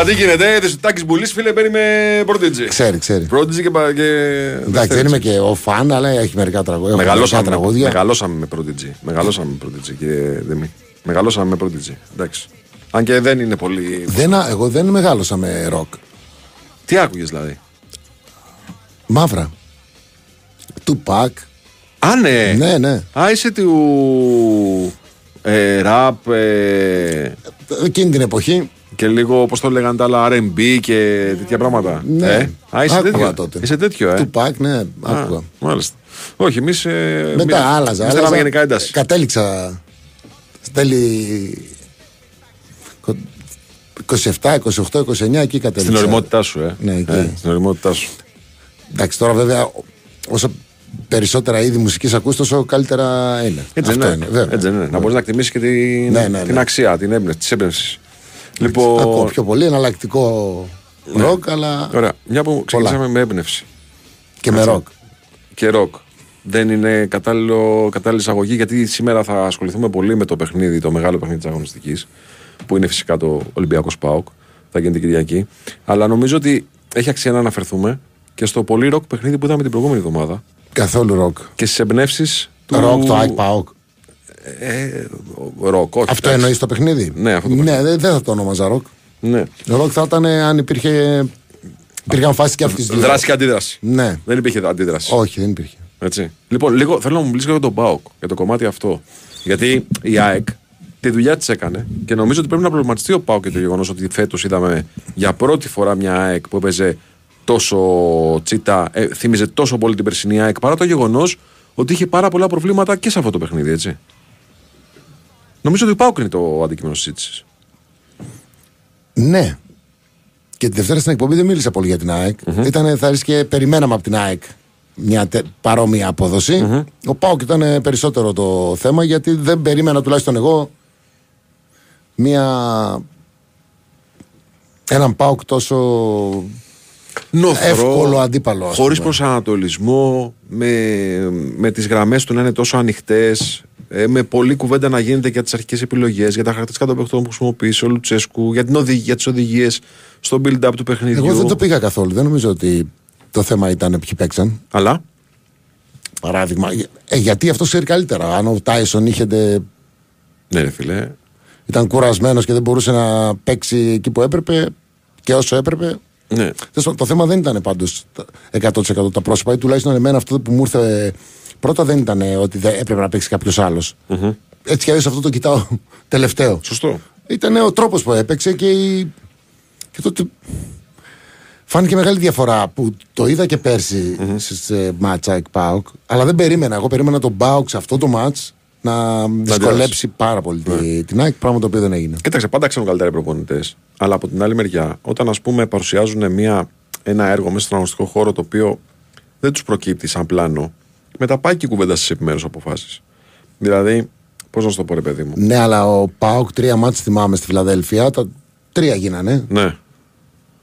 Έλα, τι γίνεται, ε, Τάκης Μπουλής, φίλε, παίρνει με Prodigy. Ξέρει, ξέρει. Prodigy και. πα- και... Εντάξει, δεν είμαι και ο φαν, αλλά έχει μερικά τραγούδια. Έχω Μεγαλώσαμε, μερικά τραγούδια. μεγαλώσαμε με Prodigy. Μεγαλώσαμε με Prodigy, κύριε Δεμή. Μεγαλώσαμε με Prodigy. Εντάξει. Αν και δεν είναι πολύ. Δεν, α- εγώ δεν μεγάλωσα με ροκ. Τι άκουγες δηλαδή; Μαύρα. Τουπάκ. Α, ναι. Ναι, ναι. Α, είσαι του. Ε, ραπ ε, Εκείνη την εποχή. Και λίγο, πώς το λέγανε τα άλλα, RB και τέτοια πράγματα. Ναι. Ε, α, είσαι Άκουγα τέτοιο. τότε. Είσαι τέτοιο, ε. Τουπάκ, ναι, Α, άκουγα. μάλιστα. Όχι, εμείς. Ε, Μετά μη- άλλαζα. εμείς άλλαζα. θέλαμε γενικά ένταση. Κατέληξα. Στέλνει. 27, 28, 29 εκεί κατέληξα. Στην οριμότητά σου, ε. Ναι, εκεί. Ε, στην οριμότητά σου. Εντάξει, τώρα βέβαια όσο περισσότερα είδη μουσικής ακούς, τόσο καλύτερα είναι. Έτσι Αυτό δεν είναι. είναι. βέβαια. Έτσι δεν είναι. Να μπορείς να εκτιμήσεις και την, Ναι, ναι, την ναι. αξία, την έμπνευση, τη έμπνευσης. Ακούω Λοιπόν. πιο πολύ εναλλακτικό ροκ, αλλά Ωραία. Μια που ξεκινήσαμε με έμπνευση και με ροκ. και ροκ. Δεν είναι κατάλληλο, κατάλληλη εισαγωγή γιατί σήμερα θα ασχοληθούμε πολύ με το παιχνίδι, το μεγάλο παιχνίδι της αγωνιστικής, που είναι φυσικά το Ολυμπιακός ΠΑΟΚ. Θα γίνει την Κυριακή. Αλλά νομίζω ότι έχει αξία να αναφερθούμε και στο πολύ ροκ παιχνίδι που είδαμε την προηγούμενη εβδομάδα Καθόλου ροκ. και στις εμπνεύσεις του. Ροκ το ΑΕΚ ΠΑΟΚ. Ε, ροκ, όχι. Αυτό εντάξει. εννοείς το παιχνίδι; Ναι, αυτό το ναι δεν δεν θα το ονόμαζα ροκ. Ναι. Ροκ θα ήταν αν υπήρχε. Υπήρχαν φάσεις και αυτής της Δράση και αντίδραση. Ναι. Δεν υπήρχε αντίδραση. Όχι, δεν υπήρχε. Έτσι. Λοιπόν, λίγο, θέλω να μου μιλήσεις για τον ΠΑΟΚ, για το κομμάτι αυτό. Γιατί η ΑΕΚ τη δουλειά της έκανε και νομίζω ότι πρέπει να προβληματιστεί ο ΠΑΟΚ για το γεγονός ότι φέτος είδαμε για πρώτη φορά μια ΑΕΚ που έπαιζε τόσο τσίτα, ε, θύμιζε τόσο πολύ την περσινή ΑΕΚ παρά το γεγονός ότι είχε πάρα πολλά προβλήματα και σε αυτό το παιχνίδι, έτσι. Νομίζω ότι ο Πάουκ είναι το αντικείμενο συζήτησης. Ναι. Και τη Δευτέρα στην εκπομπή δεν μίλησα πολύ για την ΑΕΚ. Ήταν, θα ρίσκε και περιμέναμε από την ΑΕΚ μια τε- παρόμοια απόδοση. Ο Πάοκ ήταν περισσότερο το θέμα γιατί δεν περίμενα τουλάχιστον εγώ μια. Έναν Πάοκ τόσο εύκολο αντίπαλο. ας Χωρίς πούμε. προσανατολισμό, με, με τις γραμμές του να είναι τόσο ανοιχτές, με πολλή κουβέντα να γίνεται για τις αρχικές επιλογές, για τα χαρακτηριστικά των παιχτών που χρησιμοποίησε ο Λουτσέσκου, για, την οδηγία, για τις οδηγίες στο build-up του παιχνιδιού. Εγώ δεν το πήγα καθόλου. Δεν νομίζω ότι το θέμα ήταν ποιοι παίξαν. Αλλά; Παράδειγμα. Ε, γιατί αυτό ξέρει καλύτερα. Αν ο Τάισον είχε ναι, ρε φίλε. ήταν κουρασμένος και δεν μπορούσε να παίξει εκεί που έπρεπε και όσο έπρεπε. Ναι. Τέλος πάντων, Το θέμα δεν ήταν πάντως 100% τα πρόσωπα ή τουλάχιστον εμένα αυτό που μου ήρθε πρώτα δεν ήταν ότι δεν έπρεπε να παίξει κάποιος άλλος. Έτσι κι αλλιώς αυτό το κοιτάω τελευταίο. Σωστό. Ήταν ο τρόπος που έπαιξε και, η... και τότε φάνηκε μεγάλη διαφορά που το είδα και περσι στις ε, μάτσα εκ ΠΑΟΚ αλλά δεν περίμενα. Εγώ περίμενα τον ΠΑΟΚ σε αυτό το μάτς να δυσκολέψει πάρα πολύ τη- την ΑΕΚ, πράγμα το οποίο δεν έγινε. Κοίταξε, πάντα ξέρουν καλύτερα οι προπονητές. Αλλά από την άλλη μεριά, όταν ας πούμε παρουσιάζουν μια, ένα έργο μέσα στον αγωνιστικό χώρο το οποίο δεν τους προκύπτει σαν πλάνο, μετά πάει και η κουβέντα στις επιμέρους αποφάσεις. Δηλαδή, πώς να σου το πω, ρε παιδί μου. Ναι, αλλά ο ΠΑΟΚ τρία μάτς θυμάμαι στη Φιλαδέλφια. Τα τρία γίνανε. Ναι.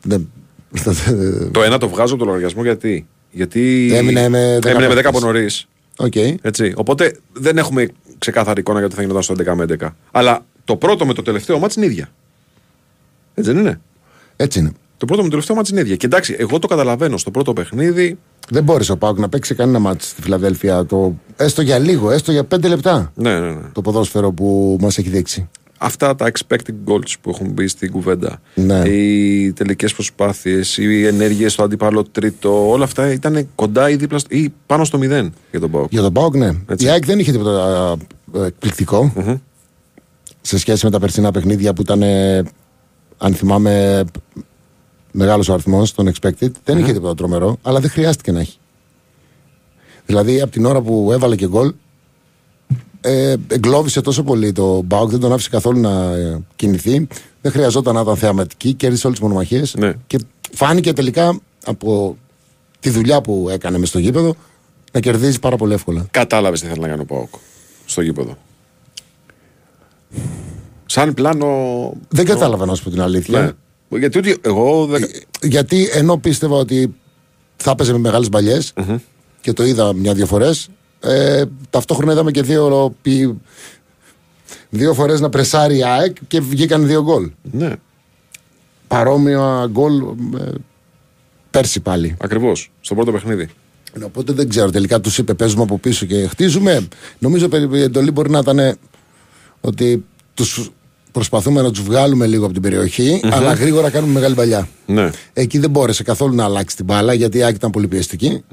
Δεν... Το ένα το βγάζω από το λογαριασμό γιατί. Γιατί Έμεινε με 10 έμεινε με 10 παίκτες. από νωρίς. Οκ. Έτσι. Οπότε δεν έχουμε ξεκάθαρη εικόνα για το τι θα γινόταν στο 11 με 11. Αλλά το πρώτο με το τελευταίο ματς είναι ίδια. Έτσι δεν είναι; Έτσι είναι. Το πρώτο με το τελευταίο ματς είναι ίδια. Και εντάξει, εγώ το καταλαβαίνω στο πρώτο παιχνίδι. Δεν μπόρεσε ο ΠΑΟΚ να παίξει κανένα ματς στη Φιλαδέλφια. Το... Έστω για λίγο, έστω για πέντε λεπτά. Ναι, ναι, ναι. Το ποδόσφαιρο που μας έχει δείξει. Αυτά τα expected goals που έχουν μπει στην κουβέντα. Ναι. Οι τελικές προσπάθειες, οι ενέργειες στο αντίπαλο τρίτο, όλα αυτά ήταν κοντά ή, δίπλα, στο- ή πάνω στο μηδέν για τον Πάοκ. Για τον Πάουκ, ναι. Έτσι. Η ΑΕΚ δεν είχε τίποτα α, α, εκπληκτικό σε σχέση με τα περσινά παιχνίδια που ήταν, ε, αν θυμάμαι, μεγάλος ο αριθμός των expected. Δεν είχε τίποτα τρομερό, αλλά δεν χρειάστηκε να έχει. Δηλαδή, από την ώρα που έβαλε και γκολ, ε, εγκλώβησε τόσο πολύ το Μπάουκ, δεν τον άφησε καθόλου να ε, κινηθεί. Δεν χρειαζόταν να ήταν θεαματική, κέρδισε όλες τις μονομαχίες. Ναι. Και φάνηκε τελικά από τη δουλειά που έκανε μες στο γήπεδο να κερδίζει πάρα πολύ εύκολα. Κατάλαβες τι θέλει να κάνει ο Πάοκ στο γήπεδο. Σαν πλάνο. Δεν κατάλαβα να σου πω την αλήθεια. Ναι. Γιατί ότι εγώ δεν. Γιατί ενώ πίστευα ότι θα έπαιζε με μεγάλες μπαλιές, και το είδα μια-δύο φορές, ε, ταυτόχρονα είδαμε και δύο, πι- δύο φορές να πρεσάρει η ΑΕΚ και βγήκαν δύο γκολ. Ναι. παρόμοια γκολ ε, πέρσι πάλι. Ακριβώς. Στο πρώτο παιχνίδι. Ε, Οπότε δεν ξέρω. Τελικά τους είπε παίζουμε από πίσω και χτίζουμε. Νομίζω περί- η εντολή μπορεί να ήταν ότι τους προσπαθούμε να τους βγάλουμε λίγο από την περιοχη αλλά γρήγορα κάνουμε μεγάλη παλιά. Ναι. Εκεί δεν μπόρεσε καθόλου να αλλάξει την μπάλα γιατί η Άκη ήταν πολύ πιεστική.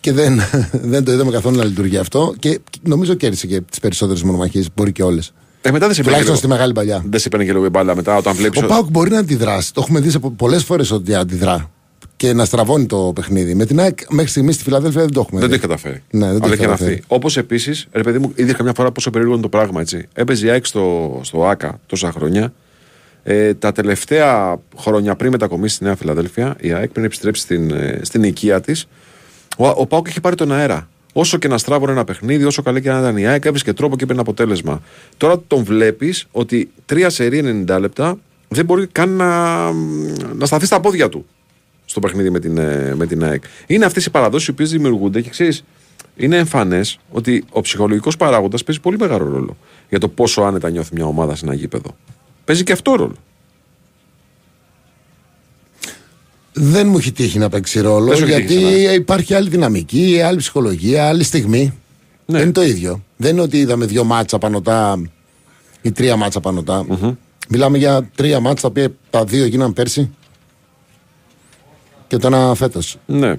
Και δεν, δεν το είδαμε καθόλου να λειτουργεί αυτό. Και νομίζω κέρδισε και τις περισσότερες μονομαχίες. Μπορεί και όλες. Ε, μετά δεν σε παίρνει. Τουλάχιστον στη μεγάλη παλιά. Δεν σε παίρνει και λίγο η μπάλα μετά όταν βλέπεις. Ο Πάουκ μπορεί να αντιδράσει. Το έχουμε δει πολλές φορές ότι αντιδρά. Και να στραβώνει το παιχνίδι. Με την ΑΕΚ μέχρι στιγμής στη Φιλαδέλφια δεν το έχουμε Δεν το δει. έχει καταφέρει. Ναι, δεν το έχει καταφέρει. Όπως επίσης, ρε παιδί μου, είδες καμιά φορά πόσο περίεργο είναι το πράγμα έτσι. Έπαιζε η ΑΕΚ στο, στο ΑΚΑ τόσα χρόνια. Ε, τα τελευταία χρόνια πριν μετακομίσει στη Νέα Φιλαδέλφια, η ΑΕΚ πριν επιστρέψει στην, ε, στην οικία της, ο, ο Πάουκ είχε πάρει τον αέρα. Όσο και να στράβωνε ένα παιχνίδι, όσο καλή και να ήταν η ΑΕΚ, έβρισκε τρόπο και έπαιρνε αποτέλεσμα. Τώρα τον βλέπεις ότι τρία σερή 90 λεπτά δεν μπορεί καν να, να σταθεί στα πόδια του στο παιχνίδι με την, ε, με την ΑΕΚ. Είναι αυτές οι παραδόσεις οι οποίες δημιουργούνται και ξέρεις, είναι εμφανές ότι ο ψυχολογικός παράγοντας παίζει πολύ μεγάλο ρόλο για το πόσο άνετα νιώθει μια ομάδα σε ένα γήπεδο. Παίζει και αυτό ρόλο. Δεν μου έχει τύχει να παίξει ρόλο Δεν σου έχει γιατί τύχει υπάρχει άλλη δυναμική, άλλη ψυχολογία, άλλη στιγμή. Ναι. Δεν είναι το ίδιο. Δεν είναι ότι είδαμε δύο μάτσα πανωτά ή τρία μάτσα πανωτά. Μιλάμε για τρία μάτσα τα οποία τα δύο γίναν πέρσι και το ένα φέτος. Ναι.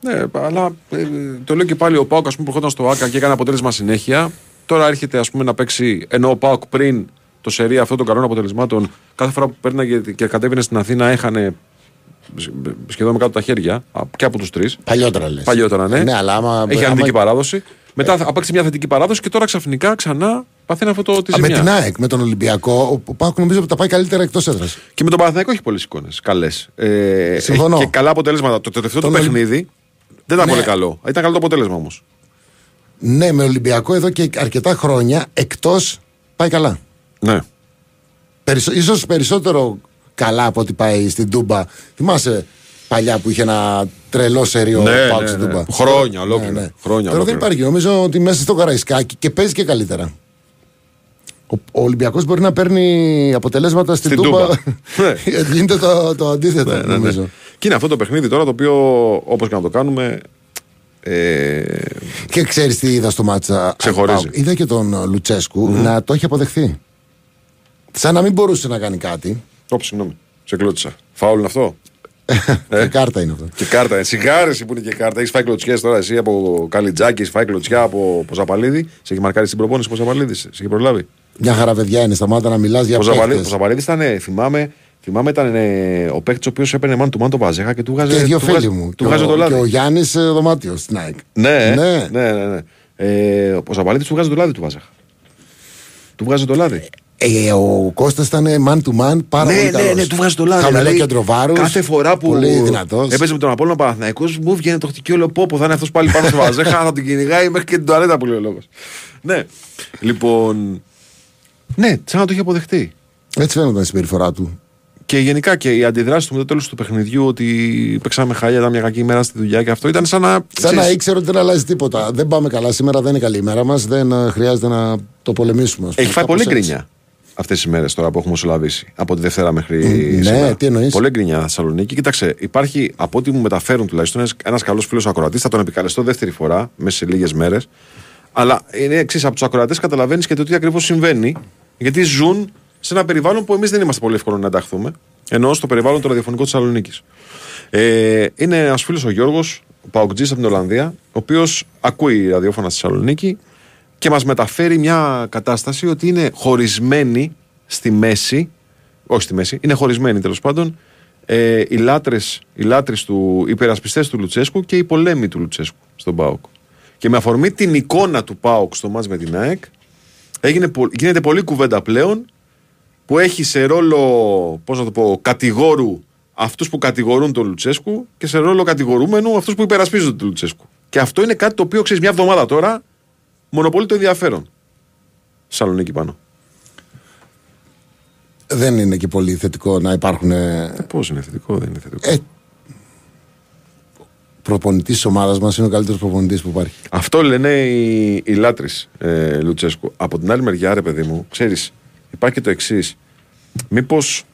Ναι, αλλά ε, το λέω και πάλι ο Πάουκ, ας πούμε, προχώταν στο ΑΚΑ και έκανε αποτέλεσμα συνέχεια. Τώρα έρχεται ας πούμε, να παίξει, ενώ ο Πάουκ πριν το σερί αυτών των καλών αποτελεσμάτων, κάθε φορά που πέρναγε και κατέβαινε στην Αθήνα, έχανε σχεδόν με κάτω τα χέρια α, και από τους τρεις. Παλιότερα λες. Παλιότερα, ναι. Ναι, αλλά άμα. Έχει άμα- αρνητική παράδοση. Μετά θα απέξει μια θετική παράδοση και τώρα ξαφνικά ξανά παθαίνει αυτό το τη Α, με ζημιά. την ΑΕΚ, με τον Ολυμπιακό, ο- ο Πάκου νομίζω ότι τα πάει καλύτερα εκτός έδρας. Και με τον Παναθηναϊκό έχει πολλές εικόνες. Καλές. Ε, Συμφωνώ. έχει και καλά αποτελέσματα. Το τελευταίο του Τον Ολυ- παιχνίδι δεν ήταν Ναι. πολύ καλό. Ήταν καλό το αποτέλεσμα όμως. Ναι, με Ολυμπιακό εδώ και αρκετά χρόνια εκτός πάει καλά. Ναι. Περισσο, ίσως περισσότερο καλά από ό,τι πάει στην Τούμπα. Θυμάσαι παλιά που είχε ένα τρελό σερίο Ναι, Πάουκ ναι, στην ναι. Τούμπα. Χρόνια ολόκληρα. Χρόνια Τώρα δεν ολόκληρα. υπάρχει. Νομίζω ότι μέσα στο Καραϊσκάκι και παίζει και καλύτερα. Ο, ο Ολυμπιακός μπορεί να παίρνει αποτελέσματα στην, Στην Τούμπα. Τούμπα. Ναι. Γίνεται το, το αντίθετο, Ναι, ναι, ναι. νομίζω. Και είναι αυτό το παιχνίδι τώρα το οποίο όπως και να το κάνουμε. Ε, Και ξέρεις τι είδα στο μάτσα. Ξεχωρίζει. Πάουκ. Είδα και τον ε, λουτσεσκου να το έχει αποδεχθεί. Σαν να μην μπορούσε να κάνει κάτι. Ωπ, συγγνώμη. Σε κλώτησα. Φάουλ είναι αυτό; Ε. Και κάρτα είναι αυτό. Και κάρτα. Σιγάρες που είναι και κάρτα. Έχεις φάει κλωτσιές τώρα εσύ από Καλιτζάκη, έχεις φάει κλωτσιά από Ποζαπαλίδη. Σε έχει μαρκάρει στην προπόνηση Ποζαπαλίδη. Σε έχει προλάβει. Μια χαρά παιδιά είναι. Σταμάτα να μιλάς για Ο παίκτες. Ζαπαλίδη ήταν, ε, θυμάμαι, θυμάμαι ήταν ε, ο παίκτης ο οποίος έπαιρνε μάν του μάν το Βαζέχα και του βγάζε. Και δύο του φίλοι βγάζε- μου. Του και, βγάζε ο, το και λάδι. ο Γιάννης Δωμάτιος στην ΑΕΚ. Ναι, Ναι. ναι, ναι. ναι. Ε, ο Ζαπαλίδη του βγάζει το λάδι του Βάζεχα. Του βγάζει το λάδι. Ε, ο Κώστας ήταν man to man πάρα ναι, πολύ ναι, καλός. ναι, του βγάζει το λάδι. Χαμηλό Δηλαδή, κέντρο βάρους, Κάθε φορά που Πολύ δυνατός. έπαιζε με τον Απόλλωνα Παναθηναϊκός μου βγαίνει το χτυκείο, λέω πω, πω θα είναι αυτός πάλι πάνω σε Βαζέχα, θα τον κυνηγάει μέχρι και την τουαλέτα που λέει ο λόγος. Ναι. Λοιπόν. Ναι, σαν να το είχε αποδεχτεί. Έτσι φαίνονταν η συμπεριφορά του. Και γενικά και η αντιδράση του με το τέλος του παιχνιδιού ότι παίξαμε χάλια, ήταν μια κακή ημέρα στη δουλειά και αυτό ήταν σαν να. Σαν να ξέρεις, ήξερε ότι δεν αλλάζει τίποτα. Δεν πάμε καλά σήμερα, δεν είναι καλή ημέρα μας. Δεν ε, χρειάζεται να το πολεμήσουμε. ας πούμε. Έχει φάει Κάπως πολύ έτσι. Γκρινιά αυτές τις μέρες τώρα που έχουμε μεσολαβήσει. Από τη Δευτέρα μέχρι. ναι, σήμερα. τι εννοείς; Πολύ γκρινιά Θεσσαλονίκη. Κοίταξε, υπάρχει από ό,τι μου μεταφέρουν τουλάχιστον ένας καλός φίλος ακροατής. Θα τον επικαλεστώ δεύτερη φορά μέσα σε λίγες μέρες. Αλλά είναι εξής, από τους ακροατές καταλαβαίνεις και το τι ακριβώς συμβαίνει. Γιατί ζουν σε ένα περιβάλλον που εμείς δεν είμαστε πολύ εύκολο να ενταχθούμε. Ενώ στο περιβάλλον το ραδιοφωνικό της Θεσσαλονίκης. Ε, είναι ένας φίλος ο Γιώργος, ο Παοκτζής από την Ολλανδία, ο οποίος ακούει ραδιόφωνα στη Θεσσαλονίκη και μας μεταφέρει μια κατάσταση ότι είναι χωρισμένη στη μέση. Όχι στη μέση, είναι χωρισμένοι τέλος πάντων ε, οι λάτρες οι λάτρες του οι υπερασπιστές του Λουτσέσκου και οι πολέμοι του Λουτσέσκου στον ΠΑΟΚ. Και με αφορμή την εικόνα του ΠΑΟΚ στο μάτς με την ΑΕΚ, έγινε, πο- γίνεται πολλή κουβέντα πλέον που έχει σε ρόλο, πώς να το πω, κατηγόρου αυτούς που κατηγορούν τον Λουτσέσκου και σε ρόλο κατηγορούμενου αυτούς που υπερασπίζονται τον Λουτσέσκου. Και αυτό είναι κάτι το οποίο ξέρεις μια εβδομάδα τώρα μονοπολεί το ενδιαφέρον. Σαλονίκη πάνω. Δεν είναι και πολύ θετικό να υπάρχουν ε, Πώς είναι θετικό, δεν είναι θετικό. ε, προπονητής της ομάδας μας. Είναι ο καλύτερος προπονητής που υπάρχει. Αυτό λένε οι, οι λάτρεις, ε, Λουτσέσκου. Από την άλλη μεριά, ρε παιδί μου, ξέρεις, υπάρχει και το εξής. μήπως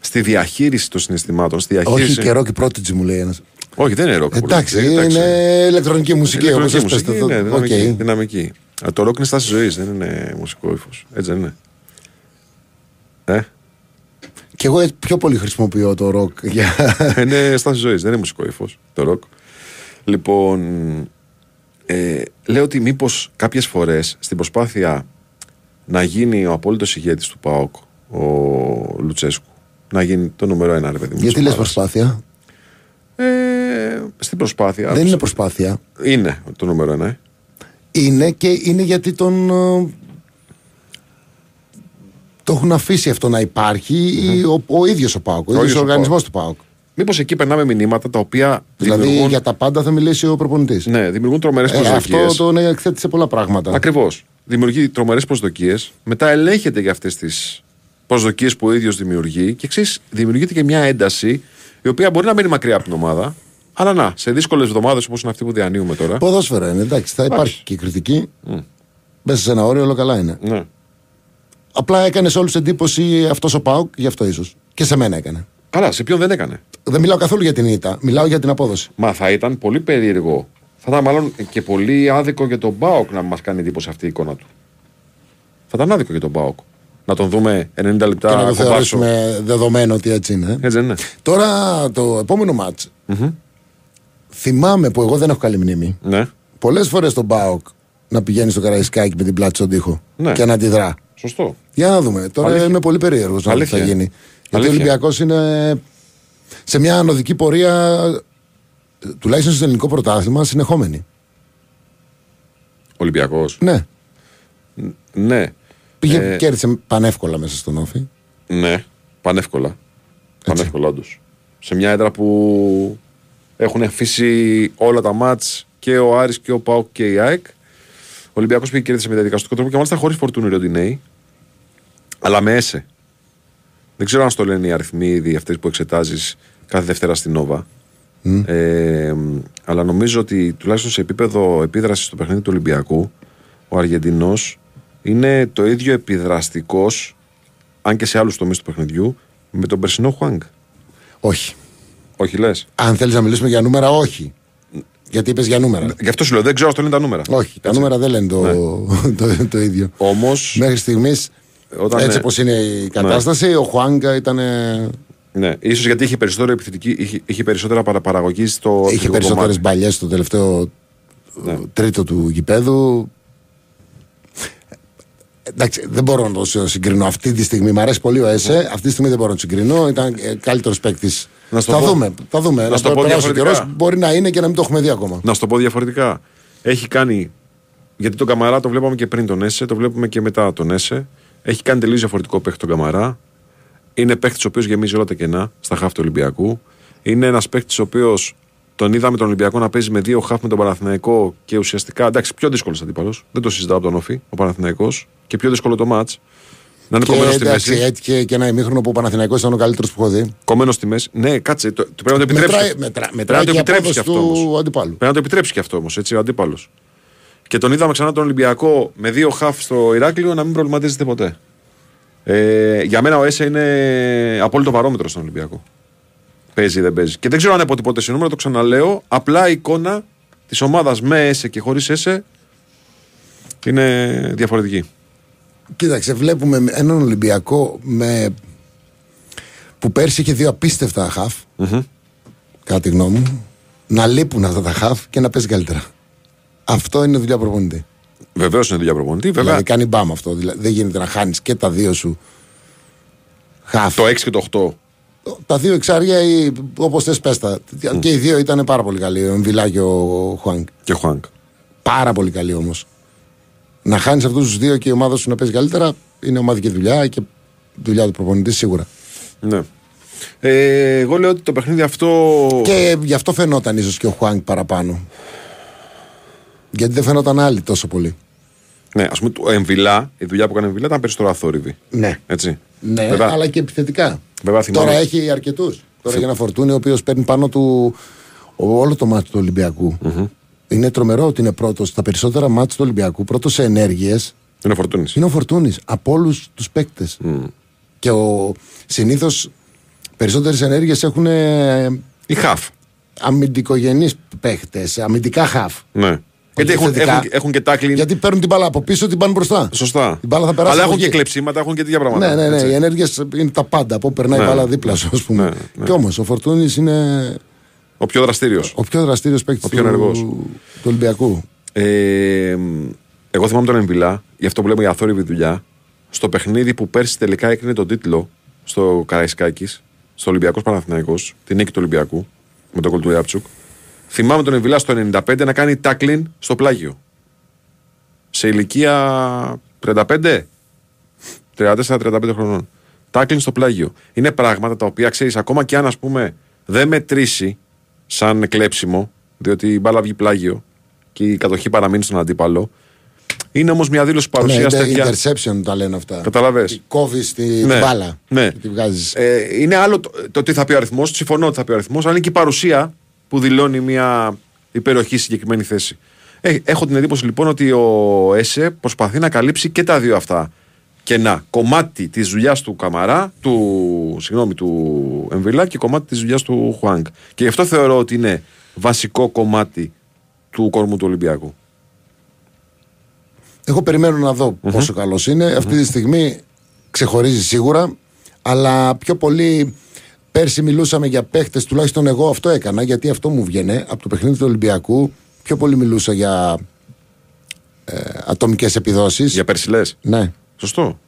στη διαχείριση των συναισθημάτων, στη διαχείριση. Όχι και ροκ οι Prodigy μου λέει ένας. Όχι, δεν είναι ροκ. Εντάξει, είναι ηλεκτρονική μουσική όπως Ηλεκτρονική πέστε. μουσική, ναι, δυναμική. Οκ. δυναμική. Α, Το ροκ είναι στάση ζωής, δεν είναι μουσικό ύφος. Έτσι δεν είναι. Ε, Και εγώ έτσι πιο πολύ χρησιμοποιώ το ροκ για. είναι στάση ζωής, δεν είναι μουσικό ύφος. Το ροκ. Λοιπόν, ε, λέω ότι μήπως κάποιες φορές στην προσπάθεια να γίνει ο απόλυτος ηγέτης του ΠΑΟΚ ο Λουτσέσκου, να γίνει το νούμερο ένα, ρε παιδί μου. Γιατί της λες ομάδας. προσπάθεια; Ε, στην προσπάθεια. Δεν είναι προσπάθεια. Είναι το νούμερο ένα. ε. Είναι και είναι γιατί τον. ε, Το έχουν αφήσει αυτό να υπάρχει ή ο, ο ίδιος ο Πάοκ, ο, ίδιος ίδιος ο ο οργανισμό του Πάοκ. Μήπως εκεί περνάμε μηνύματα τα οποία Δηλαδή δημιουργούν, για τα πάντα θα μιλήσει ο προπονητής. ναι, δημιουργούν τρομερές Ε, προσδοκίες. αυτό τον εκθέτει σε πολλά πράγματα. Ακριβώς. Δημιουργεί τρομερές προσδοκίες. Μετά ελέγχεται για αυτές τις προσδοκίες που ο ίδιος δημιουργεί. Και εξή, δημιουργείται και μια ένταση η οποία μπορεί να μείνει μακριά από την ομάδα. Αλλά να, σε δύσκολες εβδομάδες όπως είναι αυτή που διανύουμε τώρα. Ποδόσφαιρα είναι, εντάξει, θα υπάρχει και κριτική. Μέσα σε ένα όριο, όλο καλά είναι. Ναι. Απλά έκανες σε όλους εντύπωση αυτός ο Πάοκ, γι' αυτό ίσως. Και σε μένα έκανε. Καλά, σε ποιον δεν έκανε; Δεν μιλάω καθόλου για την ήττα, μιλάω για την απόδοση. Μα θα ήταν πολύ περίεργο. Θα ήταν μάλλον και πολύ άδικο για τον Μπάουκ να μας κάνει εντύπωση αυτή η εικόνα του. Θα ήταν άδικο για τον Μπάουκ. Να τον δούμε 90 λεπτά και να το κομπάσο. θεωρήσουμε δεδομένο ότι έτσι είναι. Έτσι δεν είναι. Τώρα το επόμενο μάτς Θυμάμαι που εγώ δεν έχω καλή μνήμη. Ναι, Πολλές φορές τον Πάοκ να πηγαίνει στο Καραϊσκάκι με την πλάτη στον τοίχο Ναι. και να αντιδρά. σωστό. Για να δούμε. Τώρα Αλήθεια. είμαι πολύ περίεργος να δω τι θα Αλήθεια. γίνει. Γιατί ο Αλήθεια. Ολυμπιακός είναι σε μια ανωδική πορεία, τουλάχιστον στο ελληνικό πρωτάθλημα, συνεχόμενη. Ολυμπιακός. Ναι. Ναι. Πήγε, Ε, κέρδισε πανεύκολα μέσα στον Όφη. Ναι, πανεύκολα. Πανεύκολα, όντως. Σε μια έδρα που έχουν αφήσει όλα τα μάτς και ο Άρης και ο Πάοκ και η ΑΕΚ. Ο Ολυμπιακός πήγε και κέρδισε με διαδικαστικό τρόπο και μάλιστα χωρίς φορτούνη Ροντινέη. Αλλά με έσε. Δεν ξέρω αν στο λένε οι αριθμοί ήδη αυτές που εξετάζεις κάθε Δευτέρα στην Νόβα. Ε, αλλά νομίζω ότι τουλάχιστον σε επίπεδο επίδρασης στο παιχνίδι του Ολυμπιακού, ο Αργεντινός είναι το ίδιο επιδραστικός, αν και σε άλλους τομείς του παιχνιδιού, με τον περσινό Χουάνγκ. Όχι. Όχι λες. Αν θέλεις να μιλήσουμε για νούμερα, όχι. Γιατί είπες για νούμερα. Γι' αυτό σου λέω, δεν ξέρω αν το λένε τα νούμερα. Όχι, τα Έτσι. νούμερα δεν λένε το, Ναι. το, το ίδιο. Όμως. Μέχρι στιγμής, Όταν, έτσι ναι. όπως είναι η κατάσταση, ο Χουάγκα ήταν. Ναι, ίσως γιατί είχε περισσότερο επιθετική, είχε, είχε περισσότερα παραπαραγωγή στο. Είχε επιθετικό περισσότερες κομμάτι. μπαλιές στο τελευταίο Ναι. τρίτο του γηπέδου. Εντάξει, δεν μπορώ να το συγκρίνω αυτή τη στιγμή. Μ' αρέσει πολύ ο ΕΣΕ. Αυτή τη στιγμή δεν μπορώ να το συγκρίνω. Ήταν καλύτερος παίκτης. Να σου το Θα πω. δούμε. Θα δούμε. Να σου το πω περάσει ο διαφορετικά. καιρός. Μπορεί να είναι και να μην το έχουμε δει ακόμα. Να σου το πω διαφορετικά. Έχει κάνει. Γιατί τον Καμαρά το βλέπαμε και πριν τον Έσε, το βλέπουμε και μετά τον Έσε. Έχει κάνει τελείως διαφορετικό παίχτη τον Καμαρά. Είναι παίχτης ο οποίος γεμίζει όλα τα κενά στα χάφη του Ολυμπιακού. Είναι ένας παίχτης ο οποίος τον είδαμε τον Ολυμπιακό να παίζει με δύο χάφ με τον Παναθηναϊκό και ουσιαστικά. Εντάξει, πιο δύσκολος αντίπαλος. Δεν το συζητάω από τον Όφη, ο Παναθηναϊκός και πιο δύσκολο το μάτς. Να είναι Και κομμένος στη εντάξει, μέση. έτυχε και ένα ημίχρονο που ο Παναθηναϊκός ήταν ο καλύτερος που έχω δει. Κομμένος στη μέση. Ναι, κάτσε. Το, το πρέπει να το επιτρέψεις. Μετράει, και- μετρά, πρέπει μετράει να το και η επιτρέψεις και απόδοση αυτό όμως. του αντιπάλου. Πρέπει να το επιτρέψεις και αυτό όμως, έτσι, ο αντίπαλος. Και τον είδαμε ξανά τον Ολυμπιακό με δύο χαφ στο Ηράκλειο να μην προβληματίζεται ποτέ. Ε, για μένα ο Έσε είναι απόλυτο βαρόμετρο στον Ολυμπιακό. Παίζει ή δεν παίζει. Και δεν ξέρω αν είναι ποτέ σε νούμερο, το ξαναλέω. Απλά η εικόνα της ομάδας με Έσε και χωρίς Έσε είναι διαφορετική. Κοίταξε, βλέπουμε έναν Ολυμπιακό με... που πέρσι είχε δύο απίστευτα χαφ. Κατά τη γνώμη μου. Να λείπουν αυτά τα χαφ και να παίζει καλύτερα. Αυτό είναι δουλειά προπονητή. Βεβαίως είναι δουλειά προπονητή. Βέβαια Δηλαδή κάνει μπαμ αυτό. Δηλαδή, δεν γίνεται να χάνεις και τα δύο σου χαφ. το 6 και το 8. Τα δύο εξάρια ή όπως θες πες τα. Και οι δύο ήταν πάρα πολύ καλοί. Ο Εμβιλά και ο Χουάνκ. Και Χουάνκ. Πάρα πολύ καλοί όμως. Να χάνεις αυτούς τους δύο και η ομάδα σου να παίζει καλύτερα είναι ομαδική δουλειά και δουλειά του προπονητή σίγουρα. Ναι. Ε, εγώ λέω ότι το παιχνίδι αυτό. Και γι' αυτό φαινόταν ίσως και ο Χουάνκ παραπάνω. Γιατί δεν φαινόταν άλλοι τόσο πολύ. Ναι, ας πούμε, το Εμβιλά, η δουλειά που έκανε Εμβιλά ήταν περισσότερο αθόρυβη. Ναι. Έτσι. Ναι, Βέβαια, αλλά και επιθετικά. Βέβαια, θυμάμαι- Τώρα έχει αρκετούς. Τώρα έχει ένα φορτούνι ο οποίος παίρνει πάνω του όλο το μάτι του ολυμπιακου Είναι τρομερό ότι είναι πρώτος στα περισσότερα μάτια του Ολυμπιακού. Πρώτος σε ενέργειες Είναι ο Φορτούνης. είναι ο Φορτούνης από όλους τους παίκτες. Και συνήθως περισσότερες ενέργειες έχουν ε, Η χαφ. αμυντικογενείς παίχτε, αμυντικά χαφ. Ναι. Γιατί έχουν, θετικά. έχουν, έχουν και τάκλιν. Γιατί παίρνουν την μπάλα από πίσω, την πάνε μπροστά. Σωστά. Η μπάλα θα περάσει Αλλά από έχουν και εκεί. κλεψίματα, έχουν και τέτοια πράγματα. Ναι, ναι, ναι. έτσι. Οι ενέργειες είναι τα πάντα. Από όπου περνάει Ναι. η μπάλα δίπλα σου, ας πούμε. Ναι, ναι. Κι όμως ο Φορτούνης είναι Ο πιο δραστήριος. ο πιο δραστήριος παίκτης Ο του, πιο ενεργός. του Ολυμπιακού. Ε, εγώ θυμάμαι τον Εμβιλά, γι' αυτό που λέμε για αθόρυβη δουλειά, στο παιχνίδι που πέρσι τελικά έκρινε τον τίτλο στο Καραϊσκάκης, στο Ολυμπιακός Παναθυναϊκό, τη νίκη του Ολυμπιακού, με τον κολ του Ιάπτσουκ. Θυμάμαι τον Εμβιλά στο 95 να κάνει τάκλιν στο πλάγιο. Σε ηλικία 35, 34-35 χρονών. Τάκλιν στο πλάγιο. Είναι πράγματα τα οποία ξέρεις, ακόμα και αν ας πούμε δεν μετρήσει σαν κλέψιμο, διότι η μπάλα βγει πλάγιο και η κατοχή παραμείνει στον αντίπαλο. Είναι όμως μια δήλωση παρουσία Ναι, τέτοια. interception τα λένε αυτά. Καταλαβες. Κόβεις τη Ναι, τη μπάλα. ναι. Και τη βγάζεις. Ε, είναι άλλο το, το τι θα πει ο αριθμός, συμφωνώ ότι θα πει ο αριθμός, αλλά είναι και η παρουσία που δηλώνει μια υπεροχή συγκεκριμένη θέση. Ε, έχω την εντύπωση λοιπόν ότι ο ΕΣΕ προσπαθεί να καλύψει και τα δύο αυτά κενά. Κομμάτι της δουλειάς του Καμαρά, του, συγγνώμη, του Εμβιλά και κομμάτι της δουλειάς του Χουάνγκ. Και γι' αυτό θεωρώ ότι είναι βασικό κομμάτι του κορμού του Ολυμπιακού. Εγώ περιμένω να δω πόσο καλός είναι. Αυτή τη στιγμή ξεχωρίζει σίγουρα, αλλά πιο πολύ πέρσι μιλούσαμε για παίχτες, τουλάχιστον εγώ αυτό έκανα, γιατί αυτό μου βγαίνει από το παιχνίδι του Ολυμπιακού. Πιο πολύ μιλούσα για ε, ατομικές επιδόσεις. Για πέρσι λες. Ναι. Σωστό.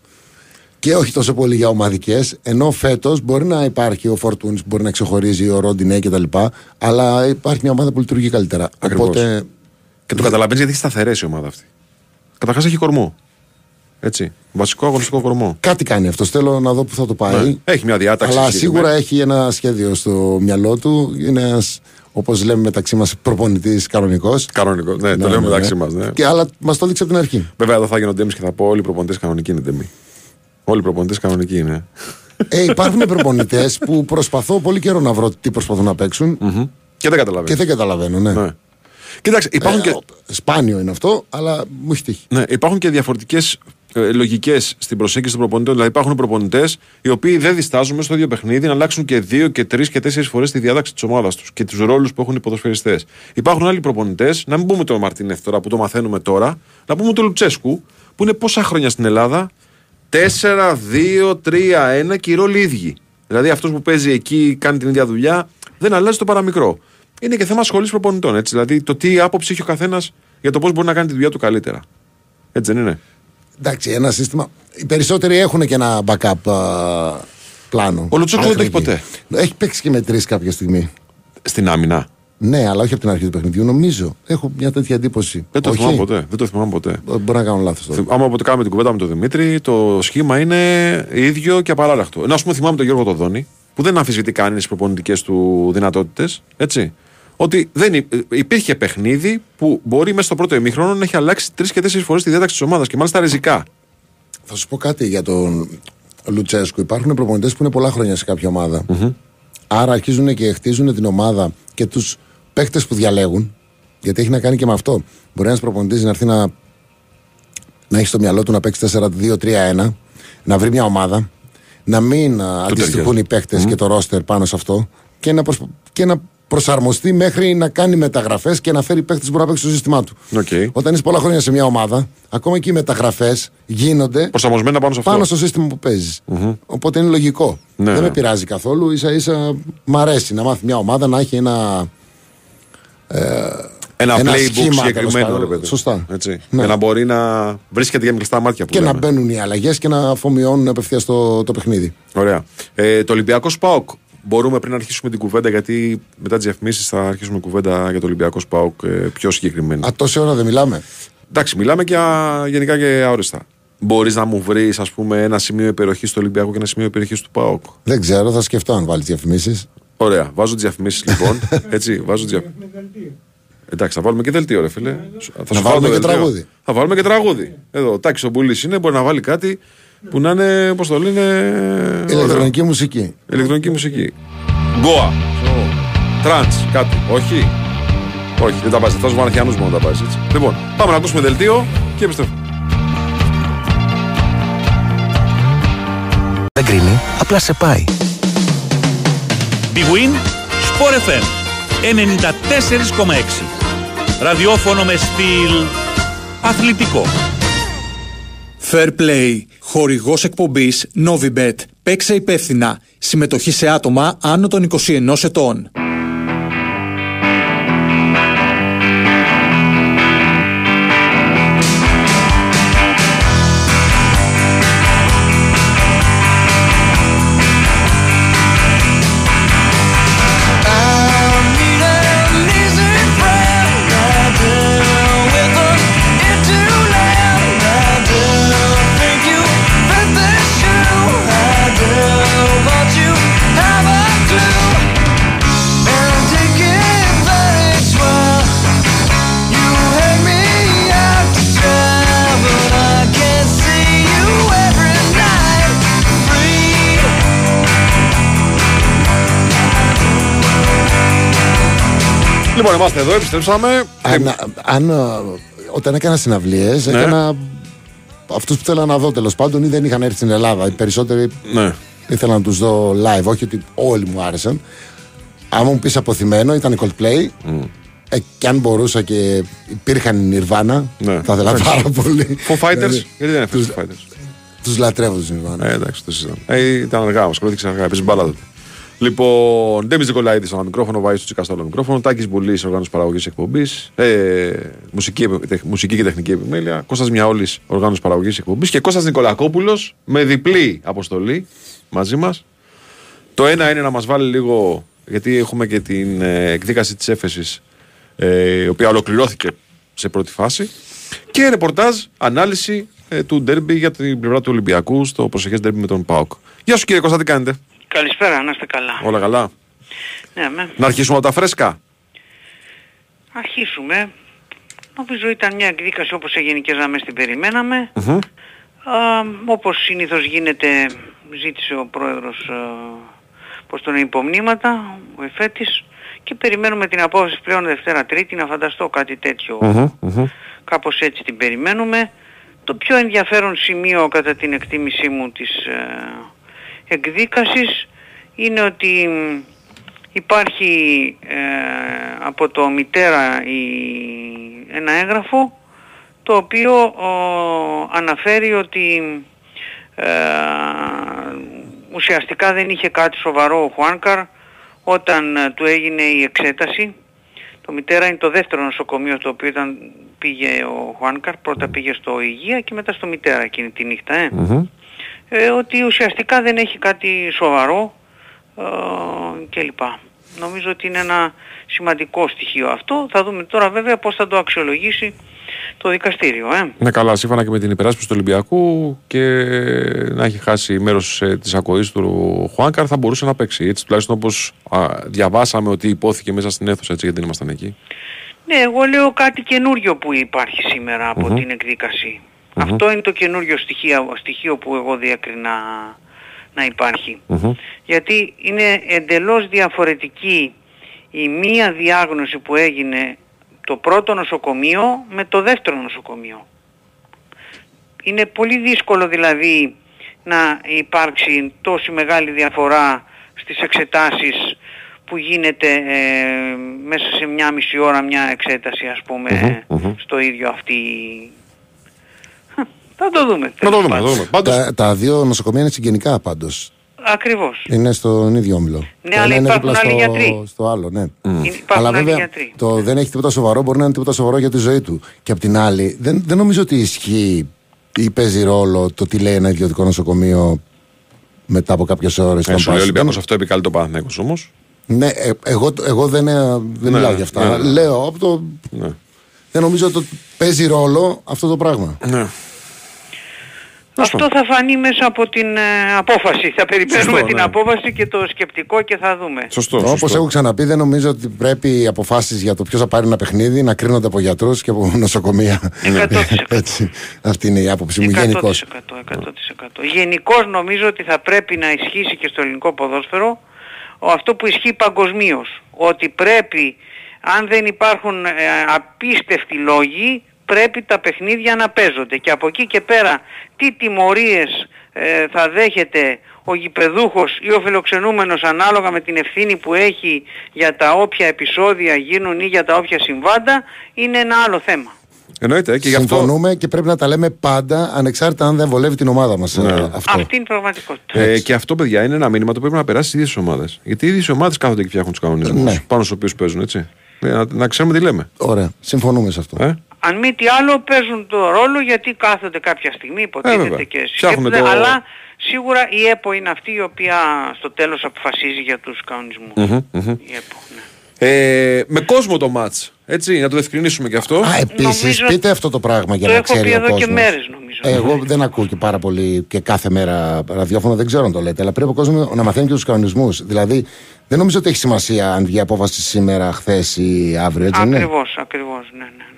Και όχι τόσο πολύ για ομαδικές. Ενώ φέτος μπορεί να υπάρχει ο Φορτούνης, μπορεί να ξεχωρίζει ο Ρόντινε κτλ. Αλλά υπάρχει μια ομάδα που λειτουργεί καλύτερα. Ακριβώς. Οπότε Και το καταλαβαίνεις γιατί έχει σταθερέ η ομάδα αυτή. Καταρχάς έχει κορμό. Έτσι. Βασικό αγωνιστικό κορμό. κάτι κάνει αυτός. Θέλω να δω πού θα το πάει. Ναι. Έχει μια διάταξη. Αλλά συγκεκριμένη. σίγουρα έχει ένα σχέδιο στο μυαλό του. Είναι ένας, όπως λέμε μεταξύ μας, προπονητής κανονικός. Κανονικός. Ναι, το λέμε μεταξύ μας. Ναι. Και αλλά μας το δείξε από την αρχή. Βέβαια εδώ θα γίνω ντέμι και θα πω όλοι οι προπονητές κανονικοί είναι ντέμι. Όλοι οι προπονητές κανονικοί είναι. ε, υπάρχουν προπονητές που προσπαθώ πολύ καιρό να βρω τι προσπαθούν να παίξουν Μμμ. Και δεν καταλαβαίνεις. και δεν καταλαβαίνω. Ναι. Ναι. Κοίταξε, υπάρχουν, Ε, και, ο- Σπάνιο είναι αυτό, αλλά μου έχει τύχει. ναι, υπάρχουν και διαφορετικές ε, λογικές στην προσέγγιση των προπονητών. Δηλαδή, υπάρχουν προπονητές οι οποίοι δεν διστάζουν μέσα στο ίδιο παιχνίδι να αλλάξουν και δύο και τρεις και τέσσερις φορές τη διάταξη της ομάδας τους και τους ρόλους που έχουν οι ποδοσφαιριστές. Υπάρχουν άλλοι προπονητές, να μην πούμε τον Μαρτίνεθ τώρα που το μαθαίνουμε τώρα, να πούμε τον Λουτσέσκου που είναι πόσα χρόνια στην Ελλάδα; 4, 2, 3, 1 και οι ρόλοι ίδιοι. Δηλαδή αυτός που παίζει εκεί, κάνει την ίδια δουλειά, δεν αλλάζει το παραμικρό. Είναι και θέμα σχολή προπονητών. Έτσι. Δηλαδή το τι άποψη έχει ο καθένας για το πώς μπορεί να κάνει τη δουλειά του καλύτερα. Έτσι δεν είναι; Εντάξει, ένα σύστημα. Οι περισσότεροι έχουν και ένα backup α, πλάνο. Ο Λουτσέσκου δεν το έχει Μέχρι εκεί. Έχει παίξει και με τρεις κάποια στιγμή. Στην άμυνα. Ναι, αλλά όχι από την αρχή του παιχνιδιού. Νομίζω. Έχω μια τέτοια εντύπωση. Δεν το όχι. θυμάμαι ποτέ. Δεν το θυμάμαι ποτέ. Ε, Μπορεί να κάνω λάθος τώρα. Άμα οπότε κάνουμε την κουβέντα με τον Δημήτρη, το σχήμα είναι ίδιο και απαράλλαχτο. Ενώ ας πούμε θυμάμαι τον Γιώργο Τοδόνη, που δεν αμφισβητεί κανείς τις προπονητικές του δυνατότητες. Έτσι. Ότι δεν υ- υπήρχε παιχνίδι που μπορεί μέσα στο πρώτο ημίχρονο να έχει αλλάξει τρεις και τέσσερις φορές τη διάταξη της ομάδας και μάλιστα ριζικά. Θα σου πω κάτι για τον Λουτσέσκου. Υπάρχουν προπονητές που είναι πολλά χρόνια σε κάποια ομάδα. Άρα αρχίζουν και χτίζουν την ομάδα και τους παίχτε που διαλέγουν. Γιατί έχει να κάνει και με αυτό. Μπορεί ένας προπονητής να έρθει να, να έχει στο μυαλό του να παίξει 4-2-3-1, να βρει μια ομάδα, να μην α, αντιστοιχούν οι παίχτε και το ρόστερ πάνω σε αυτό και να, προσπ- και να προσαρμοστεί μέχρι να κάνει μεταγραφές και να φέρει παίχτες που μπορεί να παίξει στο σύστημά του. Οκ. Όταν είσαι πολλά χρόνια σε μια ομάδα, ακόμα και οι μεταγραφές γίνονται Προσαρμοσμένα πάνω σε αυτό. πάνω στο σύστημα που παιζει Οπότε είναι λογικό. Ναι, Δεν ναι. με πειράζει καθόλου. Ίσα ίσα μ' αρέσει να μάθει μια ομάδα να έχει ένα. Ένα, ένα playbook σχήμα, τέλος συγκεκριμένο, πάντων. ρε παιδί. Σωστά. Έτσι. Ναι. Για να μπορεί να βρίσκεται για κλειστά μάτια που και λέμε. να μπαίνουν οι αλλαγές και να αφομοιώνουν απευθείας το, το παιχνίδι. Ωραία. Ε, το Ολυμπιακός Σπάοκ. Μπορούμε πριν αρχίσουμε την κουβέντα, γιατί μετά τις διαφημίσεις θα αρχίσουμε κουβέντα για το Ολυμπιακό Σπάοκ ε, πιο συγκεκριμένη. Α, τόση ώρα δεν μιλάμε; Εντάξει, μιλάμε και α, γενικά και αόριστα. Μπορείς να μου βρεις, ας πούμε, ένα σημείο υπεροχής του Ολυμπιακού και ένα σημείο υπεροχής του ΠΑΟΚ; Δεν ξέρω, θα σκεφτώ αν βάλεις διαφημίσεις. Ωραία. Βάζω τις διαφημίσεις λοιπόν. Έτσι, βάζω τις διαφ- Εντάξει, θα βάλουμε και δελτίο, ρε φίλε. Θα σου βάλουμε βάλω το και δελτίο. τραγούδι. Θα βάλουμε και τραγούδι. Εδώ, ο Τάκη ο Μπουλής είναι, μπορεί να βάλει κάτι που να είναι, πώ το λένε. ωραίο. Ηλεκτρονική μουσική. Ηλεκτρονική μουσική. Γκοα. Τραντ, κάτι. Όχι. Όχι, δεν τα βάζεις. Θα σου βαραθιανού μόνο τα βάζεις. Λοιπόν, πάμε να ακούσουμε δελτίο και επιστρέφουμε. Δεν κρίνει, απλά σε πάει. Big Win, Sport FM 94,6 Ραδιόφωνο με στυλ αθλητικό. Fair Play. Χορηγός εκπομπής Novibet. Παίξε υπεύθυνα. Συμμετοχή σε άτομα άνω των 21 ετών. Λοιπόν, είμαστε εδώ, επιστρέψαμε. Αν, αν, ε, όταν έκανα συναυλίες, Ναι. έκανα αυτούς που θέλω να δω τέλος πάντων ή δεν είχαν έρθει στην Ελλάδα. Οι περισσότεροι Ναι. ήθελα να τους δω live, όχι ότι όλοι μου άρεσαν. Αν μου πεις αποθυμένο, ήταν η Coldplay. Ε, και αν μπορούσα και υπήρχαν οι Nirvana, Ναι. θα ήθελα Εντάξει. πάρα πολύ. Foo Fighters, γιατί δεν είναι τους, Foo Fighters; τους λατρεύω τους Nirvana. Ε, εντάξει, το συζητάμε. Ε, ήταν αργά, μα κρατήξε αργά, παίζει μπάλα τότε. Λοιπόν, Ντέμι Νικολαίδη στο μικρόφωνο, Βάης Τσίκα στο άλλο μικρόφωνο, Τάκης Μπουλής, οργάνωση παραγωγής εκπομπής, ε, μουσική, επι- μουσική και τεχνική επιμέλεια, Κώστας Μιαόλης, οργάνωση παραγωγής εκπομπής και Κώστας Νικολακόπουλος με διπλή αποστολή μαζί μας. Το ένα είναι να μας βάλει λίγο, γιατί έχουμε και την ε, εκδίκαση της έφεσης, ε, η οποία ολοκληρώθηκε σε πρώτη φάση. Και ρεπορτάζ, ανάλυση ε, του ντέρμπι για την πλευρά του Ολυμπιακού στο προσεχές ντέρμπι με τον Πάοκ. Γεια σου κύριε Κώστα, τι κάνετε; Καλησπέρα, να είστε καλά. Όλα καλά. Ναι, με. Να αρχίσουμε από τα φρέσκα. Αρχίσουμε. Νομίζω ήταν μια εκδίκαση όπως σε γενικές γραμμές την περιμέναμε. Μμμ. Α, όπως συνήθως γίνεται ζήτησε ο πρόεδρος α, πως τον υπομνήματα, ο Εφέτης και περιμένουμε την απόφαση πλέον Δευτέρα Τρίτη να φανταστώ κάτι τέτοιο. Μμμ, μμμ. Κάπως έτσι την περιμένουμε. Το πιο ενδιαφέρον σημείο κατά την εκτίμησή μου της ε, εκδίκασης είναι ότι μ, υπάρχει ε, από το μητέρα η, ένα έγγραφο το οποίο ο, αναφέρει ότι ε, ουσιαστικά δεν είχε κάτι σοβαρό ο Χουάνκαρ όταν ε, του έγινε η εξέταση. Το μητέρα είναι το δεύτερο νοσοκομείο στο οποίο ήταν, πήγε ο Χουάνκαρ. Πρώτα πήγε στο Υγεία και μετά στο μητέρα εκείνη τη νύχτα. Ε. Μμμ. Ε, ότι ουσιαστικά δεν έχει κάτι σοβαρό ε, κλπ. Νομίζω ότι είναι ένα σημαντικό στοιχείο αυτό. Θα δούμε τώρα βέβαια πώς θα το αξιολογήσει το δικαστήριο. Ε. Ναι, καλά, σύμφωνα και με την υπεράσπιση του Ολυμπιακού και να έχει χάσει μέρος ε, της ακοής του Χουάνκαρ θα μπορούσε να παίξει. Έτσι, τουλάχιστον όπως διαβάσαμε ότι υπόθηκε μέσα στην αίθουσα, έτσι, γιατί δεν ήμασταν εκεί. Ναι, εγώ λέω κάτι καινούριο που υπάρχει σήμερα από την εκδίκαση. Αυτό είναι το καινούριο στοιχείο, στοιχείο που εγώ διέκρινα να υπάρχει. Μμμ. Γιατί είναι εντελώς διαφορετική η μία διάγνωση που έγινε το πρώτο νοσοκομείο με το δεύτερο νοσοκομείο. Είναι πολύ δύσκολο δηλαδή να υπάρξει τόση μεγάλη διαφορά στις εξετάσεις που γίνεται ε, μέσα σε μια μισή ώρα μια εξέταση ας πούμε Μμμ, μμμ. στο ίδιο αυτή. Θα το δούμε. Να το τέλος δούμε. να πάντων. το δούμε. Πάντως, Τα, τα δύο νοσοκομεία είναι συγγενικά πάντως. Ακριβώς. Είναι στον ίδιο όμιλο. Ναι, Το αλλά ένα είναι υπάρχουν δίπλα άλλοι στο, γιατροί. στο άλλο, ναι. Είναι- Αλλά Υπάρχουν άλλοι βέβαια γιατροί. το δεν έχει τίποτα σοβαρό μπορεί να είναι τίποτα σοβαρό για τη ζωή του. Και απ' την άλλη, δεν, δεν νομίζω ότι ισχύει ή παίζει ρόλο το τι λέει ένα ιδιωτικό νοσοκομείο μετά από κάποιες ώρες. ε, σου λέει ο Ολυμπιακός αυτό επικαλεί το Παναθηναϊκός όμως. Ναι, ε, εγώ, εγώ δεν, ε, δεν Ναι, μιλάω για αυτά. ναι, ναι. Λέω από το. Ναι. Δεν νομίζω ότι παίζει ρόλο αυτό το πράγμα. ναι. Αυτό θα φανεί μέσα από την ε, απόφαση. Θα περιμένουμε Σωστό, την ναι. απόφαση και το σκεπτικό και θα δούμε. Σωστό. Όπως σωστό. έχω ξαναπεί, δεν νομίζω ότι πρέπει οι αποφάσεις για το ποιος θα πάρει ένα παιχνίδι να κρίνονται από γιατρούς και από νοσοκομεία. 100%. Έτσι. Αυτή είναι η άποψη μου 100%. γενικώς. 100%. Γενικώς νομίζω ότι θα πρέπει να ισχύσει και στο ελληνικό ποδόσφαιρο ο- αυτό που ισχύει παγκοσμίως. Ότι πρέπει, αν δεν υπάρχουν ε, απίστευτοι λόγοι, πρέπει τα παιχνίδια να παίζονται. Και από εκεί και πέρα, τι τιμωρίες ε, θα δέχεται ο γηπεδούχος ή ο φιλοξενούμενος ανάλογα με την ευθύνη που έχει για τα όποια επεισόδια γίνουν ή για τα όποια συμβάντα είναι ένα άλλο θέμα. Εννοείται ε, και γι' αυτό. Συμφωνούμε και πρέπει να τα λέμε πάντα ανεξάρτητα αν δεν βολεύει την ομάδα μας. Ναι. Αυτό. Αυτή είναι η πραγματικότητα. Ε, και αυτό, παιδιά, είναι ένα μήνυμα το πρέπει να περάσει στις ίδιες ομάδες. Γιατί οι ίδιες ομάδες κάθονται και φτιάχνουν τους κανονισμούς Ναι. πάνω στους οποίους παίζουν, έτσι. Ε, Να, να ξέρουμε τι λέμε. Ωραία. Συμφωνούμε σε αυτό. Ε; Αν μη τι άλλο παίζουν το ρόλο γιατί κάθονται κάποια στιγμή, Ε, υποτίθεται βέβαια. και Φτιάχνουν σκέφτονται, το- αλλά σίγουρα η ΕΠΟ είναι αυτή η οποία στο τέλος αποφασίζει για τους κανονισμούς. Η ΕΠΟ, ναι. Ε, με κόσμο το ματ. Έτσι, να το διευκρινίσουμε και αυτό. Α, επίσης, Νομίζω- πείτε αυτό το πράγμα για Το να έχω ξέρει πει ο εδώ και κόσμος. μέρες νομίζω. Εγώ δεν ακούω και πάρα πολύ και κάθε μέρα ραδιόφωνο, δεν ξέρω αν το λέτε, αλλά πρέπει ο κόσμος να μαθαίνει και τους κανονισμούς. Δηλαδή, δεν νομίζω ότι έχει σημασία αν βγει απόφαση σήμερα, χθες ή αύριο, έτσι δεν είναι; Ακριβώς, ακριβώς, ναι, ναι, ναι. ναι, ναι.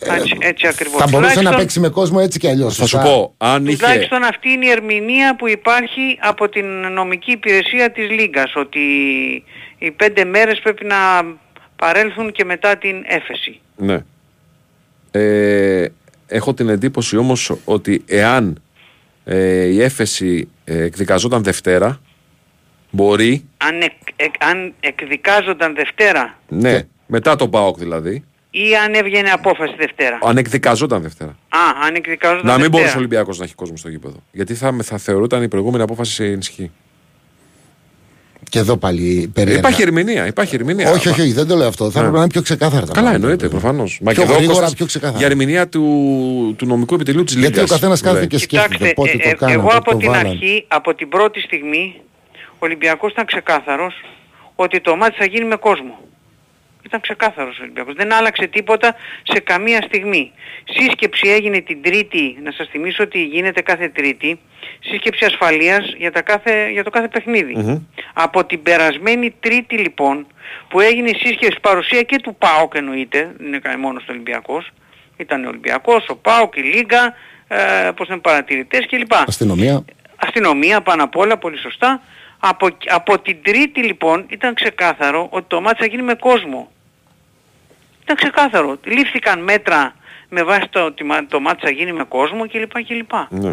Έτσι, έτσι ακριβώς. Θα μπορούσε να Τουλάχιστον- παίξει με κόσμο έτσι κι αλλιώς. Θα σου πω, αν είχε. Τουλάχιστον αυτή είναι η ερμηνεία που υπάρχει από την νομική υπηρεσία της Λίγκας, ότι οι πέντε μέρες πρέπει να παρέλθουν και μετά την έφεση. Ναι. Ε, έχω την εντύπωση όμως ότι εάν ε, η έφεση ε, εκδικαζόταν Δευτέρα, μπορεί, Αν, εκ, εκ- αν εκδικάζονταν Δευτέρα ναι, μετά τον ΠΑΟΚ δηλαδή, ή αν έβγαινε απόφαση Δευτέρα. αν εκδικαζόταν Δευτέρα, Α, αν εκδικάζονταν να μην Δευτέρα. μπορούσε ο Ολυμπιακός να έχει κόσμο στο γήπεδο. Γιατί θα, θα θεωρούταν η προηγούμενη απόφαση ενισχύ. Και εδώ πάλι περίεργα. Υπάρχει ερμηνεία, υπάρχει ερμηνεία. όχι, όχι, όχι, δεν το λέω αυτό. Θα Ναι. έπρεπε να είναι πιο ξεκάθαρα τα Καλά, πράγματα. εννοείται, προφανώς. Πιο γρήγορα, πιο ξεκάθαρα. Για ερμηνεία του, του νομικού επιτελείου της Λίγκα. Γιατί ο καθένας κάθεται και σκέφτεται Κοιτάξτε, πότε ε, το ε, κάνανε, εγώ πότε από το την βάλανε. αρχή, από την πρώτη στιγμή, ο Ολυμπιακός ήταν ξεκάθαρος ότι το μάτι θα γίνει με κόσμο. Ήταν ξεκάθαρος ο Ολυμπιακός. Δεν άλλαξε τίποτα σε καμία στιγμή. Σύσκεψη έγινε την Τρίτη, να σας θυμίσω ότι γίνεται κάθε Τρίτη, σύσκεψη ασφαλείας για, τα κάθε, για το κάθε παιχνίδι. Από την περασμένη Τρίτη λοιπόν, που έγινε η σύσκεψη παρουσία και του ΠΑΟΚ εννοείται, δεν είναι κανένα μόνος ο Ολυμπιακός, ήταν ο Ολυμπιακός, ο ΠΑΟΚ, η Λίγκα, ε, πώς είναι παρατηρητές κλπ. Αστυνομία. Αστυνομία πάνω απ' όλα, πολύ σωστά. Από, από την Τρίτη λοιπόν ήταν ξεκάθαρο ότι το μάτι θα γίνει με κόσμο. Ήταν ξεκάθαρο. Λήφθηκαν μέτρα με βάση το ότι μα- το μάτι θα γίνει με κόσμο κλπ. κλπ. Ναι.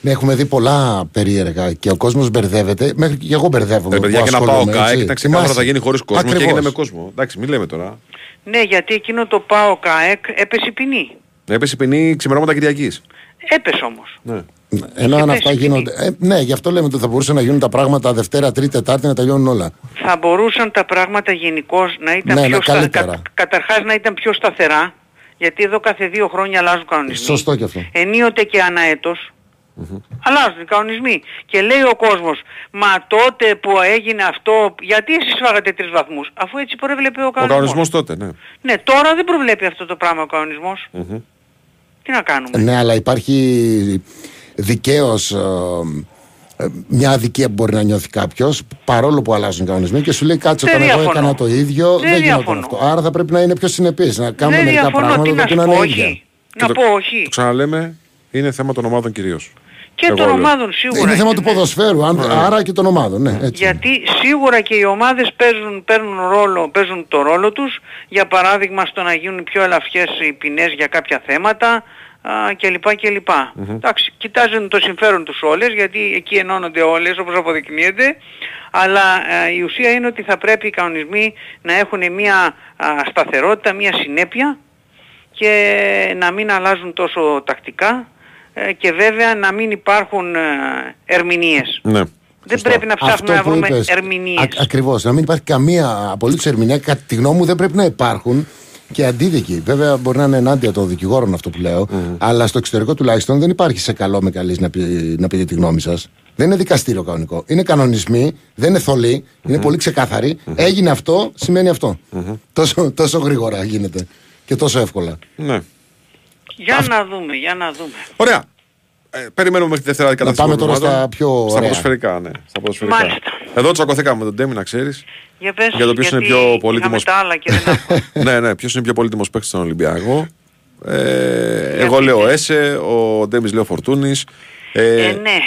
Ναι, έχουμε δει πολλά περίεργα και ο κόσμος μπερδεύεται. Μέχρι και εγώ μπερδεύομαι. Ρε παιδιά, που και να πάω ασχολούμαι, ΚΑΕΚ, έτσι. ήταν ξεκάθαρο Θυμάσαι. θα γίνει χωρίς κόσμο και Ακριβώς. έγινε με κόσμο. Εντάξει, μην λέμε τώρα. Ναι, γιατί εκείνο το ΠΑΟ ΚΑΕΚ έπεσε η ποινή. Έπεσε η ποινή ξημερώματα Κυριακής. Έπεσε όμως. Ναι. Ενώ αν Και αυτά πέσει γίνονται. Ε, ναι, γι' αυτό λέμε ότι θα μπορούσαν να γίνουν τα πράγματα Δευτέρα, Τρίτη, Τετάρτη να τελειώνουν όλα. Θα μπορούσαν τα πράγματα γενικώς να ήταν Ναι, πιο ναι, καλύτερα. καταρχάς να ήταν πιο σταθερά, γιατί εδώ κάθε δύο χρόνια αλλάζουν κανονισμοί. Σωστό και αυτό. ενίοτε και ανά έτος, αλλάζουν οι κανονισμοί. Και λέει ο κόσμος, μα τότε που έγινε αυτό, γιατί εσείς φάγατε τρεις βαθμούς, αφού έτσι προέβλεπε ο Ο κανονισμός. κανονισμός τότε, ναι. Ναι, τώρα δεν προβλέπει αυτό το πράγμα ο κανονισμός. Τι να κάνουμε; Ναι, αλλά υπάρχει δικαίως μια αδικία που μπορεί να νιώθει κάποιος παρόλο που αλλάζουν οι κανονισμοί και σου λέει κάτσε Δεν όταν εγώ διαφωνώ. έκανα το ίδιο Δεν δεν, γινόταν διαφωνώ. αυτό. Άρα θα πρέπει να είναι πιο συνεπή, να κάνουμε δεν μερικά διαφωνώ, πράγματα τι τα να οποία σου να πω, είναι ίδια. όχι. Και Να το- πω όχι. Το ξαναλέμε, είναι θέμα των ομάδων κυρίως. Και των ομάδων σίγουρα. Είναι θέμα είναι, του ναι. ποδοσφαίρου, αν, άρα και των ομάδων. Ναι, έτσι. Γιατί σίγουρα και οι ομάδες παίζουν, παίρνουν ρόλο, παίζουν το ρόλο τους, για παράδειγμα στο να γίνουν πιο ελαφιές οι ποινές για κάποια θέματα α, κλπ. κλπ. Εντάξει, κοιτάζουν το συμφέρον τους όλες, γιατί εκεί ενώνονται όλες όπως αποδεικνύεται, αλλά α, η ουσία είναι ότι θα πρέπει οι κανονισμοί να έχουν μια α, σταθερότητα, μια συνέπεια και να μην αλλάζουν τόσο τακτικά ε, και βέβαια να μην υπάρχουν ε, ερμηνείες. Ναι. Δεν Σωστό. πρέπει να ψάχνουμε να Αυτό που βρούμε είπες, ερμηνείες. α- ακριβώς, να μην υπάρχει καμία απολύτως ερμηνεία. Κατά τη γνώμη μου δεν πρέπει να υπάρχουν και αντίδικοι. Βέβαια μπορεί να είναι ενάντια των δικηγόρων αυτό που λέω, αλλά στο εξωτερικό τουλάχιστον δεν υπάρχει σε καλό με καλής να, πει, να πείτε τη γνώμη σας. Δεν είναι δικαστήριο κανονικό. Είναι κανονισμοί, δεν είναι θολοί, είναι πολύ ξεκάθαροι. Έγινε αυτό, σημαίνει αυτό. Τόσο, τόσο γρήγορα γίνεται και τόσο εύκολα. ναι. Για να δούμε, για να δούμε. Ωραία. Ε, περιμένουμε μέχρι τη Δευτέρα την Να πάμε τώρα στα πιο Στα ωραία. ποδοσφαιρικά, ναι. Στα ποδοσφαιρικά. Μάλιστα. Εδώ τσακωθήκαμε με τον Ντέμι, να ξέρεις. Για πες, Για το ποιος είναι γιατί πιο είχαμε πολύτιμος. τα άλλα και δεν άκουσα. ναι, ναι. Ποιος είναι πιο πολύτιμος παίκτης στον Ολυμπιακό. Ε, εγώ Γιατί- λέω Έσε, ο Ντέμις λέω Φορτούνης. ε, ναι.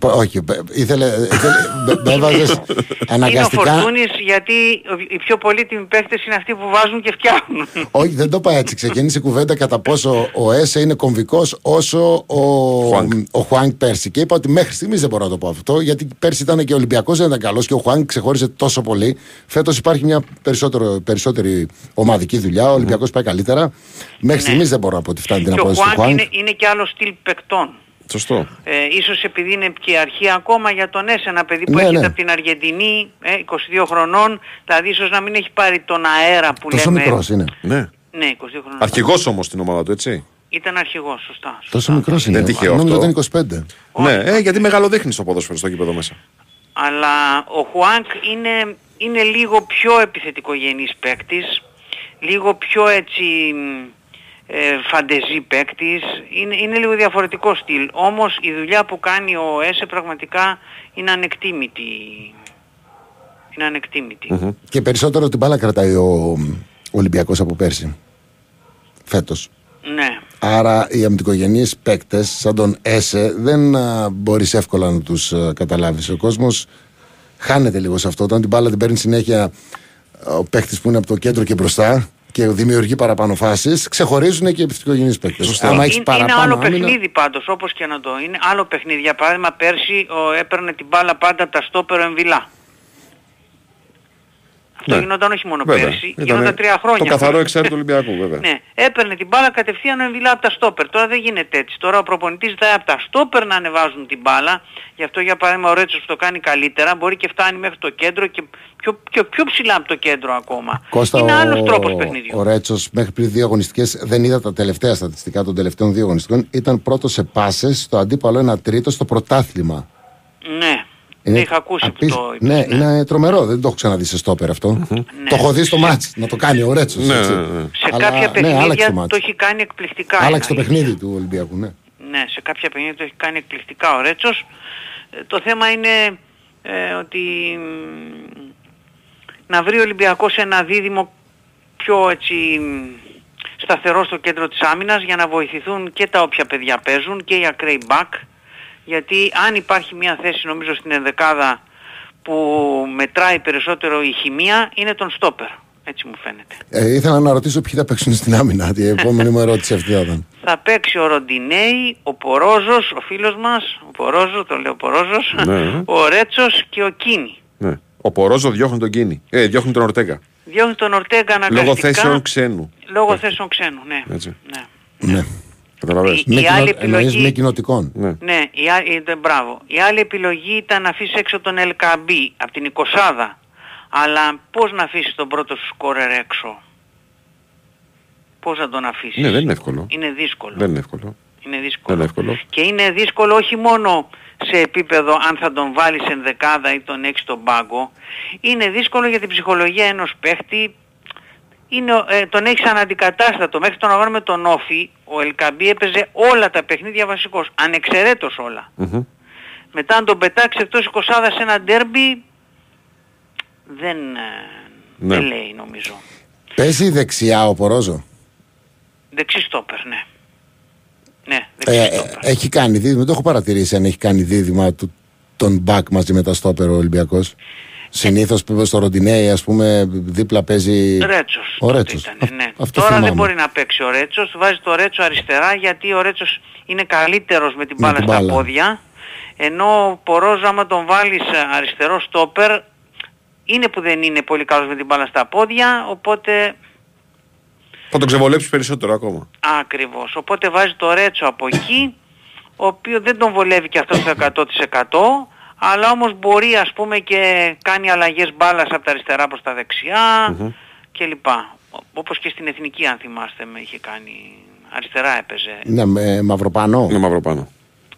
Πο- Όχι, μπε- ήθελε. ήθελε μπε- με έβαζες Είναι ο αναγκαστικά. Φορτούνης γιατί ο- οι πιο πολύτιμοι παίχτες είναι αυτοί που βάζουν και φτιάχνουν. Όχι, δεν το είπα έτσι. Ξεκίνησε η κουβέντα κατά πόσο ο Έσε είναι κομβικός όσο ο, Χουάνκ. ο Χουάνκ πέρσι. Και είπα ότι μέχρι στιγμής δεν μπορώ να το πω αυτό, γιατί πέρσι ήταν και ο Ολυμπιακός δεν ήταν καλός και ο Χουάνκ ξεχώρισε τόσο πολύ. Φέτος υπάρχει μια περισσότερο, περισσότερη ομαδική δουλειά. Ο Ολυμπιακός πάει καλύτερα. Μέχρι στιγμής δεν μπορώ να πω ότι φτάνει την Ναι. και ο απόδοση του Χουάνκ Χουάνκ. είναι, είναι και άλλο στυλ παικτών. Σωστό. Ε, ίσως επειδή είναι και αρχή ακόμα για τον Έσαι, ένα παιδί που Ναι, έρχεται ναι. από την Αργεντινή, ε, 22 χρονών, δηλαδή ίσως να μην έχει πάρει τον αέρα που Τόσο λέμε. μικρός είναι. Ναι. Ναι, 22 χρονών. Αρχηγός όμως στην ομάδα του, έτσι. Ήταν αρχηγός, σωστά. σωστά. Τόσο μικρός είναι. Δεν τυχαίο Νόμιζα αυτό. ότι είναι 25. Ναι, ε, γιατί μεγαλοδείχνεις στο ποδόσφαιρο στο γήπεδο μέσα. Αλλά ο Χουάνκ είναι, είναι λίγο πιο επιθετικογενής παίκτης, λίγο πιο έτσι μ, ε, φαντεζή παίκτης, είναι, είναι λίγο διαφορετικό στυλ. Όμως η δουλειά που κάνει ο Έσε πραγματικά είναι ανεκτήμητη. Είναι ανεκτήμητη. Και περισσότερο την μπάλα κρατάει ο Ολυμπιακός από πέρσι. Φέτος. Ναι. Άρα οι αμυντικογενείς παίκτες σαν τον Έσε δεν α, μπορείς εύκολα να τους α, καταλάβεις. Ο κόσμος χάνεται λίγο σε αυτό. Όταν την μπάλα την παίρνει συνέχεια α, ο παίκτης που είναι από το κέντρο και μπροστά και δημιουργεί παραπάνω φάσεις, ξεχωρίζουν και οι επιθετικογενείς παίκτες. Σωστά. Άμα έχεις Είναι, είναι παραπάνω άλλο άμυνα- παιχνίδι πάντως, όπως και να το είναι. Άλλο παιχνίδι. Για παράδειγμα, πέρσι ο, έπαιρνε την μπάλα πάντα από τα στόπερ ο Εμβιλά. Αυτό Ναι. γινόταν όχι μόνο Βέβαια. πέρσι, Ήταν γινόταν τρία χρόνια. Το καθαρό εξάρι του Ολυμπιακού, βέβαια. Ναι, έπαιρνε την μπάλα κατευθείαν ο Εμβιλά από τα στόπερ. Τώρα δεν γίνεται έτσι. Τώρα ο προπονητής ζητάει από τα στόπερ να ανεβάζουν την μπάλα. Γι' αυτό για παράδειγμα ο Ρέτσος που το κάνει καλύτερα μπορεί και φτάνει μέχρι το κέντρο και πιο, πιο, πιο ψηλά από το κέντρο ακόμα. Κώστα, Είναι ο, άλλος τρόπος παιχνιδιού. ο Ρέτσος μέχρι πριν δύο αγωνιστικές, δεν είδα τα τελευταία στατιστικά των τελευταίων δύο αγωνιστικών. Ήταν πρώτος σε πάσες, στο αντίπαλο ένα τρίτο στο πρωτάθλημα. Ναι, είχα ακούσει που απίσ- το είπες, Ναι, είναι τρομερό. Δεν το έχω ξαναδεί σε στόπερ αυτό. Το έχω δει στο μάτς να το κάνει ο Ρέτσος. Ναι, ναι, ναι. Σε κάποια παιχνίδια το έχει κάνει εκπληκτικά. Άλλαξε το εννοείς. παιχνίδι του Ολυμπιακού, ναι. Ναι, σε κάποια παιχνίδια το έχει κάνει εκπληκτικά ο Ρέτσος. Ε, Το θέμα είναι ε, ότι μ, να βρει ο Ολυμπιακός ένα δίδυμο πιο έτσι μ, σταθερό στο κέντρο της άμυνας για να βοηθηθούν και τα όποια παιδιά παίζουν και οι ακραίοι μπακ γιατί αν υπάρχει μια θέση νομίζω στην ενδεκάδα που μετράει περισσότερο η χημεία είναι τον στόπερ. Έτσι μου φαίνεται. Ε, ήθελα να ρωτήσω ποιοι θα παίξουν στην άμυνα. Η επόμενη μου ερώτηση αυτή θα ήταν. Θα παίξει ο Ροντινέη, ο Πορόζος, ο φίλος μας, ο Πορόζο, το λέω Πορόζος, Ναι. ο Ρέτσος και ο Κίνη. ναι. Ο Πορόζο διώχνει τον Κίνη. Ε, διώχνει τον Ορτέγκα. Διώχνει τον Ορτέγκα αναγκαστικά. Λόγω θέσεων ξένου. Λόγω θέσεων ξένου, ναι. Έτσι. ναι. ναι. Καταλαβες. Η- Με άλλη κοινο- εννοείς επιλογή- με κοινοτικών. Ναι. Ναι, η άλλη, ε, μπράβο. Η άλλη επιλογή ήταν να αφήσει έξω τον Ελκαμπή από την 20 Αλλά πώς να αφήσεις τον πρώτο σου σκόρερ έξω; Πώς να τον αφήσεις; Ναι, δεν είναι εύκολο. Είναι δύσκολο. Δεν είναι εύκολο. Είναι δύσκολο. Δεν είναι εύκολο. Και είναι δύσκολο όχι μόνο σε επίπεδο αν θα τον βάλεις εν δεκάδα ή τον έχεις στον πάγκο. Είναι δύσκολο για την ψυχολογία ενός παίχτη. Είναι, ε, τον έχεις αναντικατάστατο. Μέχρι τον αγώνα με τον Όφη ο Ελκαμπή έπαιζε όλα τα παιχνίδια βασικός. Ανεξαιρέτως όλα. Μμμ. Μετά αν τον πετάξεις εκτός 20 σε ένα ντέρμπι δεν, ε, Ναι. δεν λέει νομίζω. Παίζει δεξιά ο Πορόζο. Δεξί στόπερ, ναι. Ναι, Ε, δεξί ε, στόπερ. έχει κάνει δίδυμα, δεν το έχω παρατηρήσει αν έχει κάνει δίδυμα του, τον μπακ μαζί με τα στόπερ ο Ολυμπιακός. Συνήθως που στο Ροντινέι ας πούμε δίπλα παίζει Ρέτσος. ο τότε Ρέτσος. Ήταν, ναι. Α- αυτό Τώρα δεν θυμάμαι. μπορεί να παίξει ο Ρέτσος. Βάζει το Ρέτσο αριστερά γιατί ο Ρέτσος είναι καλύτερος με την Με μπάλα την στα μπάλα. πόδια. Ενώ ο Πορόζο άμα τον βάλεις ε, αριστερό στόπερ είναι που δεν είναι πολύ καλός με την μπάλα στα πόδια. Οπότε Θα τον ξεβολέψεις περισσότερο ακόμα. Ακριβώς. Οπότε βάζει το Ρέτσο από εκεί, ο οποίος δεν τον βολεύει και αυτός στο 100% αλλά όμως μπορεί ας πούμε και κάνει αλλαγές μπάλας από τα αριστερά προς τα δεξιά κλπ. Ο- Όπως και στην Εθνική αν θυμάστε με είχε κάνει αριστερά έπαιζε. Ναι, με μαυροπάνο. Με μαυροπάνω.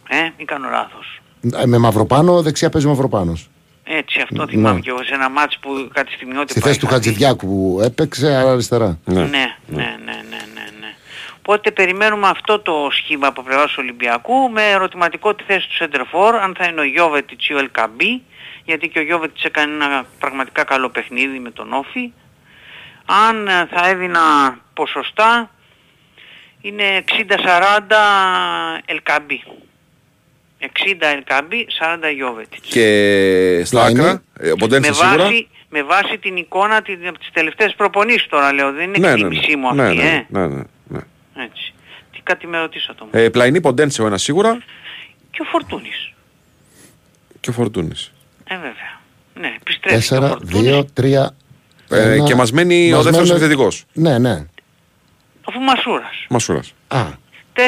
Ε, ή κάνω λάθος. Ε, Με μαυροπάνο, δεξιά παίζει μαυροπάνος. Έτσι αυτό Ναι. θυμάμαι και εγώ σε ένα μάτς που κάτι στιγμιότυπα Στη θέση του είχα δει. Χατζηδιάκου που έπαιξε άρα αριστερά. Ναι. Ναι, ναι, ναι, ναι, ναι, ναι. Οπότε περιμένουμε αυτό το σχήμα από πλευράς του Ολυμπιακού με ερωτηματικό τη θέση του Σεντερφόρ, αν θα είναι ο Γιώβετιτς ή ο Ελκαμπή, γιατί και ο Γιώβετιτς έκανε ένα πραγματικά καλό παιχνίδι με τον Όφη. Αν ε, θα έδινα ποσοστά, είναι 60-40 Ελκαμπή. 60 Ελκάμπη, 40 Γιώβετιτς. Και στα Πλάινι. άκρα, ε, ο Ποντένσε Με σίγουρα. βάση, με βάση την εικόνα τη- από τις τελευταίες προπονήσεις τώρα λέω, δεν είναι Ναι, ναι, εκτίμησή μου ναι, αυτή, ναι, ε. ναι, ναι, ναι. Έτσι. Τι κάτι με ρωτήσατε όμως. Ε, πλαϊνή Ποντένσε ο ένας σίγουρα Και ο Φορτούνης. και ο Φορτούνης. Ε, βέβαια. Ναι, επιστρέφει και ο 4, Φορτούνης. 2, 3. Ε, και μας μένει ο δεύτερος επιθετικός. Ναι, ναι. Αφού Μασούρας. Μασούρας. Α, 4-4-2,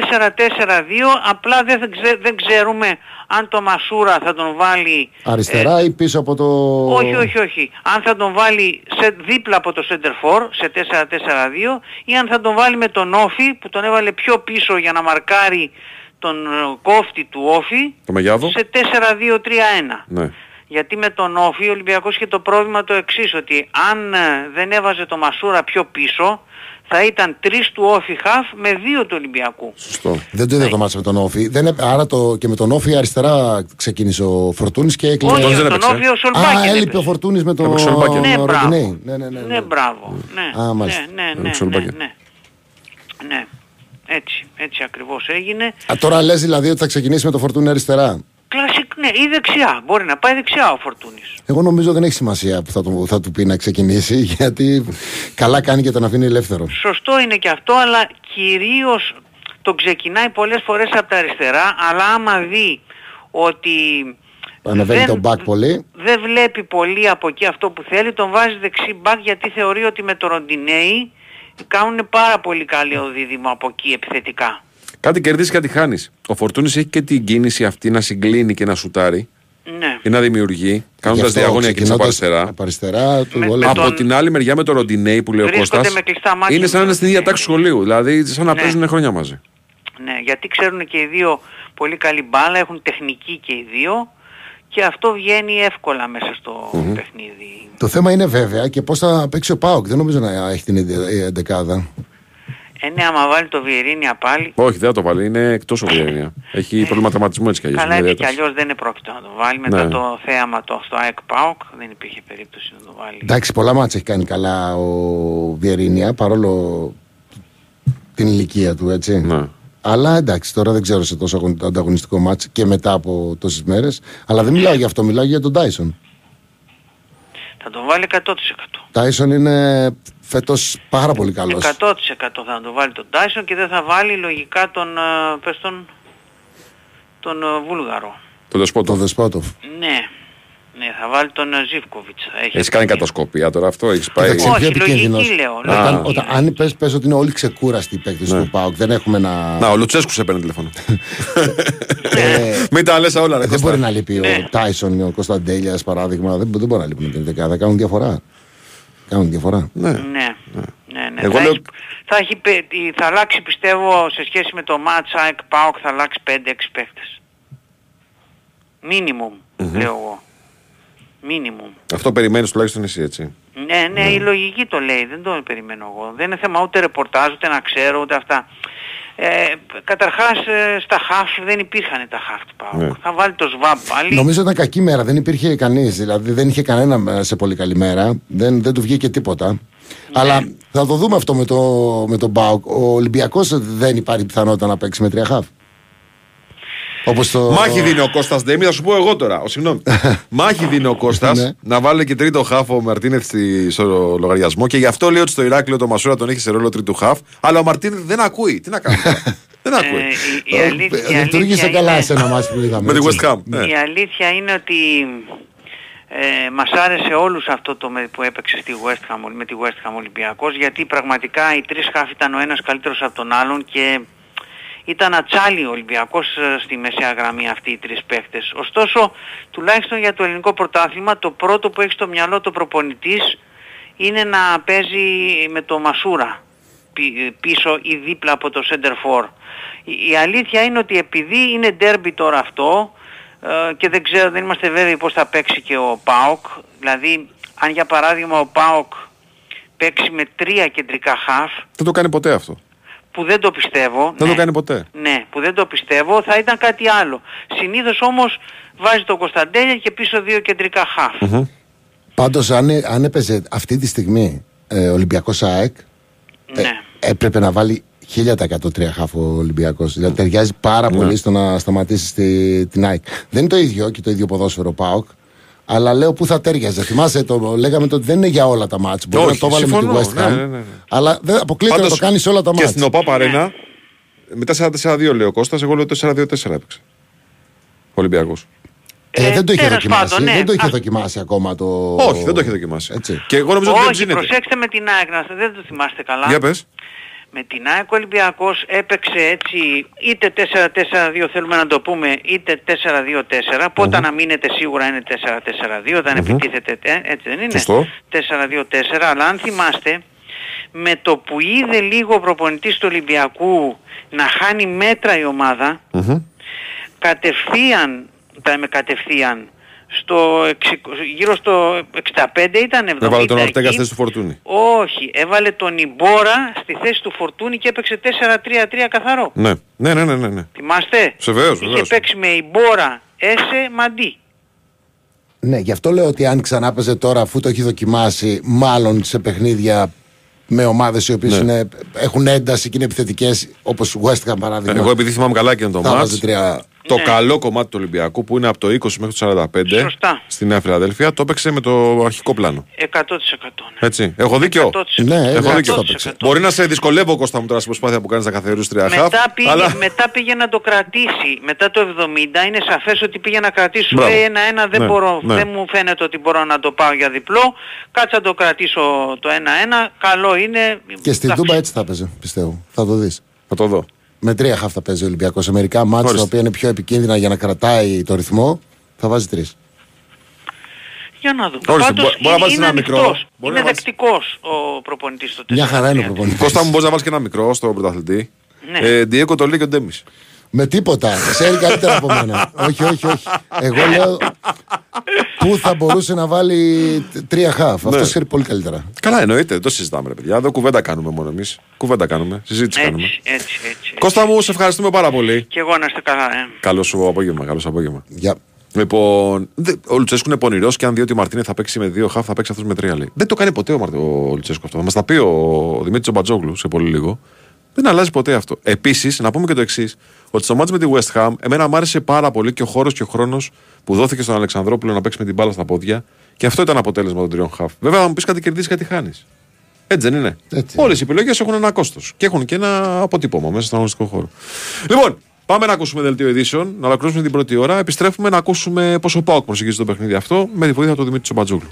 απλά δεν, ξε- δεν ξέρουμε αν το Μασούρα θα τον βάλει... αριστερά ή πίσω από το. ε, όχι, όχι, όχι. Αν θα τον βάλει σε, δίπλα από το center for σε 4-4-2 ή αν θα τον βάλει με τον Όφη που τον έβαλε πιο πίσω για να μαρκάρει τον ε, κόφτη του Όφη Το Μεγιάδο. σε 4-2-3-1. Ναι. Γιατί με τον Όφη ο Ολυμπιακός είχε το πρόβλημα το εξής, ότι αν ε, δεν έβαζε το Μασούρα πιο πίσω, θα ήταν τρεις του Όφη χαφ με δύο του Ολυμπιακού. Σωστό. Δεν το είδα το μάτς με τον Όφη. Δεν, έ- άρα το, και με τον Όφη αριστερά ξεκίνησε ο Φορτούνης και έκλεινε. Όχι, δεν τον έπαιξε. Όφη ο Σολμπάκη Α, έλειπε έπαιζε. ο Φορτούνης με τον Έπαιξε ο Σολμπάκη. Ναι, μπράβο. Ροντινέη. Ναι, ναι, ναι. Ναι, μπράβο. Ναι, Α, μάλιστα. ναι, ναι, ναι, Έπαιξε ο ναι, Σολμπάκη. ναι. Ναι. Έτσι, έτσι ακριβώς έγινε. Α, τώρα λες δηλαδή ότι θα ξεκινήσει με το Φορτούνη αριστερά. Κλασικ, ναι, ή δεξιά. Μπορεί να πάει δεξιά ο Φορτούνης. Εγώ νομίζω δεν έχει σημασία που θα του, θα του πει να ξεκινήσει γιατί καλά κάνει και τον αφήνει ελεύθερο. Σωστό είναι και αυτό, αλλά κυρίως τον ξεκινάει πολλές φορές από τα αριστερά, αλλά άμα δει ότι Ανεβαίνει δεν- τον μπακ πολύ. δεν βλέπει πολύ από εκεί αυτό που θέλει, τον βάζει δεξί μπακ γιατί θεωρεί ότι με το Ροντινέι κάνουν πάρα πολύ καλό δίδυμο από εκεί επιθετικά. Κάτι κερδίζει, κάτι χάνεις. Ο Φορτούνης έχει και την κίνηση αυτή να συγκλίνει και να σουτάρει Ναι. ή να δημιουργεί, κάνοντας Γι' αυτό, διαγώνια κίνηση από ξεκινώντας αριστερά. Από αριστερά του Με- όλο- με Από τον- την άλλη μεριά με τον Ροντινέη που λέει ο Βρίσκονται Κώστας με κλειστά μάτια είναι με σαν να είναι τον στην ίδια Ροντινέη. τάξη σχολείου. Δηλαδή σαν να Ναι. παίζουν χρόνια μαζί. Ναι, γιατί ξέρουν και οι δύο πολύ καλή μπάλα, έχουν τεχνική και οι δύο και αυτό βγαίνει εύκολα μέσα στο παιχνίδι. Το θέμα είναι βέβαια και πώς θα παίξει ο Πάοκ. Δεν νομίζω να έχει την εντεκάδα. Ε, ναι, άμα βάλει το Βιερίνια πάλι, Όχι, δεν θα το βάλει. Είναι εκτός ο Βιερίνια. Έχει πρόβλημα τραυματισμού έτσι κι αλλιώς. καλά έτσι κι αλλιώς δεν είναι πρόκειτο να το βάλει. Μετά Ναι. το θέαμα το, στο ΑΕΚ ΠΑΟΚ δεν υπήρχε περίπτωση να το βάλει. Εντάξει, πολλά μάτια έχει κάνει καλά ο Βιερίνια παρόλο την ηλικία του, έτσι. Ναι. Αλλά εντάξει, τώρα δεν ξέρω σε τόσο αγων- ανταγωνιστικό μάτς και μετά από τόσες μέρες. Αλλά δεν μιλάω για αυτό, μιλάω για τον Τάισον. Θα τον βάλει 100%. Τάισον είναι φέτος πάρα πολύ καλός. 100% θα το βάλει τον Τάισον και δεν θα βάλει λογικά τον, ε, πες τον, τον ε, Βούλγαρο. Το Το δεσπότο. Δεσπότοφ. Ναι, ναι, θα βάλει τον ε, Ζίβκοβιτς. Θα έχει Έχεις κάνει κατασκοπία τώρα αυτό. Έχεις πάει. Κοίταξε, Όχι, πιο λογική επικίνδυνος. λέω, Όταν, λογική. όταν, αν πες, πες ότι είναι όλοι ξεκούραστοι οι παίκτες Ναι. του ΠΑΟΚ, δεν έχουμε να... Να, ο Λουτσέσκου σε παίρνει τηλέφωνο. Ε, Μην τα λες όλα, ρε δεν Κώστα. μπορεί να λείπει Ναι. ο Τάισον, ο Κωνσταντέλιας παράδειγμα. Δεν, δεν μπορεί να λείπουν την δεκάδα. Κάνουν διαφορά. Κάνουν διαφορά. Ναι. Ναι, ναι, ναι. Εγώ θα, λέω- έχει, θα, έχει, πε- θα αλλάξει πιστεύω σε σχέση με το match ΑΕΚ ΠΑΟΚ θα αλλάξει 5-6 παίχτες. Μίνιμουμ, λέω εγώ. Μίνιμουμ. Αυτό περιμένεις τουλάχιστον εσύ έτσι. Ναι, ναι, η λογική το λέει, δεν το περιμένω εγώ. Δεν είναι θέμα ούτε ρεπορτάζ, ούτε να ξέρω, ούτε αυτά. Ε, καταρχάς ε, στα χαφ δεν υπήρχαν τα χαφ του ΠΑΟΚ. Ναι. Θα βάλει το ΣΒΑΜ πάλι. Νομίζω ήταν κακή μέρα. Δεν υπήρχε κανείς. Δηλαδή δεν είχε κανένα ε, σε πολύ καλή μέρα. Δεν, δεν του βγήκε τίποτα. Ναι. Αλλά θα το δούμε αυτό με, το, με τον Μπάουκ. Ο Ολυμπιακός δεν υπάρχει πιθανότητα να παίξει με τρία χαφ. Όπως το. Μάχη δίνει ο Κώστας Ντέμι, θα σου πω εγώ τώρα. Ο, συγγνώμη. Μάχη δίνει ο Κώστας Ναι. να βάλει και τρίτο χάφ ο Μαρτίνεθ στη- στο λογαριασμό και γι' αυτό λέει ότι στο Ηράκλειο το Μασούρα τον έχει σε ρόλο τρίτου χάφ. Αλλά ο Μαρτίνεθ δεν ακούει. Τι να κάνει. τώρα; δεν Ε, ακούει. η, η αλήθεια, η Λειτουργήσε αλήθεια καλά είναι- σε ένα μάτι που είδαμε. Με τη έτσι. West Ham. ναι. Η αλήθεια είναι ότι ε, μας άρεσε όλους αυτό το με- που έπαιξε στη West Ham, με τη West Ham Ολυμπιακός γιατί πραγματικά οι τρεις χάφ ήταν ο ένας καλύτερος από τον άλλον και ήταν ατσάλι ο Ολυμπιακός ε, στη μεσαία γραμμή αυτοί οι τρεις παίχτες. Ωστόσο, τουλάχιστον για το ελληνικό πρωτάθλημα, το πρώτο που έχει στο μυαλό το προπονητής είναι να παίζει με το Μασούρα πι- πίσω ή δίπλα από το center for. Η, η αλήθεια είναι ότι επειδή είναι derby τώρα αυτό ε, και δεν ξέρω, δεν είμαστε βέβαιοι πώς θα παίξει και ο ΠΑΟΚ, δηλαδή αν για παράδειγμα ο ΠΑΟΚ παίξει με τρία κεντρικά χαφ, Δεν το κάνει ποτέ αυτό. Που δεν το πιστεύω. Δεν ναι. το κάνει ποτέ. Ναι, που δεν το πιστεύω, θα ήταν κάτι άλλο. Συνήθως όμως βάζει τον Κωνσταντέλια και πίσω δύο κεντρικά χαφ. Πάντως, αν, αν έπαιζε αυτή τη στιγμή ε, Ολυμπιακός ΑΕΚ, ε, Ναι. έπρεπε να βάλει 1000% τρία χάφ ο Ολυμπιακός. Δηλαδή ταιριάζει πάρα Ναι. πολύ στο να σταματήσει στη, την ΑΕΚ. Δεν είναι το ίδιο και το ίδιο ποδόσφαιρο ΠΑΟΚ. Αλλά λέω πού θα τέριαζε. Θυμάσαι, το, λέγαμε το ότι δεν είναι για όλα τα μάτς. Μπορεί Όχι, να το έβαλε με συμφωνώ. τη West Ham. Ναι, ναι, ναι, ναι. Αλλά δεν αποκλείεται να το Πάντως, κάνεις σε όλα τα Και μάτς. στην ΟΠΑ Παρένα, μετά 4-4-2 λέει ο Κώστας, εγώ λέω 4-2-4 έπαιξε. Ο Ολυμπιακός. Ε, Ε, δεν το είχε τέλος δοκιμάσει. πάντων, ναι. Δεν το είχε Α- δοκιμάσει ακόμα το. Όχι, δεν το έχει δοκιμάσει. Έτσι. Και εγώ νομίζω ότι δεν Όχι, ψήνεται. προσέξτε με την ΑΕΚ, να- δεν το θυμάστε καλά. Για πες. Με την ΑΕΚ ο Ολυμπιακός έπαιξε έτσι είτε 4-4-2 θέλουμε να το πούμε είτε 4-2-4 που όταν αμήνεται σίγουρα είναι 4-4-2 όταν επιτίθεται ε, έτσι δεν είναι; Σωστό. 4-2-4 αλλά αν θυμάστε με το που είδε λίγο ο προπονητής του Ολυμπιακού να χάνει μέτρα η ομάδα Μμμ. κατευθείαν, τα με κατευθείαν, στο, εξι- γύρω στο 65 ήταν 70 Έβαλε τον Ορτέγκα εκεί. στη θέση του Φορτούνη. Όχι, έβαλε τον Ιμπόρα στη θέση του Φορτούνη και έπαιξε 4-3-3 καθαρό. Ναι, ναι, ναι, ναι. ναι, ναι. Θυμάστε; Σε βεβαίως, Είχε βεβαίως. παίξει με Ιμπόρα, Έσε, Μαντί. Ναι, γι' αυτό λέω ότι αν ξανά παίζε τώρα, αφού το έχει δοκιμάσει, μάλλον σε παιχνίδια με ομάδες οι οποίες Ναι. έχουν ένταση και είναι επιθετικές, όπως West Ham παράδειγμα. Εγώ επειδή θυμάμαι καλά και το θα βάζει μάτς, τρία. Το Ναι. καλό κομμάτι του Ολυμπιακού που είναι από το 20 μέχρι το 45 Σωστά. στη Νέα Φιλαδέλφια το έπαιξε με το αρχικό πλάνο. 100%. Ναι. Έτσι. Έχω δίκιο. 100%. Ναι, Έχω εντάξει, δίκιο. το έπαιξε. Μπορεί να σε δυσκολεύω Κώστα μου τώρα στην προσπάθεια που κάνεις να καθαρίσει τρία χαφ. Μετά πήγε, Αλλά... μετά πήγε να το κρατήσει. Μετά το 70 είναι σαφές ότι πήγε να κρατήσει. Σου Μπράβο. λέει ένα-ένα δεν, Ναι, μπορώ, ναι. δεν μου φαίνεται ότι μπορώ να το πάω για διπλό. Κάτσα να το κρατήσω το ένα-ένα. Καλό είναι. Και στην Εντάξει. Τούμπα έτσι θα παίζει, πιστεύω. Θα το δεις. Θα το δω. Με τρία χαφ θα παίζει ο Ολυμπιακός. Σε μερικά μάτια τα Ορίστε. οποία είναι πιο επικίνδυνα για να κρατάει το ρυθμό, θα βάζει τρεις. Για να δούμε. Ορίστε, Πάντως μπο- μπορεί να είναι, βάλεις είναι ένα μικρό. ανοιχτός. Μπορεί είναι να βάλεις- δεκτικός ο προπονητής στο 4. Μια χαρά είναι ο προπονητής. Κώστα μου μπορείς να βάλει και ένα μικρό στο πρωταθλητή. Ναι. Ε, Διέκο το λέει και ο Ντέμις. Με τίποτα. Ξέρει καλύτερα από μένα. όχι, όχι, όχι. Εγώ λέω πού θα μπορούσε να βάλει τ- τρία χαφ. Αυτός Ναι. ξέρει πολύ καλύτερα. Καλά, εννοείται, δεν το συζητάμε, ρε παιδιά. Εδώ κουβέντα κάνουμε μόνο εμείς. Κουβέντα κάνουμε, συζήτηση κάνουμε. Έτσι, έτσι, έτσι. Κώστα μου, σε ευχαριστούμε πάρα πολύ. Και εγώ να είστε καλά, ε. Καλό σου απόγευμα, καλό σου απόγευμα. Για... Λοιπόν, δε- ο Λουτσέσκου είναι πονηρός και αν δει ότι ο Μαρτίνε θα παίξει με δύο χαφ, θα παίξει αυτός με τρία λέει. Δεν το κάνει ποτέ ο, Μαρ... ο Λουτσέσκου αυτό. Θα μας τα πει ο Δημήτρης Τζομπατζόγλου σε πολύ λίγο. Δεν αλλάζει ποτέ αυτό. Επίσης, να πούμε και το εξής: Ότι στο μάτς με τη West Ham, εμένα μου άρεσε πάρα πολύ και ο χώρος και ο χρόνος που δόθηκε στον Αλεξανδρόπουλο να παίξει με την μπάλα στα πόδια. Και αυτό ήταν αποτέλεσμα των τριών χαφ. Βέβαια, θα μου πεις κάτι κερδίσεις, κάτι χάνεις. Έτσι δεν είναι. Έτσι. Όλες οι επιλογές έχουν ένα κόστος και έχουν και ένα αποτύπωμα μέσα στον αγωνιστικό χώρο. Λοιπόν, πάμε να ακούσουμε δελτίο ειδήσεων, να ολοκληρώσουμε την πρώτη ώρα. Επιστρέφουμε να ακούσουμε πόσο πάω προσεγγίζει το παιχνίδι αυτό με τη βοήθεια του Δημήτρη Τσομπατζόγλου.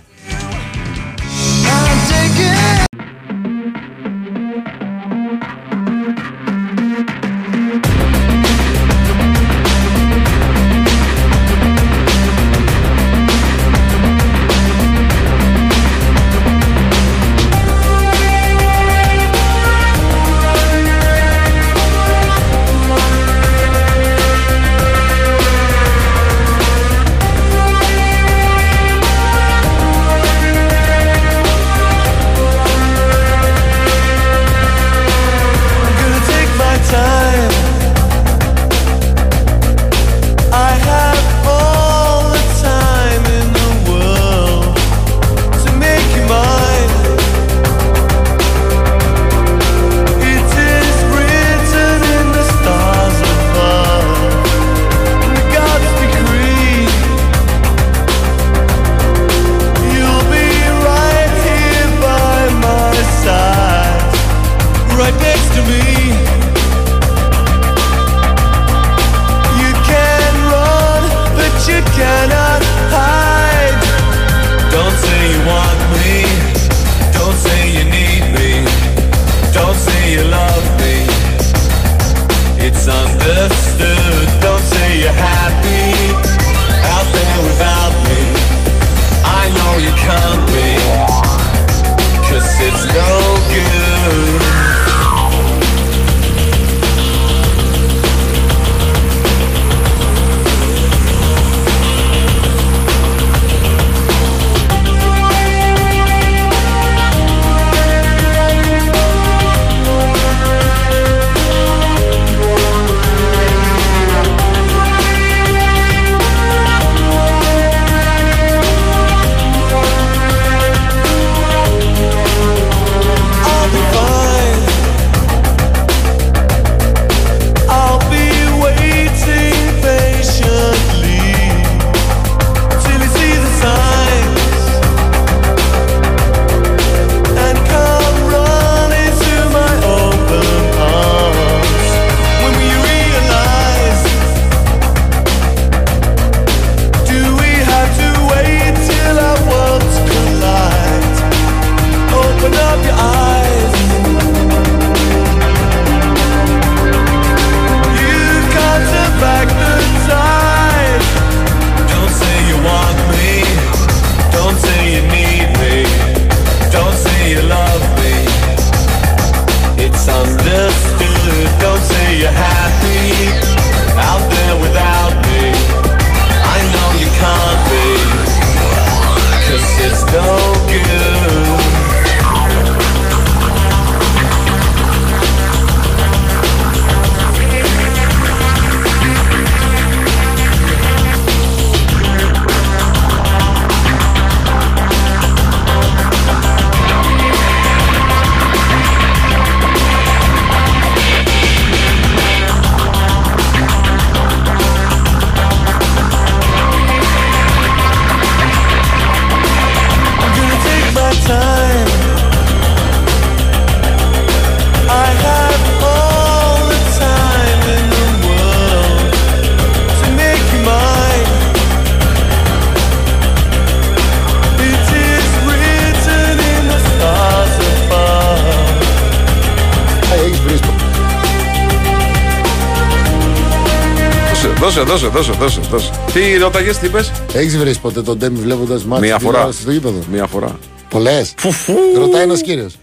Δώσε, δώσε, δώσε, δώσε. δώσε. Τι ρώταγες, τι είπες; Έχεις βρεις ποτέ τον Ντέμι βλέποντας μάτια Μία φορά. στο γήπεδο; Μία φορά. Πολλές. Φουφού. Ρωτάει ένας κύριος.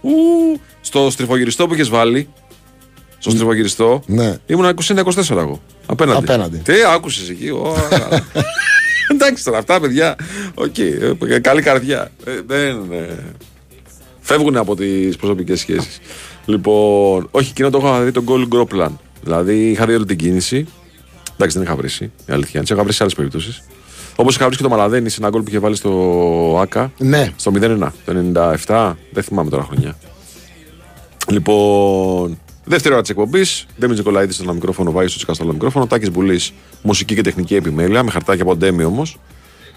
Ου, Στο στριφογυριστό που είχες βάλει. Στο στριφογυριστό. Ναι. Ήμουν 21-24 εγώ. Απέναντι. Απέναντι. Τι άκουσες εκεί. ω, Εντάξει τώρα αυτά παιδιά. Οκ. ε, Καλή καρδιά. Ε, Δεν. Φεύγουν από τις προσωπικές σχέσεις. Λοιπόν, όχι, εκείνο το είχα δει τον goal Groplan. Δηλαδή είχα δει όλη την κίνηση. Εντάξει, δεν είχα βρει. Η αλήθεια. Τις είχα βρει σε άλλες περιπτώσεις. Όπως είχα βρει και το Μαλαδένη σε ένα γκολ που είχε βάλει στο ΑΚΑ. Ναι. Στο 0-1, το 97, δεν θυμάμαι τώρα χρονιά. Λοιπόν, δεύτερη ώρα της εκπομπής. Ντέμι Νικολαίδη στο ένα μικρόφωνο, Βάης στο Τσικάς στο άλλο μικρόφωνο. Τάκης Μπουλής, μουσική και τεχνική επιμέλεια, με χαρτάκια από Ντέμι όμως.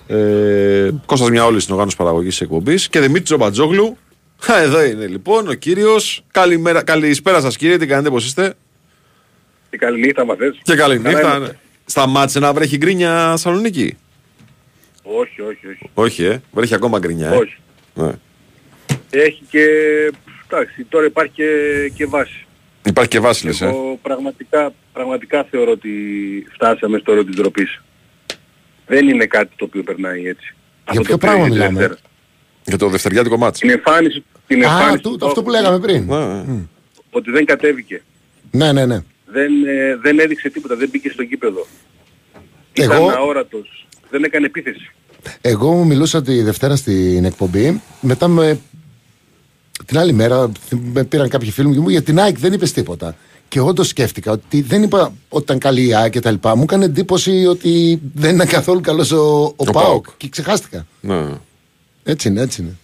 Ε, Κώστας Μιαόλης στην οργάνωση παραγωγής της εκπομπής. Και Δημήτρης Μπατζόγλου. Α, εδώ είναι λοιπόν ο κύριος. Καλησπέρα σας κύριε, τι κάνετε, πώς είστε; Τι καλή νύχτα μας θες. Και καλή Καλά νύχτα. είμαστε. Σταμάτησε να βρέχει γκρίνια Σαλονίκη. Όχι, όχι, όχι. Όχι, ε. Βρέχει ακόμα γκρίνια, ε. όχι. Ναι. Έχει και... Εντάξει, τώρα υπάρχει και, και βάση. Υπάρχει και βάση, λες, ε. Εγώ πραγματικά, πραγματικά θεωρώ ότι φτάσαμε στο όριο της ντροπής. Δεν είναι κάτι το οποίο περνάει έτσι. Αυτό ποιο το οποίο πράγμα έγινε μιλάμε; Δευτέρα. Για το δευτεριάτικο μάτς. Την εμφάνιση, την Α, εμφάνιση του- του αυτό που Πάουκ, λέγαμε πριν. Ναι, ναι. Ότι δεν κατέβηκε. Ναι, ναι, ναι. Δεν, ε, δεν έδειξε τίποτα. Δεν μπήκε στο γήπεδο. Εγώ- Ήταν αόρατος. Δεν έκανε επίθεση. Εγώ μιλούσα τη Δευτέρα στην εκπομπή. Μετά με... την άλλη μέρα με πήραν κάποιοι φίλοι μου και μου για την ΑΕΚ δεν είπες τίποτα. Και εγώ το σκέφτηκα ότι δεν είπα ότι ήταν καλή η ΑΕΚ και τα λοιπά. Μου έκανε εντύπωση ότι δεν ήταν καθόλου καλός ο, ο, Ο ΠΑΟΚ. ΠΑΟΚ. Και ξεχάστηκα. ναι. Έτσι είναι, έτσι είναι.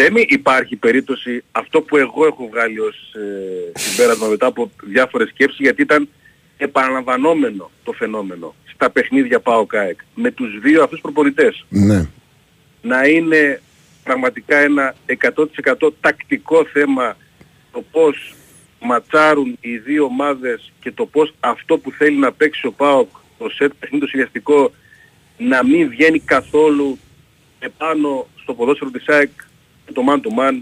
Ντέμι, υπάρχει περίπτωση αυτό που εγώ έχω βγάλει ως ε, συμπέρασμα μετά από διάφορες σκέψεις γιατί ήταν επαναλαμβανόμενο το φαινόμενο στα παιχνίδια ΠΑΟ ΚΑΕΚ με τους δύο αυτούς προπονητές Ναι. να είναι πραγματικά ένα 100% τακτικό θέμα το πώς ματσάρουν οι δύο ομάδες και το πώς αυτό που θέλει να παίξει ο ΠΑΟΚ το σετ παιχνίδι το συνδυαστικό να μην βγαίνει καθόλου επάνω στο ποδόσφαιρο της ΑΕΚ με το man to man,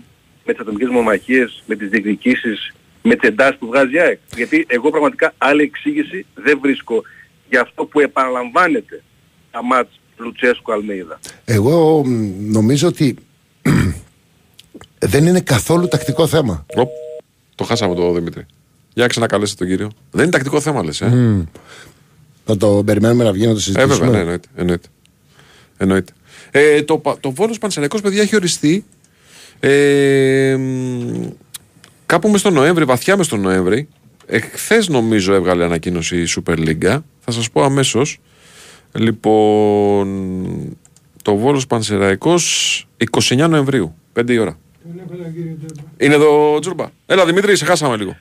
με τις ατομικές μονομαχίες, με τις διεκδικήσεις, με τις εντάσεις που βγάζει η ΑΕΚ. Γιατί εγώ πραγματικά άλλη εξήγηση δεν βρίσκω για αυτό που επαναλαμβάνεται τα μάτς Λουτσέσκου Αλμέιδα. Εγώ μ, νομίζω ότι δεν είναι καθόλου τακτικό θέμα. Οπ, το χάσαμε το Δημήτρη. Για ξανακαλέστε τον κύριο. Δεν είναι τακτικό θέμα, λες, ε. Θα το περιμένουμε να βγει να το Ε, συζητήσουμε. βέβαια, ναι, εννοείται. εννοείται. εννοείται. Ε, το, πα- το Βόλος Πανσεραϊκός, παιδιά, έχει οριστεί ε, μ, κάπου μες τον Νοέμβρη, βαθιά μες τον Νοέμβρη. Εχθές νομίζω έβγαλε ανακοίνωση η Super League. Θα σας πω αμέσως. Λοιπόν, το Βόλος Πανσεραϊκός 29 Νοεμβρίου, 5 η ώρα. Είναι εδώ ο Τζούρμπα. Έλα Δημήτρη, σε χάσαμε λίγο.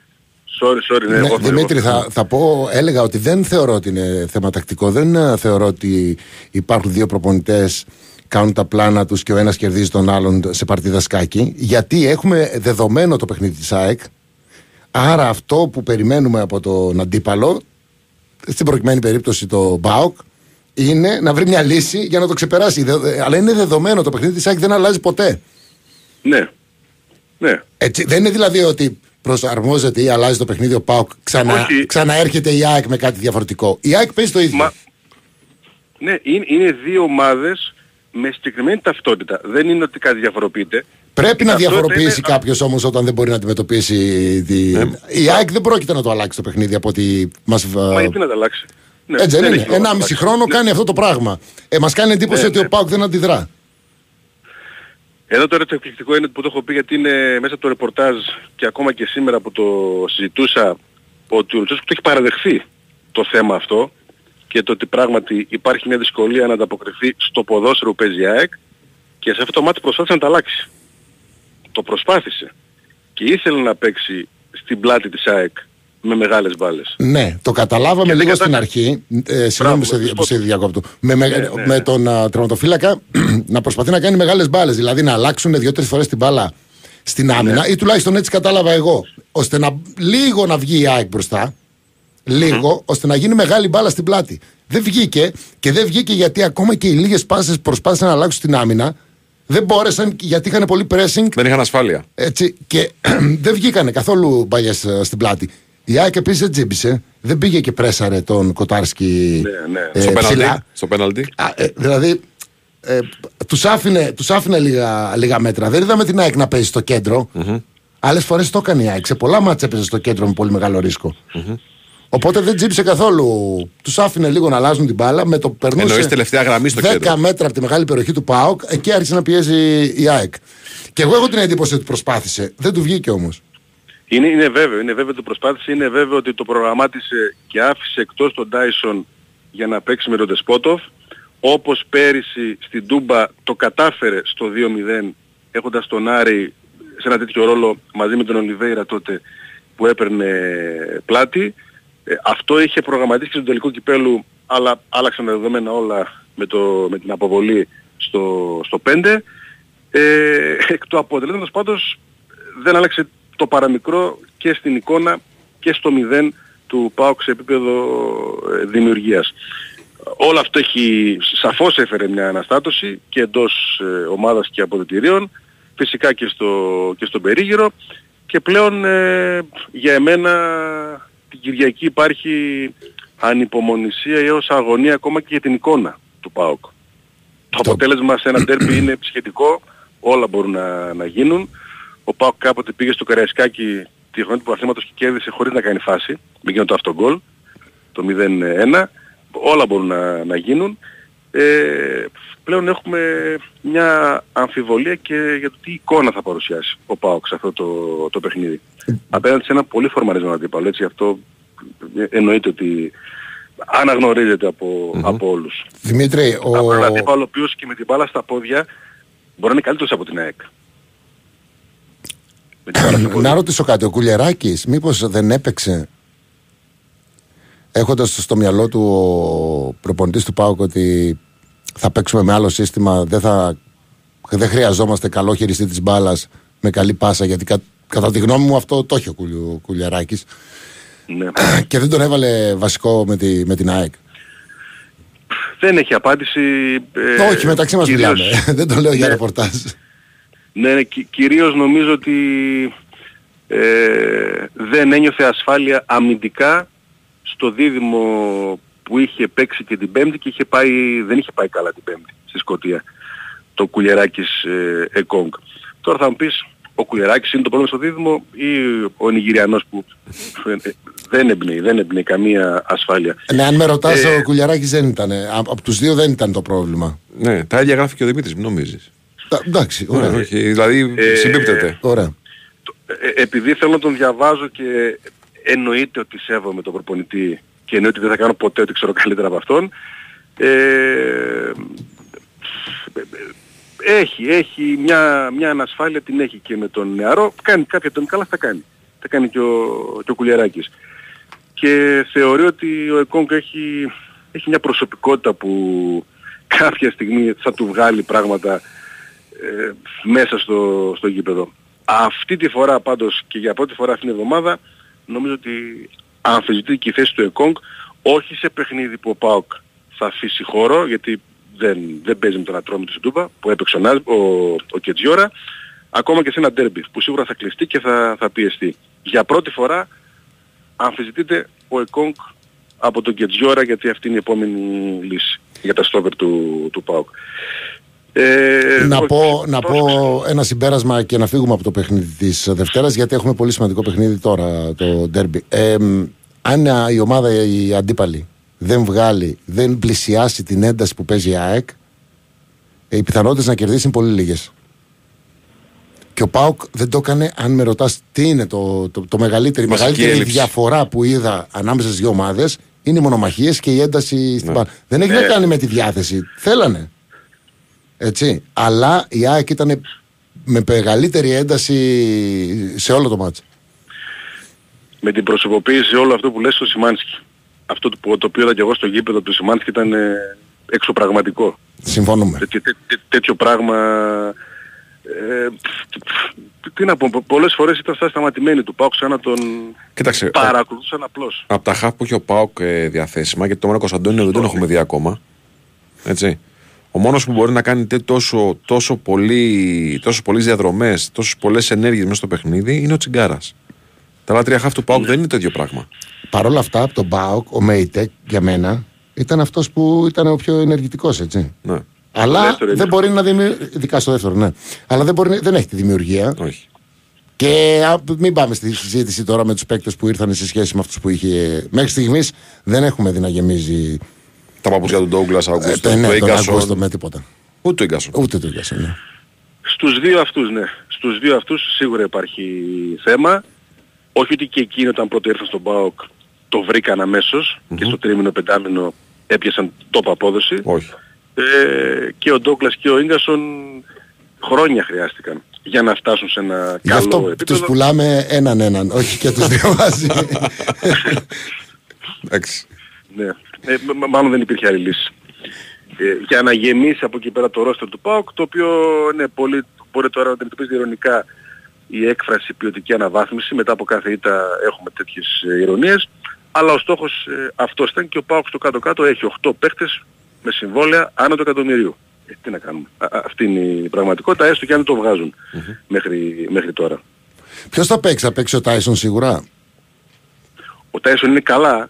Sorry, sorry, ναι, Ναι, εγώ- Δημήτρη, εγώ- θα, θα πω, έλεγα ότι δεν θεωρώ ότι είναι θέμα τακτικό. Δεν ε, θεωρώ ότι υπάρχουν δύο προπονητές, κάνουν τα πλάνα τους και ο ένας κερδίζει τον άλλον σε παρτίδα σκάκι. Γιατί έχουμε δεδομένο το παιχνίδι της ΑΕΚ. Άρα αυτό που περιμένουμε από τον αντίπαλο, στην προκειμένη περίπτωση το ΜΠΑΟΚ, είναι να βρει μια λύση για να το ξεπεράσει. Δε- Αλλά είναι δεδομένο το παιχνίδι της ΑΕΚ δεν αλλάζει ποτέ. Ναι. Ναι. Έτσι, δεν είναι δηλαδή ότι προσαρμόζεται ή αλλάζει το παιχνίδι ο Πάουκ, ξανα, Όχι. ξαναέρχεται η ΑΕΚ με κάτι διαφορετικό. Η ΑΕΚ παίζει το ίδιο. Μα... Ναι, είναι, είναι δύο ομάδες με συγκεκριμένη ταυτότητα. Δεν είναι ότι κάτι διαφοροποιείται. Πρέπει Η να ταυτότητα διαφοροποιήσει είναι- κάποιος όμως όταν δεν μπορεί να αντιμετωπίσει. Τη... Η ΑΕΚ δεν πρόκειται να το αλλάξει το παιχνίδι από ότι μας. Μα γιατί να τα αλλάξει; Ναι, Έτσι δεν είναι. έχει λόγο να Ένα το μισή αλλάξει. χρόνο Ναι. κάνει αυτό το πράγμα. Ε, μας κάνει εντύπωση Ναι, ότι ναι. ο Πάουκ δεν αντιδρά. Εδώ τώρα το εκπληκτικό είναι που το έχω πει γιατί είναι μέσα από το ρεπορτάζ και ακόμα και σήμερα που το συζητούσα ότι ο Λουτσέσκου το έχει παραδεχθεί το θέμα αυτό και το ότι πράγματι υπάρχει μια δυσκολία να ανταποκριθεί στο ποδόσφαιρο που παίζει η ΑΕΚ και σε αυτό το μάτι προσπάθησε να τα αλλάξει. Το προσπάθησε και ήθελε να παίξει στην πλάτη της ΑΕΚ με μεγάλες μπάλες. Ναι, το καταλάβαμε Και δεν λίγο κατα- στην αρχή. Ε, συγγνώμη που Μπράβο, σε, θα που σου σε διακόπτω. Με, με, Ναι, ναι, με ναι. τον α, τερματοφύλακα να προσπαθεί να κάνει μεγάλες μπάλες. Δηλαδή να αλλάξουν δύο-τρεις φορές την μπάλα στην άμυνα Ναι. ή τουλάχιστον έτσι κατάλαβα εγώ. ώστε να λίγο να βγει η ΑΕΚ μπροστά. Λίγο, ώστε να γίνει μεγάλη μπάλα στην πλάτη. Δεν βγήκε και δεν βγήκε γιατί ακόμα και οι λίγες πάσες προσπάθησαν να αλλάξουν την άμυνα. Δεν μπόρεσαν γιατί είχαν πολύ pressing Δεν είχαν ασφάλεια. έτσι, και δεν βγήκανε καθόλου μπαλιές στην πλάτη. Η ΑΕΚ επίσης δεν τζίμπησε. Δεν πήγε και πρέσαρε τον Κοτάρσκι Ναι, ναι. ε, στο, ψηλά. πέναλτι, στο πέναλτι. Α, ε, δηλαδή, ε, τους άφηνε, τους άφηνε λίγα, λίγα μέτρα. Δεν είδαμε την ΑΕΚ να παίζει στο κεντρο Άλλες φορές το έκανε η ΑΕΚ. Σε πολλά μάτια έπαιζε στο κέντρο με πολύ μεγάλο ρίσκο. Οπότε δεν τζίψε καθόλου. Τους άφηνε λίγο να αλλάζουν την μπάλα. Με το περνούσε. Εννοείς τελευταία γραμμή στο 10 κέντρο. μέτρα από τη μεγάλη περιοχή του ΠΑΟΚ, εκεί άρχισε να πιέζει η ΑΕΚ. Και εγώ έχω την εντύπωση ότι προσπάθησε. Δεν του βγήκε όμως. Είναι, είναι βέβαιο, είναι βέβαιο ότι το προσπάθησε, είναι βέβαιο ότι το προγραμμάτισε και άφησε εκτός τον Τάισον για να παίξει με τον Τεσπότοφ. Όπως πέρυσι στην Τούμπα το κατάφερε στο 2-0 έχοντας τον Άρη σε ένα τέτοιο ρόλο μαζί με τον Ολιβέηρα τότε που έπαιρνε πλάτη. Ε, αυτό είχε προγραμματίσει και στον τελικό κυπέλου αλλά άλλαξαν τα δεδομένα όλα με, το, με την αποβολή στο, στο 5. Ε, εκ του αποτελέσματος πάντως δεν άλλαξε το παραμικρό και στην εικόνα και στο 0 του ΠΑΟΚ σε επίπεδο ε, δημιουργίας. Όλο αυτό έχει σαφώς έφερε μια αναστάτωση και εντός ε, ομάδας και αποδητηρίων, φυσικά και, στο, και στον περίγυρο και πλέον ε, για εμένα την Κυριακή υπάρχει ανυπομονησία έως αγωνία ακόμα και για την εικόνα του ΠΑΟΚ. Το αποτέλεσμα σε ένα τέρπι είναι σχετικό, όλα μπορούν να, να γίνουν. Ο ΠΑΟΚ κάποτε πήγε στο Καραϊσκάκι τη χρονιά του πρωταθλήματος και κέρδισε χωρίς να κάνει φάση, με γίνοντα το αυτογκολ, το 0-1. Όλα μπορούν να, να γίνουν. Ε, πλέον έχουμε μια αμφιβολία και για το τι εικόνα θα παρουσιάσει ο ΠΑΟΚ σε αυτό το, το παιχνίδι. Απέναντι σε ένα πολύ φορμαρισμένο αντίπαλο, έτσι αυτό εννοείται ότι αναγνωρίζεται από, από όλους. Δημήτρη, Από έναν ο... αντίπαλο ο οποίος και με την μπάλα στα πόδια μπορεί να είναι καλύτερος από την ΑΕΚ. Με την μπάλα στα να πόδια. ρωτήσω κάτι. Ο Κουλιεράκης μήπως δεν έπαιξε έχοντας στο μυαλό του ο προπονητής του ΠΑΟΚ ότι θα παίξουμε με άλλο σύστημα, δεν, θα, δεν χρειαζόμαστε καλό χειριστή της μπάλας με καλή πάσα, γιατί κα, κατά τη γνώμη μου αυτό το έχει ο, Κουλ, ο Κουλιεράκης Ναι. και δεν τον έβαλε βασικό με, τη, με την ΑΕΚ. Δεν έχει απάντηση. ε, Όχι, μεταξύ μας κυρίως- μιλάμε. δεν το λέω για Ναι. ρεπορτάζ. Ναι, ναι, κυ- κυρίως νομίζω ότι ε, δεν ένιωθε ασφάλεια αμυντικά στο δίδυμο που είχε παίξει και την Πέμπτη και είχε πάει, δεν είχε πάει καλά την Πέμπτη στη Σκωτία. Το Κουλιεράκης ε, Εκόγκ. Τώρα θα μου πεις, ο Κουλιεράκης είναι το πρόβλημα στο δίδυμο ή ο Νιγηριανός που ε, δεν εμπνέει, δεν εμπνέει καμία ασφάλεια. Ναι, αν με ρωτάς Ε, ο Κουλιεράκης δεν ήταν. Από, από τους δύο δεν ήταν το πρόβλημα. Ναι, τα ίδια γράφει και ο Δημήτρης, μην νομίζεις. Τα- Εντάξει, ωραία. Ναι, όχι, δηλαδή Ε, συμπίπτεται. ωραία. Ε, επειδή θέλω να τον διαβάζω και εννοείται ότι σέβομαι τον προπονητή και εννοείται ότι δεν θα κάνω ποτέ ότι ξέρω καλύτερα από αυτόν ε, έχει, έχει μια, μια ανασφάλεια την έχει και με τον νεαρό. Κάνει κάποια τον καλά θα κάνει. Θα κάνει και ο, και ο Κουλιαράκης. Και θεωρεί ότι ο Εκόνγκ έχει, έχει μια προσωπικότητα που κάποια στιγμή θα του βγάλει πράγματα ε, μέσα στο, στο γήπεδο. Αυτή τη φορά πάντως και για πρώτη φορά αυτήν την εβδομάδα νομίζω ότι αμφισβητεί και η θέση του Εκόνγκ όχι σε παιχνίδι που ο ΠΑΟΚ θα αφήσει χώρο γιατί δεν, δεν παίζει με τον Ατρόμητο στην Τούμπα που έπαιξε ο, Νάζ- ο, ο Κετζιόρα ακόμα και σε ένα ντέρμπι που σίγουρα θα κλειστεί και θα, θα πιεστεί. Για πρώτη φορά αμφισβητείται ο Εκόνγκ από τον Κετζιόρα γιατί αυτή είναι η επόμενη λύση για τα στόπερ του, του ΠΑΟΚ. Ε, να όχι, πω, να τόσο πω ένα συμπέρασμα και να φύγουμε από το παιχνίδι της Δευτέρας γιατί έχουμε πολύ σημαντικό παιχνίδι τώρα το ντέρμπι. Ε, αν α, η ομάδα η αντίπαλη δεν βγάλει, δεν πλησιάσει την ένταση που παίζει η ΑΕΚ οι πιθανότητες να κερδίσει είναι πολύ λίγες. Και ο Πάουκ δεν το έκανε, αν με ρωτάς τι είναι το, το, το μεγαλύτερη, η Βασική μεγαλύτερη έλλειψη. διαφορά που είδα ανάμεσα στις δύο ομάδες είναι οι μονομαχίες και η ένταση στην Ναι. μπάλα. Δεν έχει να Ναι. κάνει με τη διάθεση. Θέλανε. Έτσι. Αλλά η ΑΕΚ ήταν με μεγαλύτερη ένταση σε όλο το μάτσο. με την προσωποποίηση όλο αυτό που λες στο Σιμάνσκι. Αυτό που, το οποίο είδα και εγώ στο γήπεδο του Σιμάνσκι ήταν ε, εξωπραγματικό. Συμφωνούμε. Τέ- τέ- τέ- τέτοιο πράγμα... Ε, τι- τι να πω, πο- πολλές φορές ήταν σαν σταματημένοι του Πάουκ σαν να τον Κοίταξε, παρακολουθούσαν απλώς. από τα χαφ που έχει ο Πάοκ ε, διαθέσιμα, γιατί το Μάρκος Αντώνιο δεν τον έχουμε δει ακόμα. Έτσι. Ο μόνος που μπορεί να κάνει τε- τόσο, τόσο, πολύ, τόσο πολλές διαδρομές, τόσες πολλές ενέργειες μέσα στο παιχνίδι είναι ο Τσιγκάρας. Τα άλλα τρία χαφ του Πάουκ δεν είναι το ίδιο πράγμα. Παρ' όλα αυτά, από τον Μπάουκ, ο Μέιτε για μένα ήταν αυτός που ήταν ο πιο ενεργητικός, έτσι. Ναι. Αλλά δεύτερο δεν είναι. μπορεί να δημιουργήσει. Ειδικά στο δεύτερο, ναι. Αλλά δεν, μπορεί, δεν έχει τη δημιουργία. Όχι. Και α, μην πάμε στη συζήτηση τώρα με τους παίκτες που ήρθαν σε σχέση με αυτούς που είχε. Μέχρι στιγμής δεν έχουμε δει να γεμίζει Τα παπούτσια του Ντόγκλα ε, Αγκούστο, το, ναι, του τον Αγκούστο Έγκασον. με τίποτα. Ούτε του Έγκασον. Ούτε το έγκασε, ναι. Στους δύο αυτούς, ναι. Στους δύο αυτούς σίγουρα υπάρχει θέμα. Όχι ότι και εκείνοι όταν πρώτο ήρθαν στον ΠΑΟΚ το βρήκαν αμέσως και στο τρίμηνο πεντάμινο έπιασαν τόπο απόδοση. Όχι. Ε, και ο Ντόκλας και ο Ίγκασον χρόνια χρειάστηκαν για να φτάσουν σε ένα Γι' καλό αυτό τους επίπεδο. πουλάμε έναν έναν, όχι και τους δύο μαζί. Εντάξει. Ναι. Ε, μ- μ- μάλλον δεν υπήρχε άλλη λύση. Ε, για να γεμίσει από εκεί πέρα το ρόστερ του ΠΑΟΚ, το οποίο ναι, πολύ, μπορεί τώρα να αντιμετωπίζει ηρωνικά η έκφραση ποιοτική αναβάθμιση. Μετά από κάθε ήττα έχουμε τέτοιες ε, ηρωνίες. Αλλά ο στόχος ε, αυτός ήταν και ο ΠΑΟΚ στο κάτω-κάτω έχει 8 παίχτες με συμβόλαια άνω του εκατομμυρίου. Ε, τι να κάνουμε. Α, α, αυτή είναι η πραγματικότητα, έστω και αν δεν το βγαζουν μέχρι, μέχρι τώρα. Ποιος θα παίξει, θα παίξει ο Τάισον σίγουρα; Ο Τάισον είναι καλά.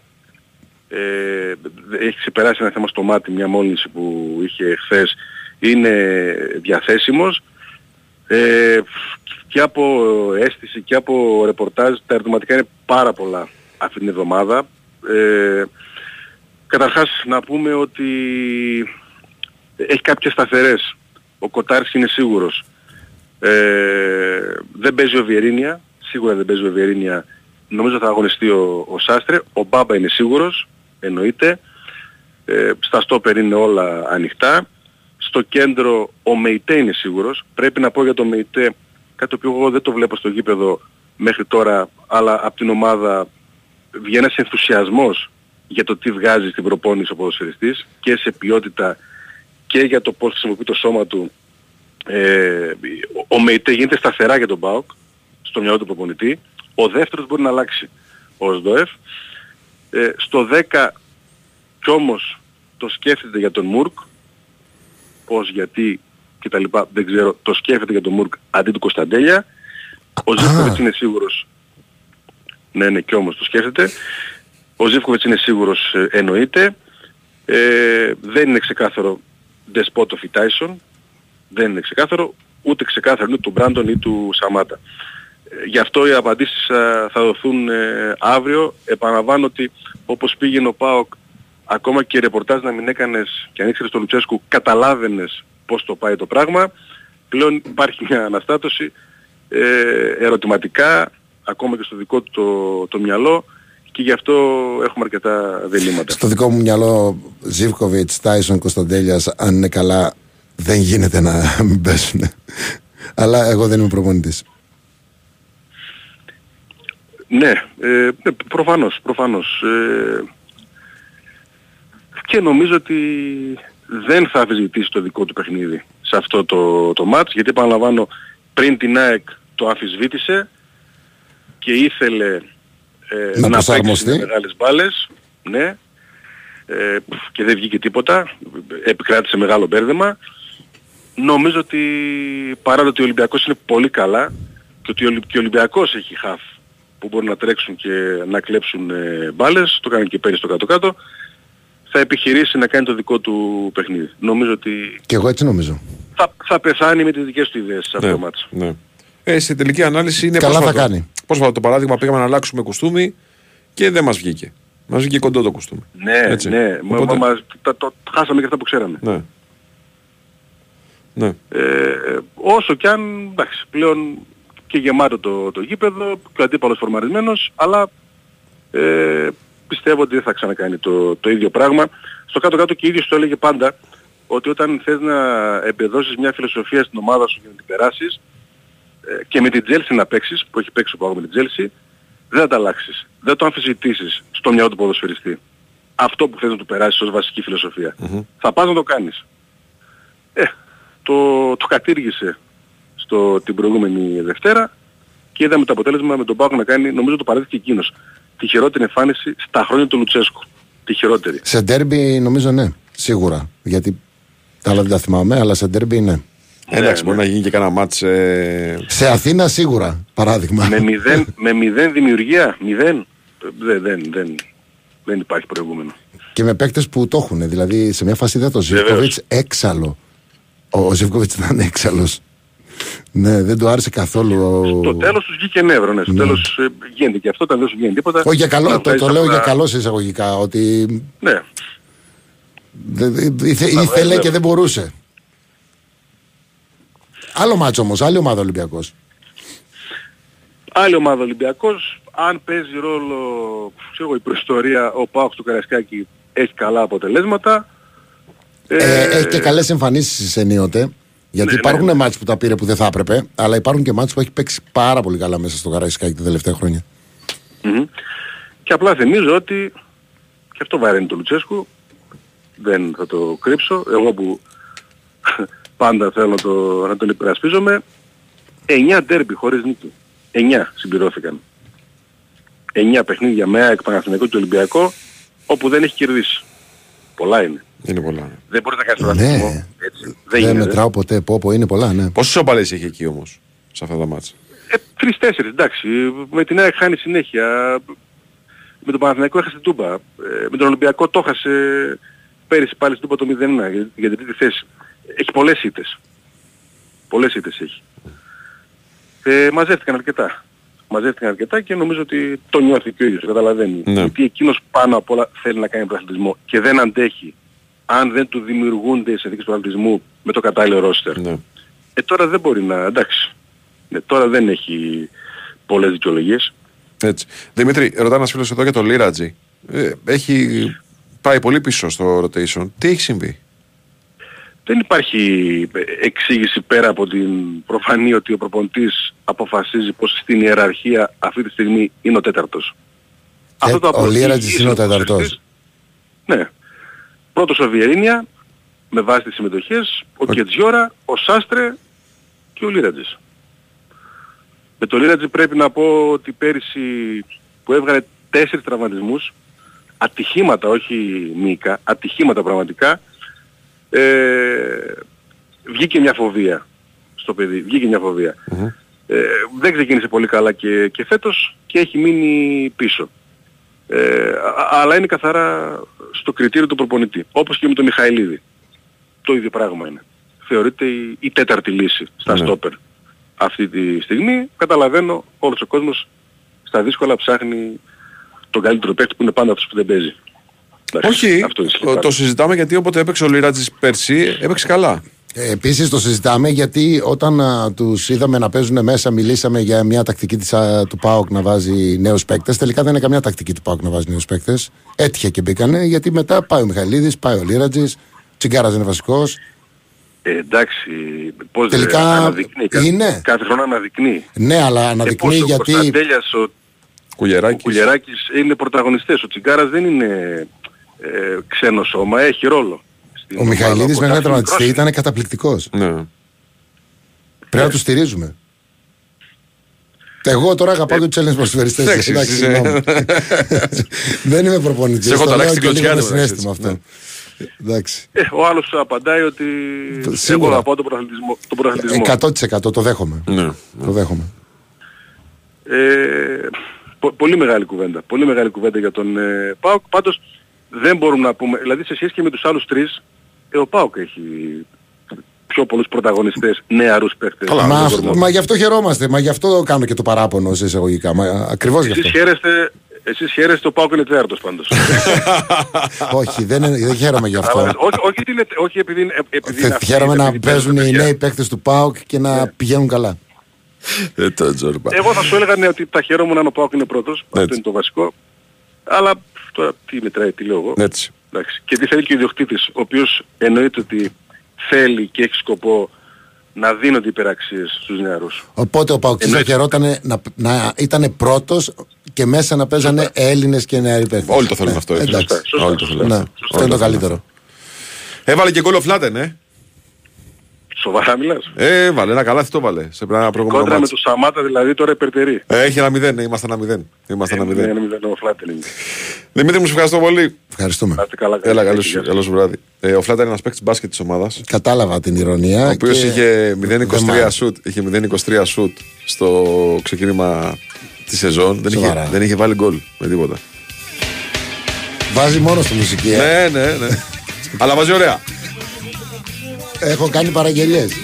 Ε, έχει ξεπεράσει ένα θέμα στο μάτι, μια μόλυνση που είχε χθες. Είναι διαθέσιμος. Ε, και από αίσθηση και από ρεπορτάζ τα ερωτηματικά είναι πάρα πολλά αυτή την εβδομάδα. Ε, καταρχάς να πούμε ότι έχει κάποιες σταθερές. Ο Κοτάρης είναι σίγουρος. Ε, δεν παίζει ο Βιερίνια. Σίγουρα δεν παίζει ο Βιερίνια. Νομίζω θα αγωνιστεί ο, ο Σάστρε. Ο Μπάμπα είναι σίγουρος. Εννοείται. Ε, στα στόπερ είναι όλα ανοιχτά. Στο κέντρο ο Μεϊτέ είναι σίγουρος. Πρέπει να πω για το Μεϊτέ κάτι το οποίο εγώ δεν το βλέπω στο γήπεδο μέχρι τώρα, αλλά από την ομάδα βγαίνει ένας ενθουσιασμός για το τι βγάζει στην προπόνηση ο ποδοσφαιριστής και σε ποιότητα και για το πώς χρησιμοποιεί το σώμα του. Ε, ο- ο Μεϊτέ γίνεται σταθερά για τον ΠΑΟΚ στο μυαλό του προπονητή. Ο δεύτερος μπορεί να αλλάξει ο ΣΔΟΕΦ. Ε, στο 10 κι όμως το σκέφτεται για τον Μουρκ. Πώς, γιατί και τα λοιπά δεν ξέρω. Το σκέφτεται για τον Μουρκ αντί του Κωνσταντέλια. Ο Ζήφκοβιτς είναι σίγουρος. Ναι, ναι, κι όμως το σκέφτεται. Ο Ζήφκοβιτς είναι σίγουρος ε, εννοείται. Ε, δεν είναι ξεκάθαρο Δεσπότοφ ή Τάισον. Δεν είναι ξεκάθαρο. Ούτε ξεκάθαρο είναι του Μπράντον ή του Σαμάτα. Ε, Γι' αυτό οι απαντήσεις α, θα δοθούν ε, αύριο. Επαναλαμβάνω ότι όπως πήγαινε ο ΠΑΟΚ ακόμα και ρεπορτάζ να μην έκανες και αν ήξερες τον Λουτσέσκου καταλάβαινες πώς το πάει το πράγμα. Πλέον υπάρχει μια αναστάτωση ε, ερωτηματικά ακόμα και στο δικό του το, το μυαλό και γι' αυτό έχουμε αρκετά διλήμματα. Στο δικό μου μυαλό, Ζήβκοβιτ, Τάισον, Κωνσταντέλιας, αν είναι καλά, δεν γίνεται να μην πέσουν. Αλλά εγώ δεν είμαι προπονητής. Ναι, ε, ναι, προφανώς, προφανώς. Ε, και νομίζω ότι δεν θα αμφισβητήσει το δικό του παιχνίδι σε αυτό το, το μάτς, γιατί επαναλαμβάνω πριν την ΑΕΚ το αμφισβήτησε και ήθελε ε, Να να, παίξει προσαρμοστεί. με μεγάλες μπάλες, ναι, ε, και δεν βγήκε τίποτα, επικράτησε μεγάλο μπέρδεμα. Νομίζω ότι παρά το ότι ο Ολυμπιακός είναι πολύ καλά και ότι ο Ολυ- και ο Ολυμπιακός έχει χαφ που μπορούν να τρέξουν και να κλέψουν ε, μπάλες, το κάνει και πέρυσι στο κάτω-κάτω, θα επιχειρήσει να κάνει το δικό του παιχνίδι. Νομίζω ότι Και εγώ έτσι νομίζω. θα, θα πεθάνει με τις δικές του ιδέες σε αυτό Ναι, το μάτς. ναι. Ε, σε τελική ανάλυση είναι Καλά θα πρόσφατο. κάνει. Πρόσφατο το παράδειγμα πήγαμε να αλλάξουμε κουστούμι και δεν μας βγήκε. Μας βγήκε κοντό το κουστούμι. Ναι, Έτσι. ναι, μα, Οπότε- μα, μας- τα, το, χάσαμε και αυτά που ξέραμε. Ναι. Ναι. Ε, όσο κι αν, εντάξει, πλέον και γεμάτο το, το γήπεδο και ο αντίπαλος φορμαρισμένος, αλλά ε, πιστεύω ότι δεν θα ξανακάνει το, το ίδιο πράγμα. Στο κάτω-κάτω και ίδιος το έλεγε πάντα ότι όταν θες να εμπεδώσεις μια φιλοσοφία στην ομάδα σου και να την περάσεις ε, και με την Τσέλσι να παίξεις, που έχει παίξει ο ΠΑΟΚ με την Τσέλσι, δεν θα τα αλλάξεις. Δεν το αμφισβητήσεις στο μυαλό του ποδοσφαιριστή. Αυτό που θες να του περάσεις ως βασική φιλοσοφία. Θα πας να το κάνεις. Ε, το, το κατήργησε στο, την προηγούμενη Δευτέρα και είδαμε το αποτέλεσμα με τον ΠΑΟΚ να κάνει, νομίζω το παράδειγμα και εκείνος, τη χειρότερη εμφάνιση στα χρόνια του Λουτσέσκου. Τη χειρότερη. Σε ντέρμπι νομίζω ναι, σίγουρα. Γιατί τα άλλα δεν τα θυμάμαι, αλλά σε ντέρμπι ναι. Εντάξει, ναι. μπορεί να γίνει και κανένα μάτς. Ε... Σε Αθήνα σίγουρα, παράδειγμα. με, μηδέν, με μηδέν δημιουργία, μηδέν, δεν, δεν, δεν, δεν υπάρχει προηγούμενο. Και με παίκτες που το έχουν. Δηλαδή σε μια φάση δεν το Ζιβκοβιτ έξαλλο. Ο, ο Ζιβκοβιτ ήταν έξαλλος. Ναι, δεν του άρεσε καθόλου. ο- Στο τέλος τους βγήκε νεύρο, ναι. Στο τέλος ε, γίνεται και αυτό, όταν δεν σου βγαίνει τίποτα. Όχι για καλό, να το, βγάζεις το λέω απλά- για καλό σε εισαγωγικά. Ότι Ναι. δε- δε- ήθε- Να ήθελε βγάζει και δεν μπορούσε. Άλλο μάτσο όμως, άλλη ομάδα Ολυμπιακός. Άλλη ομάδα Ολυμπιακός, αν παίζει ρόλο, ξέρω εγώ, η προϊστορία, ο Πάοξ του Καρασκάκη έχει καλά αποτελέσματα. Ε, έχει και καλές εμφανίσεις ενίοτε. Γιατί ναι, υπάρχουν ναι. μάτς που τα πήρε που δεν θα έπρεπε, αλλά υπάρχουν και μάτς που έχει παίξει πάρα πολύ καλά μέσα στο Καραϊσκάκι τα τελευταία χρόνια. Μμμ. Και απλά θυμίζω ότι, και αυτό βαραίνει το Λουτσέσκου, δεν θα το κρύψω, εγώ που πάντα θέλω να, το, να τον υπερασπίζομαι, 9 ντέρμπι χωρίς νίκη. 9 συμπληρώθηκαν. 9 παιχνίδια με ΑΕΚ, Παναθηναϊκό και Ολυμπιακό, όπου δεν έχει κερδίσει. Πολλά είναι. Είναι πολλά. Δεν μπορείς να κάνεις τον Ναι. αθλητισμό έτσι. Δεν, Δεν, γίνεται. μετράω ποτέ. Πω, πω, είναι πολλά, ναι. Πόσες οπαλές είχε εκεί όμως, σε αυτά τα μάτς. Ε, τρεις-τέσσερις, εντάξει. Με την ΑΕΚ χάνει συνέχεια. Με τον Παναθηναϊκό έχασε την Τούμπα. Ε, με τον Ολυμπιακό το έχασε πέρυσι πάλι στην Τούμπα το 0-1 για, για την τρίτη θέση. Έχει πολλές ήττες. Πολλές ήττες έχει. Ε, μαζεύτηκαν αρκετά. Μαζεύτηκαν αρκετά και νομίζω ότι το νιώθει και ο ίδιος, το καταλαβαίνει. Ναι. Γιατί εκείνος πάνω απ' όλα θέλει να κάνει πρωταθλητισμό και δεν αντέχει αν δεν του δημιουργούνται οι συνθήκες του πρωταθλητισμού με το κατάλληλο ρόστερ. Ναι. Ε, τώρα δεν μπορεί να... Εντάξει. Ναι, τώρα δεν έχει πολλές δικαιολογίες. Έτσι. Δημήτρη, ρωτά ένας φίλος εδώ για το Λίρατζι. Ε, έχει πάει πολύ πίσω στο rotation. Τι έχει συμβεί; Δεν υπάρχει εξήγηση πέρα από την προφανή ότι ο προπονητής αποφασίζει πως στην ιεραρχία αυτή τη στιγμή είναι ο τέταρτος. Ε, ο απλό- Λίρατζης ίσως είναι ο ο τέταρτος. ποδοσφαιριστής- Ναι. Πρώτος ο Βιερίνια με βάση τις συμμετοχές, ο Κετζιόρα, ο Σάστρε και ο Λίρατζης. Με το Λίρατζη πρέπει να πω ότι πέρυσι που έβγαλε τέσσερις τραυματισμούς, ατυχήματα, όχι μήκα, ατυχήματα πραγματικά, ε, βγήκε μια φοβία στο παιδί, βγήκε μια φοβία. Ε, δεν ξεκίνησε πολύ καλά και, και φέτος και έχει μείνει πίσω. Ε, α- αλλά είναι καθαρά στο κριτήριο του προπονητή. Όπως και με τον Μιχαηλίδη. Το ίδιο πράγμα είναι. Θεωρείται η, η τέταρτη λύση στα Ναι. στόπερ αυτή τη στιγμή. Καταλαβαίνω όλος ο κόσμος στα δύσκολα ψάχνει τον καλύτερο παίκτη που είναι πάντα αυτός που δεν παίζει. Εντάξει, Όχι, αυτό ισχύει το, πάντα. το συζητάμε γιατί όποτε έπαιξε ο Λίρατζης πέρσι, έπαιξε καλά. Επίσης το συζητάμε γιατί όταν τους είδαμε να παίζουν μέσα, μιλήσαμε για μια τακτική της, α, του ΠΑΟΚ να βάζει νέους παίκτες. Τελικά δεν είναι καμιά τακτική του ΠΑΟΚ να βάζει νέους παίκτες. Έτυχε και μπήκανε γιατί μετά πάει ο Μιχαηλίδη, πάει ο Λίρατζης, Τσιγκάρας είναι βασικός. Ε, εντάξει, πώς Τελικά δεν αναδεικνύει. Κάθε- είναι. Κάθε χρόνο αναδεικνύει. Ναι, αλλά Ε, αναδεικνύει πώς ο γιατί. Κωνσταντέλιας, ο Κουλιεράκης. Ο Κουλιεράκης είναι πρωταγωνιστές. Ο Τσιγκάρας δεν είναι ε, ξένο σώμα, έχει ρόλο. Στην Ο ομάδα. Μιχαηλίδη με Κωνσταντίνος ένα τραυματιστή Μικρός ήταν καταπληκτικός. Ναι. Πρέπει να τους στηρίζουμε. Εγώ τώρα αγαπάω τους Έλληνες προσφερειστέ. εντάξει, είσαι- Δεν είμαι προπονητής. Σε έχω Το λέω ταράξει και την λίγο κλωτσιά με του, εντάξει, συνέστημα αυτό. Εντάξει. Ε, ο άλλος απαντάει ότι Σίγουρα. εγώ αγαπάω τον πρωταθλητισμό. Τον πρωταθλητισμό. 100% το δέχομαι. Ναι. Το δέχομαι. Ε, πο- πολύ μεγάλη κουβέντα. Πολύ μεγάλη κουβέντα για τον ε, ΠΑΟΚ. Πάντως δεν μπορούμε να πούμε, δηλαδή σε σχέση και με τους άλλους τρεις, ε, ο ΠΑΟΚ έχει πιο πολλούς πρωταγωνιστές νεαρούς παίκτες. Καλά, Μα, δεν αυτό- μπορούμε. μα γι' αυτό χαιρόμαστε. Μα γι' αυτό κάνω και το παράπονο σε εισαγωγικά. Μα, ακριβώς γι' Εσείς αυτό. χαίρεστε, εσείς χαίρεστε ο ΠΑΟΚ είναι τέταρτος πάντως. όχι, δεν, είναι- δεν χαίρομαι γι' αυτό. Αλλά, όχι, όχι, τι λέτε, όχι επειδή, είναι- επειδή είναι Θε- αυτοί, Χαίρομαι να επειδή παίζουν οι παιδιά. νέοι παίκτες του ΠΑΟΚ και να πηγαίνουν καλά. Ε, το τζόρμπα. Εγώ θα σου έλεγα ναι, ότι τα χαίρομαι αν ο Πάοκ είναι πρώτος. Αυτό Έτσι. είναι το βασικό. Αλλά τώρα τι μετράει, τι λέω εγώ. Έτσι. Εντάξει. Και τι θέλει και ο ιδιοκτήτης, ο οποίος εννοείται ότι θέλει και έχει σκοπό να δίνονται υπεραξίες στους νεαρούς. Οπότε ο Παοκτής θα Εννοείται. χαιρόταν να, να ήταν πρώτος και μέσα να παίζανε Έλληνες και νεαροί παίκτες. Όλοι το θέλουν Ναι, αυτό. έτσι. εντάξει. Σωστά, σωστά, Όλοι το θέλουν Ναι, αυτό. αυτό είναι το καλύτερο. Έβαλε και γκολ ο Φλάτεν, ε. Σοβαρά μιλάς; Ε, βάλε ένα καλάθι το βάλε. Σε ένα προηγούμενο Κόντρα με μάτς. τους Σαμάτα δηλαδή τώρα υπερτερεί. Ε, Έχει ένα μηδέν, ναι, είμαστε ένα μηδέν. Είμαστε ένα μηδέν. Είναι μηδέν ο Φλάτερ είναι. Δημήτρη μου, σε ευχαριστώ πολύ. Ευχαριστούμε. Να είστε καλά. Έλα, καλή καλώ συνέχεια. καλό σου βράδυ. Ε, ο Φλάτα είναι ένας παίκτης μπάσκετ της ομάδας. Κατάλαβα την ηρωνία. Ο οποίος και είχε δεν μ' 0-23 άρεσε. σουτ. Είχε 0-23 σουτ στο ξεκίνημα της σεζόν. Δεν είχε, Σοβαρά. δεν είχε βάλει γκολ με τίποτα. Βάζει μόνο στη μουσική. ε. Ναι, ναι, ναι. Αλλά βάζει ωραία. Έχω κάνει παραγγελίες.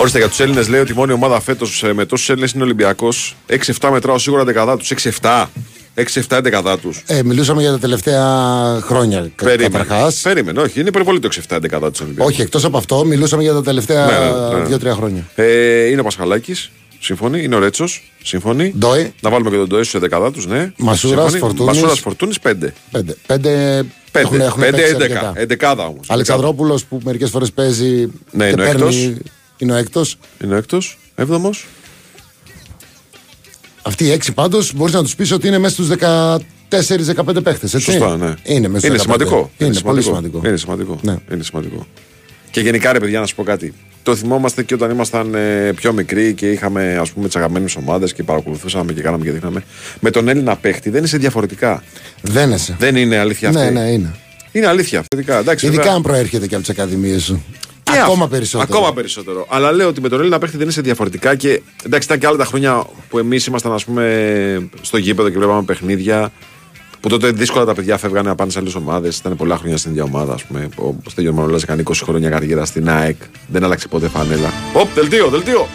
down. with Όριστε για τους Έλληνες λέει ότι η μόνη ομάδα φέτος με τόσους Έλληνες είναι ο Ολυμπιακός. 6-7 μετράω σίγουρα δεκαδά τους. 6-7. 6-7 δεκαδά τους. Ε, μιλούσαμε για τα τελευταία χρόνια κα- Περίμενε. καταρχάς. Περίμενε, όχι, είναι υπερβολή το 6-7 δεκαδά τους Ολυμπιακούς. Όχι, εκτός από αυτό, μιλούσαμε για τα τελευταία Ναι, ναι, ναι. δύο-τρία χρόνια. Ε, είναι ο Πασχαλάκης, σύμφωνοι. Είναι ο Ρέτσος, σύμφωνοι. Ντόι. Να βάλουμε και τον Ντόι στου 11 τους, ναι. Μασούρας, Σύμφωνοι. Φορτούνης. Μασούρας, Φορτούνης, 5. Πέντε. Πέντε, 5, έχουν, έχουν 5 παίξει 11. αρκετά. 11 όμως. Αλεξανδρόπουλος που μερικές φορές παίζει Ναι, και είναι ο παίρνει, έκτος. Είναι ο έκτος. Είναι ο έκτος, έβδομος. Αυτοί οι έξι πάντως μπορείς να τους πεις ότι είναι μέσα στους 14-15 παίχτες, έτσι; Σωστά, ναι. Είναι, μέσα στους είναι 15. σημαντικό. Είναι, πολύ σημαντικό. Είναι σημαντικό. Ναι. Είναι σημαντικό. Και γενικά, ρε παιδιά, να σου πω κάτι. Το θυμόμαστε και όταν ήμασταν ε, πιο μικροί και είχαμε ας πούμε τις αγαπημένες ομάδες και παρακολουθούσαμε και κάναμε και δείχναμε. Με τον Έλληνα παίχτη δεν είσαι διαφορετικά. Δεν είσαι. Δεν είναι αλήθεια αυτή. Ναι, ναι, είναι. Είναι αλήθεια αυτή. Ειδικά, εντάξει, Ειδικά βέβαια. αν προέρχεται και από τις ακαδημίες σου. Και Ακόμα αυτό. περισσότερο. Ακόμα περισσότερο. Αλλά λέω ότι με τον Έλληνα παίχτη δεν είσαι διαφορετικά και εντάξει, ήταν και άλλα τα χρόνια που εμείς ήμασταν ας πούμε, στο γήπεδο και βλέπαμε παιχνίδια. Που τότε δύσκολα τα παιδιά φεύγανε να πάνε σε άλλες ομάδες. Ήταν πολλά χρόνια στην ίδια ομάδα. Ας πούμε. Ο Στέλιος Μανολά έκανε 20 χρόνια καριέρα στην ΑΕΚ. Δεν άλλαξε ποτέ φανέλα. Οπ, δελτίο, δελτίο.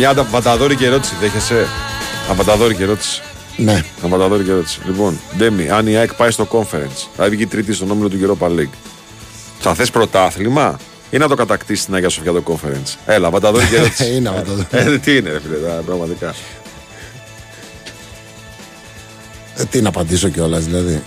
Πέλα, μια ατα- βαταδόρικη ερώτηση. Δέχεσαι; Αβαταδόρικη ερώτηση. Ναι. Αμπαταδόρη και ερώτηση. Λοιπόν, Ντέμι, αν η ΑΕΚ πάει στο conference, θα βγει τρίτη στον όμιλο του Europa League. Θα θες πρωτάθλημα ή να το κατακτήσεις στην Αγία Σοφιά το conference; Έλα, Αμπαταδόρη και ερώτηση. Είναι Αμπαταδόρη. Ε, τι είναι, ρε φίλε, τώρα, πραγματικά. Ε, τι να απαντήσω κιόλας δηλαδή.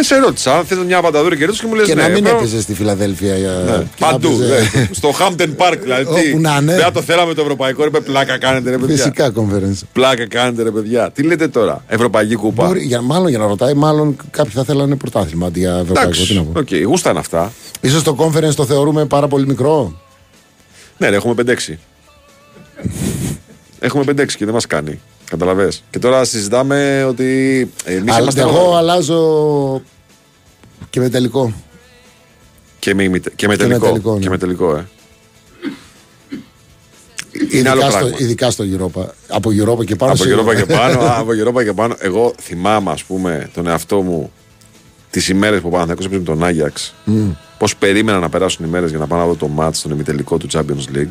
Ε, σε ρώτησα, αν θες μια Αμπαταδόρη και ερώτηση και μου λες Και ναι. να μην πρέπει- έπαιζε στη Φιλαδέλφια. για- Ναι, και να Παντού. έπαιζε- ναι. Στο Hampden Park δηλαδή. τι, Όπου να είναι. Δεν θα το θέλαμε το ευρωπαϊκό, ρε παιδί, πλάκα κάνετε, ρε παιδιά. Φυσικά conference. Πλάκα κάνετε, ρε παιδιά. Τι λέτε τώρα, Ευρωπαϊκή Κούπα; Μπορεί, για, μάλλον για να ρωτάει, μάλλον κάποιοι θα θέλανε πρωτάθλημα αντί για ευρωπαϊκό. Τι να Εντάξει, πω. οκ, γούστα είναι αυτά. Ίσως το conference το θεωρούμε πάρα πολύ μικρό. Ναι, ρε, έχουμε 5-6. έχουμε 5-6 και δεν μας κάνει. Καταλαβες. Και τώρα συζητάμε ότι εμείς Αλλά είμαστε. εγώ αλλάζω και με τελικό. Και με, ημιτε- και με Και με τελικό. τελικό, ναι. Και με τελικό, ε. Είναι άλλο Ειδικά στο, πράγμα. ειδικά στο Europa. Από Europa και πάνω Από σίγουρα. Europa και πάνω, α, από Europa και πάνω. Εγώ θυμάμαι, ας πούμε, τον εαυτό μου τις ημέρες που ο Παναθηναϊκός έπαιζε με τον Άγιαξ. Πώς περίμενα να περάσουν οι μέρες για να πάω να δω το match στον ημιτελικό του Champions League.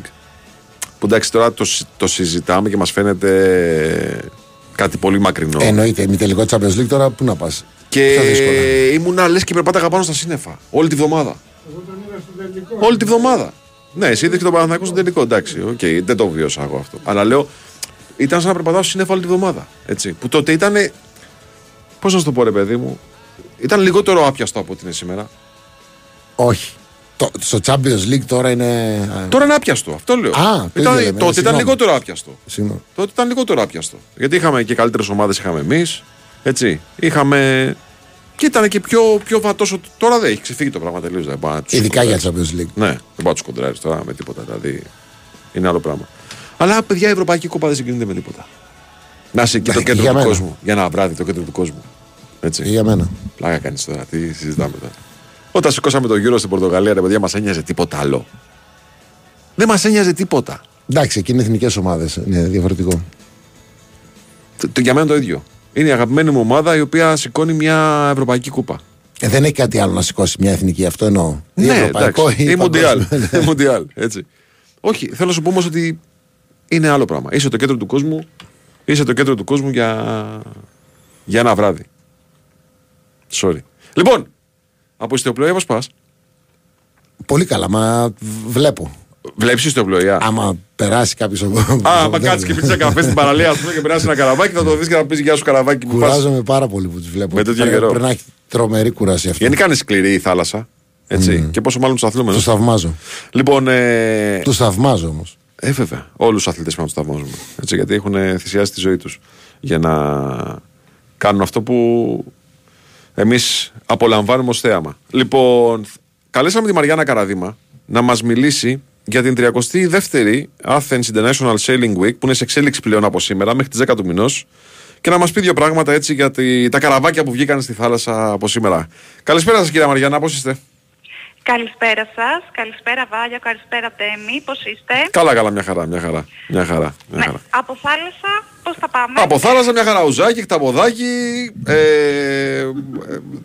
Που εντάξει, τώρα το, συ- το συζητάμε και μας φαίνεται κάτι πολύ μακρινό. Εννοείται, μη τελικό Champions League τώρα πού να πας; Και Πιο δύσκολα. ήμουνα λες και περπάταγα πάνω στα σύννεφα. Όλη τη βδομάδα. Όλη τη βδομάδα. Ναι, εσύ είδες και τον Παναθηναϊκό στον τελικό. Εντάξει, οκ, δεν το βίωσα εγώ αυτό. Αλλά λέω, ήταν σαν να περπατάω στα σύννεφα όλη τη βδομάδα. Έτσι, που τότε ήταν. Πώς να σου το πω, ρε παιδί μου, ήταν λιγότερο άπιαστο από ό,τι είναι σήμερα. Όχι. Το, στο Champions League τώρα είναι. α, Τώρα είναι άπιαστο, αυτό λέω. Α, το ήταν, ίδιο λέμε, τότε ήταν συγγνώμη. λιγότερο άπιαστο. Συγγνώμη. Τότε ήταν λιγότερο άπιαστο. Γιατί είχαμε και καλύτερες ομάδες, είχαμε εμείς. Έτσι. Είχαμε. Και ήταν και πιο, πιο βατός. Τώρα δεν έχει ξεφύγει το πράγμα τελείως. Δεν πάω να τους Ειδικά για κοντράρεις. Champions League. Ναι, δεν πάω να τους κοντράρεις τώρα με τίποτα. Δηλαδή είναι άλλο πράγμα. Αλλά παιδιά, η Ευρωπαϊκή Κόπα δεν συγκρίνεται με τίποτα. Να είσαι εκεί το Ναι, κέντρο για του μένα. κόσμου. Για ένα βράδυ το κέντρο του κόσμου. Έτσι. Και για μένα. Πλάκα κάνεις τώρα. Τι συζητάμε τώρα. Όταν σηκώσαμε το γύρο στην Πορτογαλία, ρε παιδιά, μας ένοιαζε τίποτα άλλο. Δεν μας ένοιαζε τίποτα. Εντάξει, εκεί είναι εθνικές ομάδες. Είναι διαφορετικό. Το, το, για μένα το ίδιο. Είναι η αγαπημένη μου ομάδα η οποία σηκώνει μια Ευρωπαϊκή Κούπα. Ε, δεν έχει κάτι άλλο να σηκώσει μια εθνική, αυτό εννοώ. Ή ναι, ευρωπαϊκό εντάξει. ή ή Μουντιάλ. παγκόσμιο. Ή Μουντιάλ, έτσι. Όχι, θέλω να σου πω όμως ότι είναι άλλο πράγμα. Είσαι το κέντρο του κόσμου, είσαι το κέντρο του κόσμου για, για ένα βράδυ. Sorry. Λοιπόν, από ιστιοπλοεία πώς πας; Πολύ καλά, μα βλέπω. Βλέπεις ιστιοπλοεία. Άμα περάσει κάποιος. Α, άμα κάτσεις και πεις ένα καφέ στην παραλία ας πούμε, και περάσεις ένα καραβάκι, θα το δεις και θα πεις Γεια σου καραβάκι που πας. Κουράζομαι πάρα πολύ που τους βλέπω. Με τέτοιο Πρέπει- καιρό. Πρέπει να έχει τρομερή κουράση αυτό. Γενικά είναι σκληρή η θάλασσα. Έτσι. Και πόσο μάλλον τους αθλούμενου. Τους θαυμάζω. Λοιπόν, ε, Τους θαυμάζω όμως. Ε, βέβαια. Όλους τους αθλητές πρέπει να τους θαυμάζουμε. Έτσι, γιατί έχουν θυσιάσει τη ζωή τους για να κάνουν αυτό που εμείς απολαμβάνουμε ως θέαμα. Λοιπόν, καλέσαμε τη Μαριάννα Καραδίμα να μας μιλήσει για την 32η Athens International Sailing Week που είναι σε εξέλιξη πλέον από σήμερα μέχρι τις 10 του μηνός και να μας πει δύο πράγματα έτσι για τη- τα καραβάκια που βγήκαν στη θάλασσα από σήμερα. Καλησπέρα σας, κυρία Μαριάννα, πώς είστε; Καλησπέρα σας, καλησπέρα Βάλια, καλησπέρα Τέμι, πώς είστε; Καλά, καλά, μια χαρά, μια χαρά. Μια χαρά, μια Ναι, χαρά. από θάλασσα πώς θα πάμε. Από θάλασσα μια χαρά ουζάκι, χταποδάκι, ε, ε,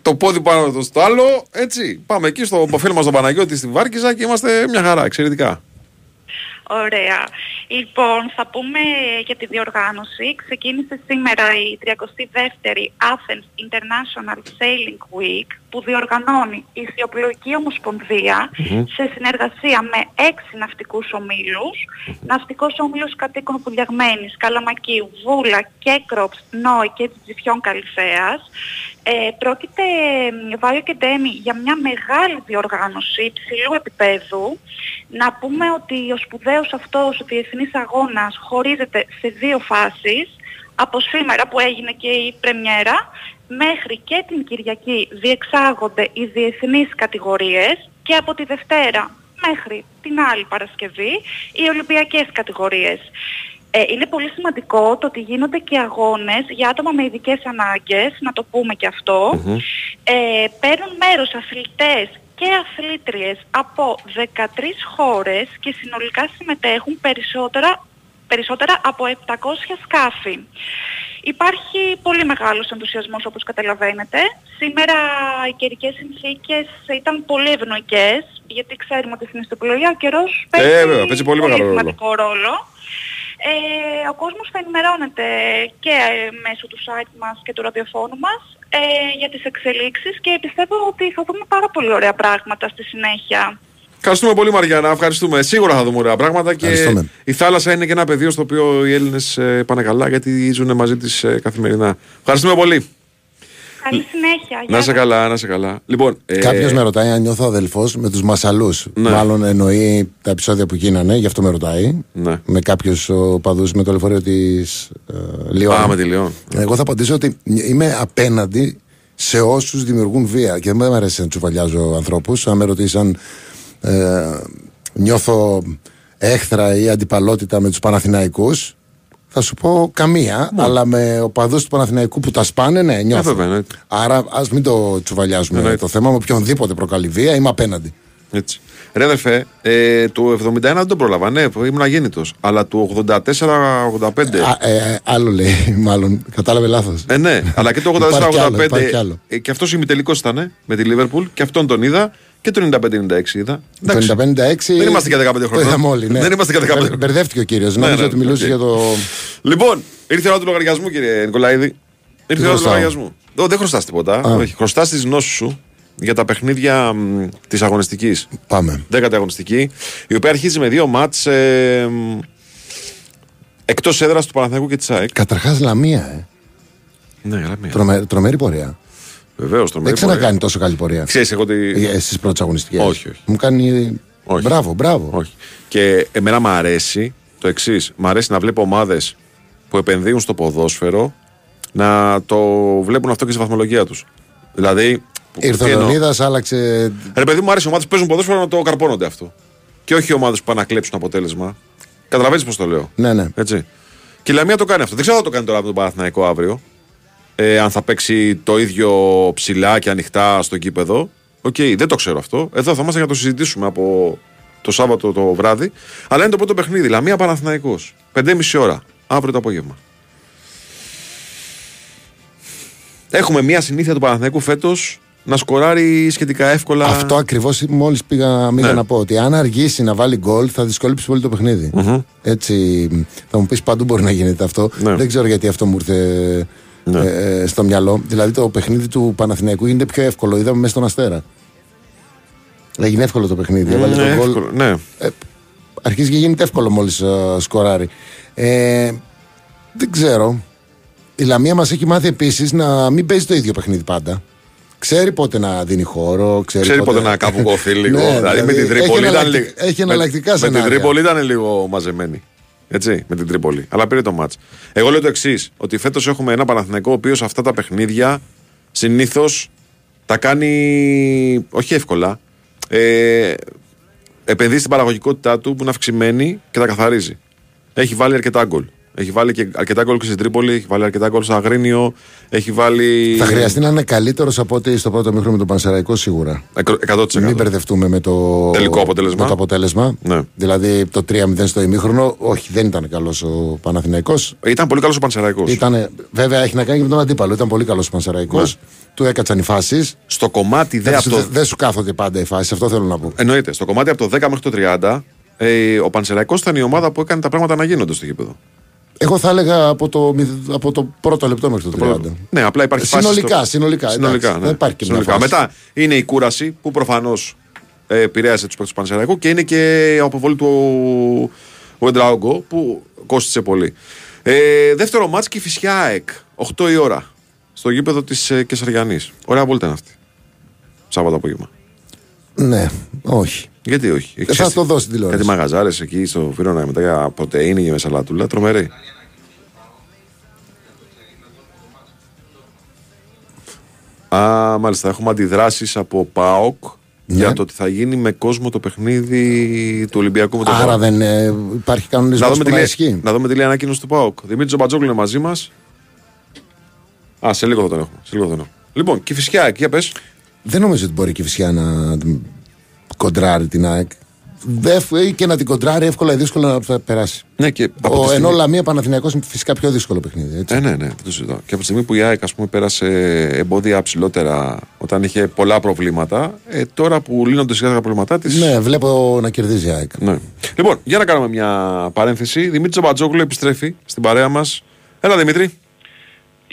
το πόδι πάνω στο άλλο, έτσι. Πάμε εκεί στο φίλο μας τον Παναγιώτη στη Βάρκιζα και είμαστε μια χαρά, εξαιρετικά. Ωραία. Λοιπόν, θα πούμε για τη διοργάνωση. Ξεκίνησε σήμερα η 32η Athens International Sailing Week που διοργανώνει η Ισιοπλοϊκή Ομοσπονδία σε συνεργασία με έξι ναυτικούς ομίλους. Ναυτικός όμιλος κατοίκων Πουλιαγμένης, Καλαμακίου, Βούλα, Κέκροψ, Νόη και Τζιφιών Καλυφέας. Ε, πρόκειται, μ, Βάιο και Ντέμι, για μια μεγάλη διοργάνωση υψηλού επίπεδου. Να πούμε ότι ο σπουδαίος αυτός ο διεθνής αγώνας χωρίζεται σε δύο φάσεις. Από σήμερα που έγινε και η πρεμιέρα μέχρι και την Κυριακή διεξάγονται οι διεθνείς κατηγορίες και από τη Δευτέρα μέχρι την άλλη Παρασκευή οι Ολυμπιακές κατηγορίες. Ε, είναι πολύ σημαντικό το ότι γίνονται και αγώνες για άτομα με ειδικές ανάγκες, να το πούμε και αυτό. Ε, παίρνουν μέρος αθλητές και αθλήτριες από 13 χώρες και συνολικά συμμετέχουν περισσότερα, περισσότερα από 700 σκάφη. Υπάρχει πολύ μεγάλος ενθουσιασμός όπως καταλαβαίνετε. Σήμερα οι καιρικές συνθήκες ήταν πολύ ευνοϊκές γιατί ξέρουμε ότι στην ιστοπλογία ο καιρός παίζει, Ε, βέβαια, παίζει πολύ μεγάλο ρόλο. σημαντικό ρόλο. Ε, ο κόσμος θα ενημερώνεται και ε, μέσω του site μας και του ραδιοφώνου μας ε, για τις εξελίξεις και πιστεύω ότι θα δούμε πάρα πολύ ωραία πράγματα στη συνέχεια. Ευχαριστούμε πολύ Μαριάννα, ευχαριστούμε. Σίγουρα θα δούμε ωραία πράγματα και Ευχαριστούμε. η θάλασσα είναι και ένα πεδίο στο οποίο οι Έλληνες ε, πάνε καλά γιατί ζουν μαζί της ε, καθημερινά. Ευχαριστούμε πολύ. Καλή συνέχεια. Να Γεια είσαι σας. καλά, να είσαι καλά. Λοιπόν, ε, Κάποιος με ρωτάει αν νιώθω αδελφός με τους Μασαλούς. Ναι. Μάλλον εννοεί τα επεισόδια που γίνανε, γι' αυτό με ρωτάει. Ναι. Με κάποιους παδού με το λεωφορείο της ε, Λιόν. Α, με τη Λιόν. Εγώ θα απαντήσω ότι είμαι απέναντι σε όσους δημιουργούν βία. Και δεν μου αρέσει να τσουβαλιάζω ανθρώπους. Αν με ρωτήσει αν ε, νιώθω έχθρα ή αντιπαλότητα με τους Παναθηναϊκούς θα σου πω καμία. Αλλά με οπαδούς του Παναθηναϊκού που τα σπάνε, ναι, νιώθω. βέβαια, εννοείται. Άρα ας μην το τσουβαλιάζουμε Εννοείται. το θέμα. Με οποιονδήποτε προκαλεί βία, είμαι απέναντι. Έτσι. Ρε αδερφέ, ε, του 71 δεν τον πρόλαβα, ναι, ήμουν αγέννητος. Αλλά του 84-85. Α, ε, άλλο λέει, μάλλον. Κατάλαβε λάθος. Ε, ναι, αλλά και το Υπάρχει κι άλλο, 84-85. υπάρχει κι άλλο. ε, και αυτός ημιτελικός ήταν ε, με τη Λίβερπουλ και αυτόν τον είδα και το 95-96 είδα. Εντάξει. Το 96. Δεν είμαστε και 15 Το χρόνια. είδαμε όλοι, ναι. Δεν είμαστε και 15 Μπερ- χρόνια. Μπερδεύτηκε ο κύριος. Ναι, Νόμιζα ναι, ότι μιλούσε οκ. για το. Λοιπόν, ήρθε η ώρα του λογαριασμού, κύριε Νικολαίδη. Ήρθε η ώρα του χρωστάω; λογαριασμού. Ω, δεν χρωστάς τίποτα. Όχι. Χρωστάς τις γνώσεις σου για τα παιχνίδια της αγωνιστικής. Πάμε. Δέκατη αγωνιστική, η οποία αρχίζει με δύο μάτς ε, εκτός έδρας του Παναθηναϊκού και της ΑΕΚ. Καταρχάς Λαμία, ε. Ναι, αλλά μία. Τρομε, τρομερή πορεία. Βεβαίως, Δεν ξανακάνει τόσο καλή πορεία. Ξέρεις, εγώ ότι. Στις πρώτες αγωνιστικές. Όχι, όχι. Μου κάνει. Όχι. Μπράβο, μπράβο. Όχι. Και εμένα μου αρέσει το εξής. Μ' αρέσει να βλέπω ομάδες που επενδύουν στο ποδόσφαιρο να το βλέπουν αυτό και στη βαθμολογία τους. Δηλαδή. που- Ήρθε τι ο εννοώ; Λεωνίδας, άλλαξε. Ρε παιδί μου, άρεσε οι ομάδες που παίζουν ποδόσφαιρο να το καρπώνονται αυτό. Και όχι οι ομάδες που πάνε να κλέψουν αποτέλεσμα. Καταλαβαίνεις πώς το λέω. Ναι, ναι. Έτσι. Και η Λαμία το κάνει αυτό. Δεν ξέρω αν θα το κάνει τώρα με τον Παναθηναϊκό αύριο. Ε, αν θα παίξει το ίδιο ψηλά και ανοιχτά στο γήπεδο. Οκ, δεν το ξέρω αυτό. Εδώ θα είμαστε για να το συζητήσουμε από το Σάββατο το βράδυ. Αλλά είναι το πρώτο παιχνίδι. Λαμία Παναθηναϊκός. 5,5 ώρα. Αύριο το απόγευμα. Έχουμε μια συνήθεια του Παναθηναϊκού φέτος να σκοράρει σχετικά εύκολα. Αυτό ακριβώς μόλις πήγα, πήγα Ναι. να πω. Ότι αν αργήσει να βάλει γκολ, θα δυσκολέψει πολύ το παιχνιδι Έτσι, θα μου πεις παντού μπορεί να γίνεται αυτό. Ναι. Δεν ξέρω γιατί αυτό μου ήρθε ε, ε, στο μυαλό. Δηλαδή το παιχνίδι του Παναθηναϊκού γίνεται πιο εύκολο. Είδαμε μέσα στον Αστέρα. Έγινε εύκολο το παιχνίδι. Έβαλε ναι, τον γκολ. εύκολο, ναι. Αρχίζει και γίνεται εύκολο μόλις σκοράρει. Ε, δεν ξέρω. Η Λαμία μας έχει μάθει επίσης να μην παίζει το ίδιο παιχνίδι πάντα. Ξέρει πότε να δίνει χώρο. Ξέρει, Ξέρει πότε να κάπου κοφεί λίγο. Ναι, δηλαδή, με την έχει Τρίπολη ήταν εναλλακτικ- λίγο. Έχει με- εναλλακτικά Με την σενάρια. Τρίπολη ήταν λίγο μαζεμένη. Έτσι, με την Τρίπολη. Αλλά πήρε το μάτς. Εγώ λέω το εξής: Ότι φέτος έχουμε ένα Παναθηναϊκό ο οποίος αυτά τα παιχνίδια συνήθως τα κάνει όχι εύκολα. Ε, επενδύει στην παραγωγικότητά του που είναι αυξημένη και τα καθαρίζει. Έχει βάλει αρκετά γκολ. Έχει βάλει και αρκετά γκολ και στην Τρίπολη, έχει βάλει αρκετά γκολ στο Αγρίνιο, έχει βάλει. Θα χρειαστεί να είναι καλύτερος από ό,τι στο πρώτο μήχρονο με τον Πανσεραϊκό σίγουρα. Εκ- 100%. Μην μπερδευτούμε με το Τελικό αποτέλεσμα. Με το αποτέλεσμα. Ναι. Δηλαδή το 3-0 στο ημίχρονο, όχι, δεν ήταν καλός ο Παναθηναϊκός. Ήταν πολύ καλός ο Πανσεραϊκός. Ήτανε, βέβαια έχει να κάνει και με τον αντίπαλο. Ήταν πολύ καλός ο Πανσεραϊκός. Του έκατσαν οι φάσεις. Στο κομμάτι δε Δεν, από σου- το δεν- δεν σου κάθονται πάντα οι φάσεις, αυτό θέλω να πω. Εννοείται. Στο κομμάτι από το 10 μέχρι το 30, ε, ο Πανσεραϊκός ήταν η ομάδα που έκανε τα πράγματα να γίνονται στο γήπεδο. Εγώ θα έλεγα από το, μηδ- από το πρώτο λεπτό μέχρι το 30. Ναι, απλά υπάρχει φάση Συνολικά, στο- συνολικά, συνολικά εντάξει, ναι. δεν υπάρχει και μια συνολικά. φάση. Μετά είναι η κούραση που προφανώς ε, επηρέασε τους παίκτε του Πανσεραϊκούς και είναι και η αποβολή του Βεντράουγκο που κόστησε πολύ. Ε, δεύτερο μάτς και η Φυσιά ΑΕΚ. 8 η ώρα. Στο γήπεδο της ε, Κεσαριανής. Ωραία βόλτα είναι αυτή. Σάββατο απόγευμα. Ναι, όχι. Γιατί όχι; Ε, θα το δώσει τηλεόραση. Κάτι μαγαζάρε εκεί στο Βίρονα μετά για πρωτενη και με σαλάτουλα. Τρομερή. Α, μάλιστα. Έχουμε αντιδράσεις από ΠΑΟΚ Ναι. για το ότι θα γίνει με κόσμο το παιχνίδι του Ολυμπιακού με τον Άρα ΠΑΟΚ. δεν ε, υπάρχει κανονισμός Να που δούμε, τι να λέει, ισχύει. να δούμε τι λέει η ανακοίνωση του ΠΑΟΚ. Δημήτρη Τζομπατζόγλου είναι μαζί μας. Α, σε λίγο θα τον έχουμε. Σε λίγο θα τον έχουμε. Λοιπόν, και φυσικά εκεί, για πες. Δεν νομίζω ότι μπορεί και η Φυσιά να κοντράρει την ΑΕΚ. Δε- και να την κοντράρει εύκολα ή δύσκολα να θα περάσει. Ναι, και από Ο, τη στιγμή- ενώ Λαμία Παναθηναϊκός είναι φυσικά πιο δύσκολο παιχνίδι. Έτσι. Ε, ναι, ναι, δεν το συζητάω. Και από τη στιγμή που η ΑΕΚ ας πούμε, πέρασε εμπόδια ψηλότερα όταν είχε πολλά προβλήματα, ε, τώρα που λύνονται σιγά τα προβλήματά τη. Ναι, βλέπω να κερδίζει η ΑΕΚ. Ναι. Λοιπόν, για να κάνουμε μια παρένθεση. Δημήτρης Τζαμπατζόγλου επιστρέφει στην παρέα μας. Έλα, Δημήτρη.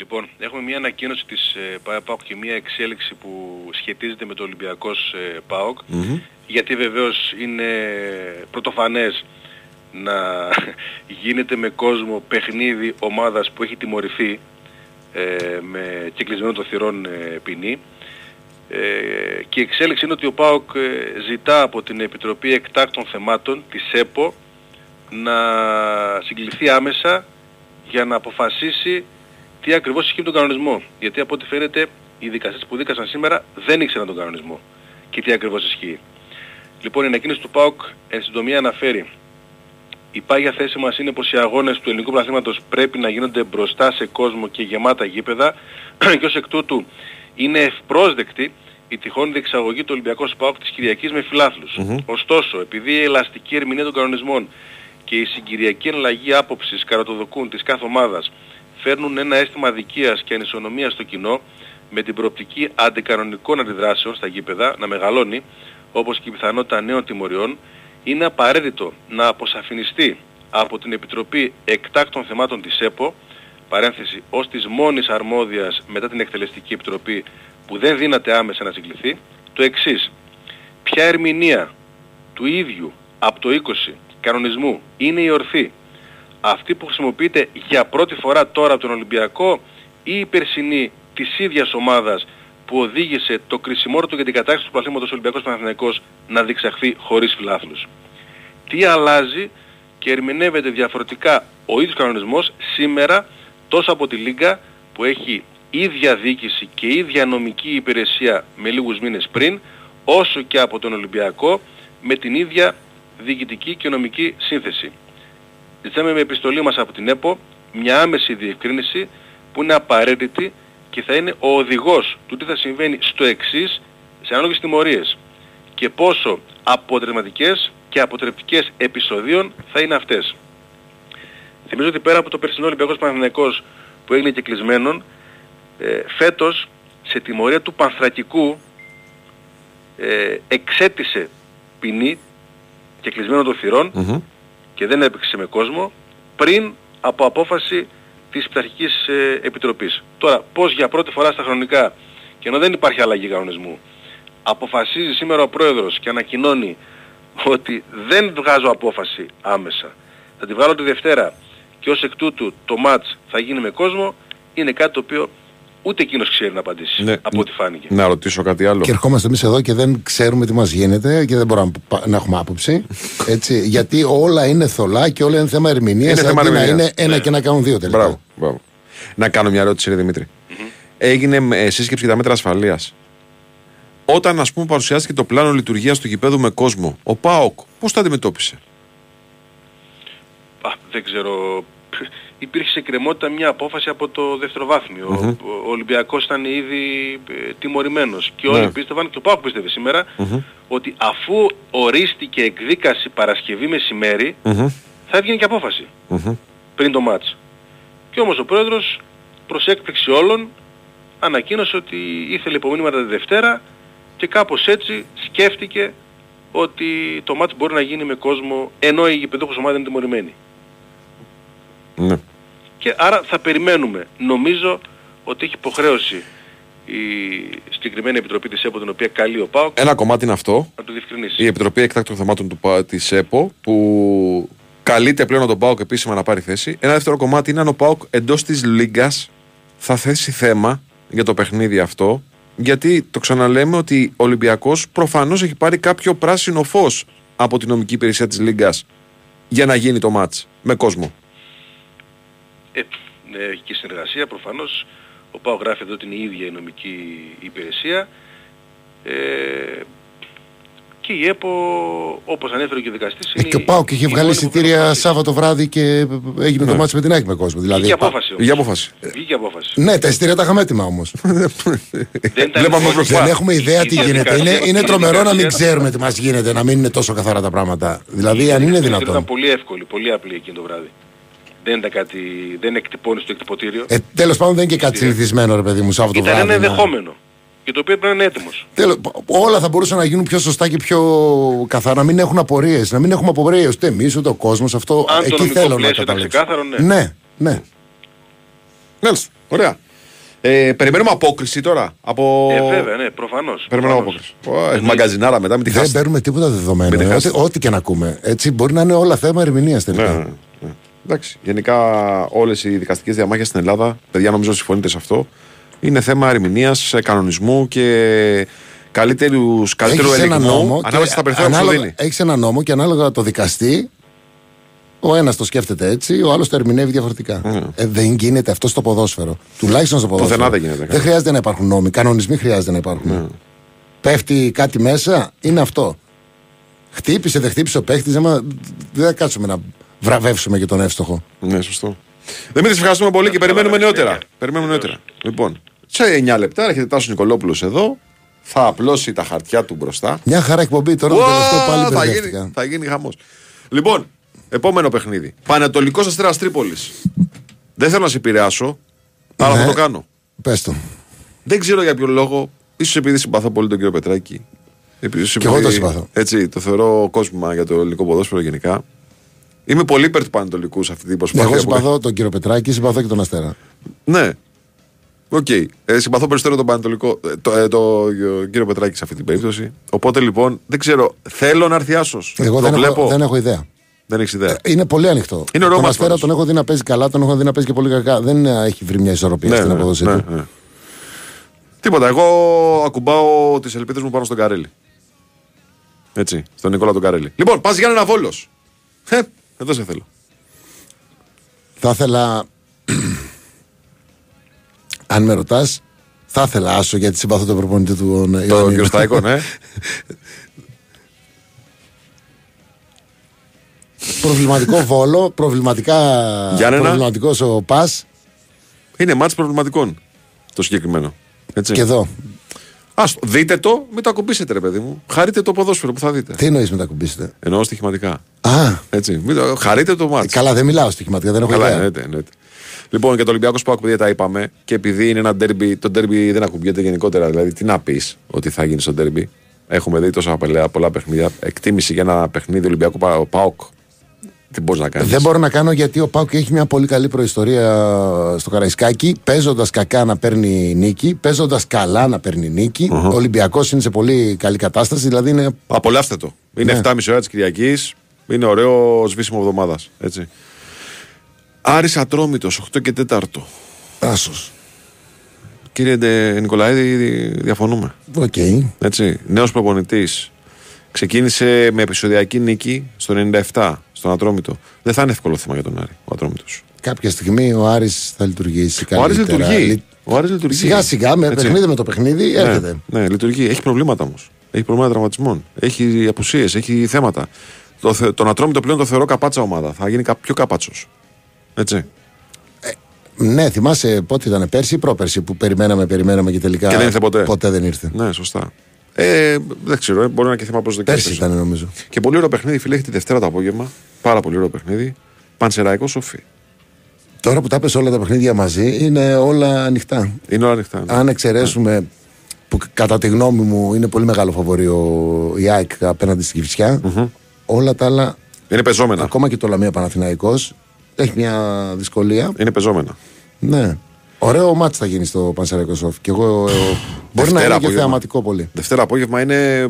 Λοιπόν, έχουμε μια ανακοίνωση της ε, ΠΑΟΚ και μια εξέλιξη που σχετίζεται με το Ολυμπιακός ε, ΠΑΟΚ. Γιατί βεβαίως είναι πρωτοφανές να γίνεται με κόσμο παιχνίδι ομάδας που έχει τιμωρηθεί ε, με κυκλισμένο των θυρών ε, ποινή. Ε, και η εξέλιξη είναι ότι ο ΠΑΟΚ ε, ζητά από την Επιτροπή Εκτάκτων Θεμάτων, της ΕΠΟ, να συγκληθεί άμεσα για να αποφασίσει τι ακριβώς ισχύει με τον κανονισμό. Γιατί από ό,τι φαίνεται οι δικαστές που δίκασαν σήμερα δεν ήξεραν τον κανονισμό και τι ακριβώς ισχύει. Λοιπόν η ανακοίνωση του ΠΑΟΚ εν συντομία αναφέρει η πάγια θέση μας είναι πως οι αγώνες του ελληνικού πρωταθλήματος πρέπει να γίνονται μπροστά σε κόσμο και γεμάτα γήπεδα και ως εκ τούτου είναι ευπρόσδεκτη η τυχόν διεξαγωγή του Ολυμπιακού ΠΑΟΚ της Κυριακής με φιλάθλους. Ωστόσο, επειδή η ελαστική ερμηνεία των κανονισμών και η συγκυριακή εναλλαγή άποψης καρατοδοκούν της κάθε ομάδας φέρνουν ένα αίσθημα αδικίας και ανισονομίας στο κοινό με την προοπτική αντικανονικών αντιδράσεων στα γήπεδα να μεγαλώνει όπως και η πιθανότητα νέων τιμωριών είναι απαραίτητο να αποσαφινιστεί από την Επιτροπή Εκτάκτων Θεμάτων της ΕΠΟ παρένθεση ως της μόνης αρμόδιας μετά την Εκτελεστική Επιτροπή που δεν δύναται άμεσα να συγκληθεί το εξής. Ποια ερμηνεία του ίδιου από το 20 κανονισμού είναι η ορθή; Αυτή που χρησιμοποιείται για πρώτη φορά τώρα από τον Ολυμπιακό ή η περσινή της ίδιας ομάδας που οδήγησε το κρισιμόρτο για την κατάξυση του πλαθήματος Ολυμπιακός Παναθηναϊκός να διεξαχθεί χωρίς φιλάθλους. Τι αλλάζει και ερμηνεύεται διαφορετικά ο ίδιος κανονισμός σήμερα τόσο από τη Λίγκα που έχει ίδια διοίκηση και ίδια νομική υπηρεσία με λίγους μήνες πριν όσο και από τον Ολυμπιακό με την ίδια διοικητική και νομική σύνθεση. Ζητάμε με επιστολή μας από την ΕΠΟ μια άμεση διευκρίνηση που είναι απαραίτητη και θα είναι ο οδηγός του τι θα συμβαίνει στο εξής σε ανάλογες τιμωρίες και πόσο αποτρεπτικές και αποτρεπτικές επεισοδίων θα είναι αυτές. Θυμίζω ότι πέρα από το περσινό Ολυμπιακός Παναθηναϊκός που έγινε και κλεισμένον, ε, φέτος σε τιμωρία του Πανθρακικού ε, εξέτησε ποινή και κλεισμένο των θυρών και δεν έπαιξε με κόσμο πριν από απόφαση της Πειθαρχικής ε, Επιτροπής. Τώρα, πώς για πρώτη φορά στα χρονικά και ενώ δεν υπάρχει αλλαγή κανονισμού αποφασίζει σήμερα ο Πρόεδρος και ανακοινώνει ότι δεν βγάζω απόφαση άμεσα. Θα τη βγάλω τη Δευτέρα και ως εκ τούτου το μάτς θα γίνει με κόσμο είναι κάτι το οποίο ούτε εκείνος ξέρει να απαντήσει Ναι. από ό,τι φάνηκε. Να ρωτήσω κάτι άλλο. Και ερχόμαστε εμείς εδώ και δεν ξέρουμε τι μας γίνεται και δεν μπορούμε να πα- να έχουμε άποψη. Έτσι, γιατί όλα είναι θολά και όλα είναι θέμα ερμηνείας. Είναι θέμα αντί να ερμηνείας. είναι ένα και να κάνουν δύο τελικά. Μπράβο, μπράβο. Να κάνω μια ερώτηση, ρε Δημήτρη. Έγινε ε, σύσκεψη για τα μέτρα ασφαλείας. Όταν, ας πούμε, παρουσιάστηκε το πλάνο λειτουργίας του γηπέδου με κόσμο, ο ΠΑΟΚ πώς το αντιμετώπισε; Α, δεν ξέρω. Υπήρχε σε κρεμότητα μια απόφαση από το δευτεροβάθμιο. Ο- Ο Ολυμπιακός ήταν ήδη ε, τιμωρημένος. Και όλοι Ναι. πίστευαν, και ο Πάκου πίστευε σήμερα, ότι αφού ορίστηκε εκδίκαση Παρασκευή μεσημέρι, θα έβγαινε και απόφαση πριν το μάτς. Και όμως ο πρόεδρος προς έκπληξη όλων ανακοίνωσε ότι ήθελε υπομείνυματα τη Δευτέρα και κάπως έτσι σκέφτηκε ότι το μάτς μπορεί να γίνει με κόσμο ενώ η γηπεδούχος ομάδα είναι τιμωρημένη. Ναι. Και άρα θα περιμένουμε. Νομίζω ότι έχει υποχρέωση η συγκεκριμένη επιτροπή της ΕΠΟ την οποία καλεί ο ΠΑΟΚ Ένα κομμάτι είναι αυτό. να το διευκρινίσει. Η Επιτροπή Εκτάκτων Θεμάτων του, ΠΑ- της ΕΠΟ που καλείται πλέον τον ΠΑΟΚ επίσημα να πάρει θέση. Ένα δεύτερο κομμάτι είναι αν ο ΠΑΟΚ εντός της Λίγκας θα θέσει θέμα για το παιχνίδι αυτό. Γιατί το ξαναλέμε ότι ο Ολυμπιακός προφανώς έχει πάρει κάποιο πράσινο φως από την νομική υπηρεσία της Λίγκας για να γίνει το μάτς με κόσμο. Ε, ναι, έχει και συνεργασία προφανώς. Ο ΠΑΟ γράφει εδώ ότι είναι η ίδια η νομική υπηρεσία. Ε, Και η ΕΠΟ, όπως ανέφερε και ο δικαστής, Ε, είναι και ο Πάοκ είχε η βγάλει μόνη που εισιτήρια μπορεί να Σάββατο βράδυ και έγινε το μάτι με την ΑΕΚ με κόσμο. Δηλαδή, Βγήκε πα- απόφαση όμως. Για απόφαση. Βγήκε απόφαση. Ναι, τα εισιτήρια τα είχαμε έτοιμα όμως. Δεν ήταν Βλέπαμε μόνο- μπροστά. Δεν έχουμε ιδέα Η τι γίνεται. διαδικασία- Είναι, είναι η τρομερό να μην διαδικασία- ξέρουμε τι μας γίνεται, να μην είναι τόσο καθαρά τα πράγματα. Δηλαδή, αν είναι Ήταν δυνατόν. πολύ εύκολη, πολύ απλή εκείνο το βράδυ. Δεν ήταν κάτι, δεν εκτυπώνει στο εκτυπωτήριο. Ε, Τέλος πάντων, δεν είναι και κάτι συνηθισμένο, ρε παιδί μου, Σάββατο ήταν βράδυ. ένα να- ενδεχόμενο. Και το οποίο πρέπει να είναι έτοιμος. Τέλος, όλα θα μπορούσαν να γίνουν πιο σωστά και πιο καθαρά, να μην έχουν απορίες. Να μην έχουμε απορίες ούτε εμείς ούτε ο κόσμος. Αυτό Αν το εκεί νομικό θέλω να πλαίσιο ήταν καταλήξω. ξεκάθαρο, ναι. ναι, ναι. Μάλιστα. Ωραία. Ε, περιμένουμε απόκριση τώρα. Από... Ε, βέβαια, ναι, προφανώς. Περιμένουμε προφανώς. απόκριση. Ω, Έχει μαγκαζινάρα μετά, μην τη Δεν χάσετε. παίρνουμε τίποτα δεδομένο. Μην ε, χάσετε. Ό,τι, ό,τι και να ακούμε. Έτσι μπορεί να είναι όλα θέμα ερμηνείας Ναι, τελικά. ναι, ναι. Εντάξει. Γενικά όλες οι δικαστικές διαμάχες στην Ελλάδα, παιδιά νομίζω συμφωνείτε σε αυτό, είναι θέμα ερμηνείας, κανονισμού και καλύτερου, καλύτερου Έχεις ένα ελεγμού νόμο. ανάμεσα στα περιθώρια που σου δίνει. Έχεις ένα νόμο και ανάλογα το δικαστή, ο ένας το σκέφτεται έτσι, ο άλλος το ερμηνεύει διαφορετικά. Ε, δεν γίνεται αυτό στο ποδόσφαιρο. Τουλάχιστον στο ποδόσφαιρο. Πουθενά δεν γίνεται. Δεν χρειάζεται να υπάρχουν νόμοι. Κανονισμοί χρειάζεται να υπάρχουν. Ναι. Πέφτει κάτι μέσα, είναι αυτό. Χτύπησε, δεν χτύπησε ο παίχτης, δεν θα κάτσουμε να βραβεύσουμε και τον εύστοχο. Ναι, σωστό. Δημήτρης, ευχαριστούμε πολύ και περιμένουμε νεότερα. Περιμένουμε νεότερα. Λοιπόν, σε 9 λεπτά έρχεται Τάσος Νικολόπουλος εδώ. Θα απλώσει τα χαρτιά του μπροστά. Μια χαρά εκπομπή τώρα, το Ουα, τελευταίο πάλι θα, μπερδεύτηκα. γίνει, θα γίνει χαμός. Λοιπόν, επόμενο παιχνίδι. Πανατολικό Αστέρας Τρίπολης. Δεν θέλω να σε επηρεάσω, αλλά Ναι. θα το κάνω. Πες το. Δεν ξέρω για ποιο λόγο, ίσως επειδή συμπαθώ πολύ τον κύριο Πετράκη. Επίσης, Κι εγώ επειδή, το συμπαθώ. Έτσι, το θεωρώ κόσμημα για το ελληνικό ποδόσφαιρο γενικά. Είμαι πολύ υπέρ του Παναιτωλικού σε αυτή την προσπάθεια. Εγώ που- συμπαθώ τον κύριο Πετράκη, συμπαθώ και τον Αστέρα. Ναι. Οκ. Ε, συμπαθώ περισσότερο τον Παναιτωλικό, ε, το, ε, το, ε, κύριο Πετράκη σε αυτή την περίπτωση. Οπότε λοιπόν, δεν ξέρω, θέλω να έρθει άσος. Εγώ το δεν βλέπω. έχω, δεν έχω ιδέα. Δεν έχεις ιδέα. Είναι πολύ ανοιχτό. Είναι ωραίο το ματς Αστέρα πάντως. τον έχω δει να παίζει καλά, τον έχω δει να παίζει και πολύ κακά. Δεν ε, έχει βρει μια ισορροπία στην απόδοσή του. ναι. Τίποτα. Εγώ ακουμπάω τις ελπίδες μου πάνω στον Καρέλη. Έτσι, στον Νικόλα τον Καρέλη. Λοιπόν, πας για ένα βόλο. Ε, εδώ σε θέλω. Θα ήθελα. αν με ρωτάς, θα ήθελα άσο γιατί συμπαθώ τον προπονητή του. τον Το Ιωαννίδη. κύριο Στάικο, ναι. Προβληματικό βόλο, προβληματικά. Γιάννενα. Προβληματικός ο Πας. Είναι μάτς προβληματικών το συγκεκριμένο. Έτσι. Και εδώ. Άστο, δείτε το, μην το ακουμπήσετε, ρε παιδί μου. Χαρείτε το ποδόσφαιρο που θα δείτε. Τι εννοείς με τα κουμπίσετε. Εννοώ στοιχηματικά. Α, Έτσι. Μην το, χαρείτε το μάτς. καλά, δεν μιλάω στοιχηματικά, δεν έχω Καλά, ιδέα. εννοείται, εννοείται. Λοιπόν, και το Ολυμπιακός Σπάκ, παιδιά, τα είπαμε. Και επειδή είναι ένα ντέρμπι, το ντέρμπι δεν ακουμπιέται γενικότερα. Δηλαδή, τι να πεις ότι θα γίνει στο ντέρμπι. Έχουμε δει τόσα πολλά, πολλά παιχνίδια. Εκτίμηση για ένα παιχνίδι Ολυμπιακού Πα- Πάοκ. Τι μπορείς να κάνεις; Δεν μπορώ να κάνω γιατί ο Πάουκ έχει μια πολύ καλή προϊστορία στο Καραϊσκάκι. Παίζοντας κακά να παίρνει νίκη, παίζοντας καλά να παίρνει νίκη. Ο Ολυμπιακός είναι σε πολύ καλή κατάσταση, δηλαδή είναι. Απολαύστε το. Είναι Ναι. 7,5 ώρα της Κυριακής. Είναι ωραίο σβήσιμο εβδομάδας. Έτσι. Άρης Ατρόμητος, 8 και 4. Άσος. Κύριε Ντε- Νικολαίδη, διαφωνούμε. Οκ. Έτσι. Νέος προπονητής. Ξεκίνησε με επεισοδιακή νίκη στο 97 στον Ατρόμητο. Δεν θα είναι εύκολο θέμα για τον Άρη, ο Ατρόμητος. Κάποια στιγμή ο Άρης θα λειτουργήσει Ο Άρης καλύτερα. λειτουργεί. Λει- Ο Άρης λειτουργεί. Σιγά σιγά με Έτσι. παιχνίδι με το παιχνίδι έρχεται. Ναι, ναι, λειτουργεί. Έχει προβλήματα όμως. Έχει προβλήματα τραυματισμών. Έχει απουσίες, έχει θέματα. Το, θε- τον Ατρόμητο πλέον το θεωρώ καπάτσα ομάδα. Θα γίνει κα- πιο καπάτσος. Έτσι. Ναι, θυμάσαι πότε ήταν πέρσι ή πρόπερσι που περιμέναμε, περιμέναμε και τελικά. Και δεν ήρθε ποτέ. Ποτέ δεν ήρθε. Ναι, σωστά. Ε, δεν ξέρω, ε, μπορεί να είναι και θέμα προσδοκία. Πέρσι ήταν νομίζω. Και πολύ ωραίο παιχνίδι, φίλε, έχει τη Δευτέρα το απόγευμα. Πάρα πολύ ωραίο παιχνίδι. Πανσεραϊκό Σοφή. Τώρα που τα πες όλα τα παιχνίδια μαζί είναι όλα ανοιχτά. Είναι όλα ανοιχτά. ναι. Αν εξαιρέσουμε που κατά τη γνώμη μου είναι πολύ μεγάλο φαβορή ο η ΑΕΚ απέναντι στην κυφσια όλα τα άλλα, Είναι πεζόμενα. ακόμα και το Λαμία Παναθηναϊκός έχει μια δυσκολία. Είναι πεζόμενα. Ναι. Ωραίο μάτς θα γίνει στο Πανσεραϊκό Σοφ. Και εγώ ε, μπορεί να Δευτέρα είναι και απόγευμα. θεαματικό πολύ. Δευτέρα απόγευμα είναι.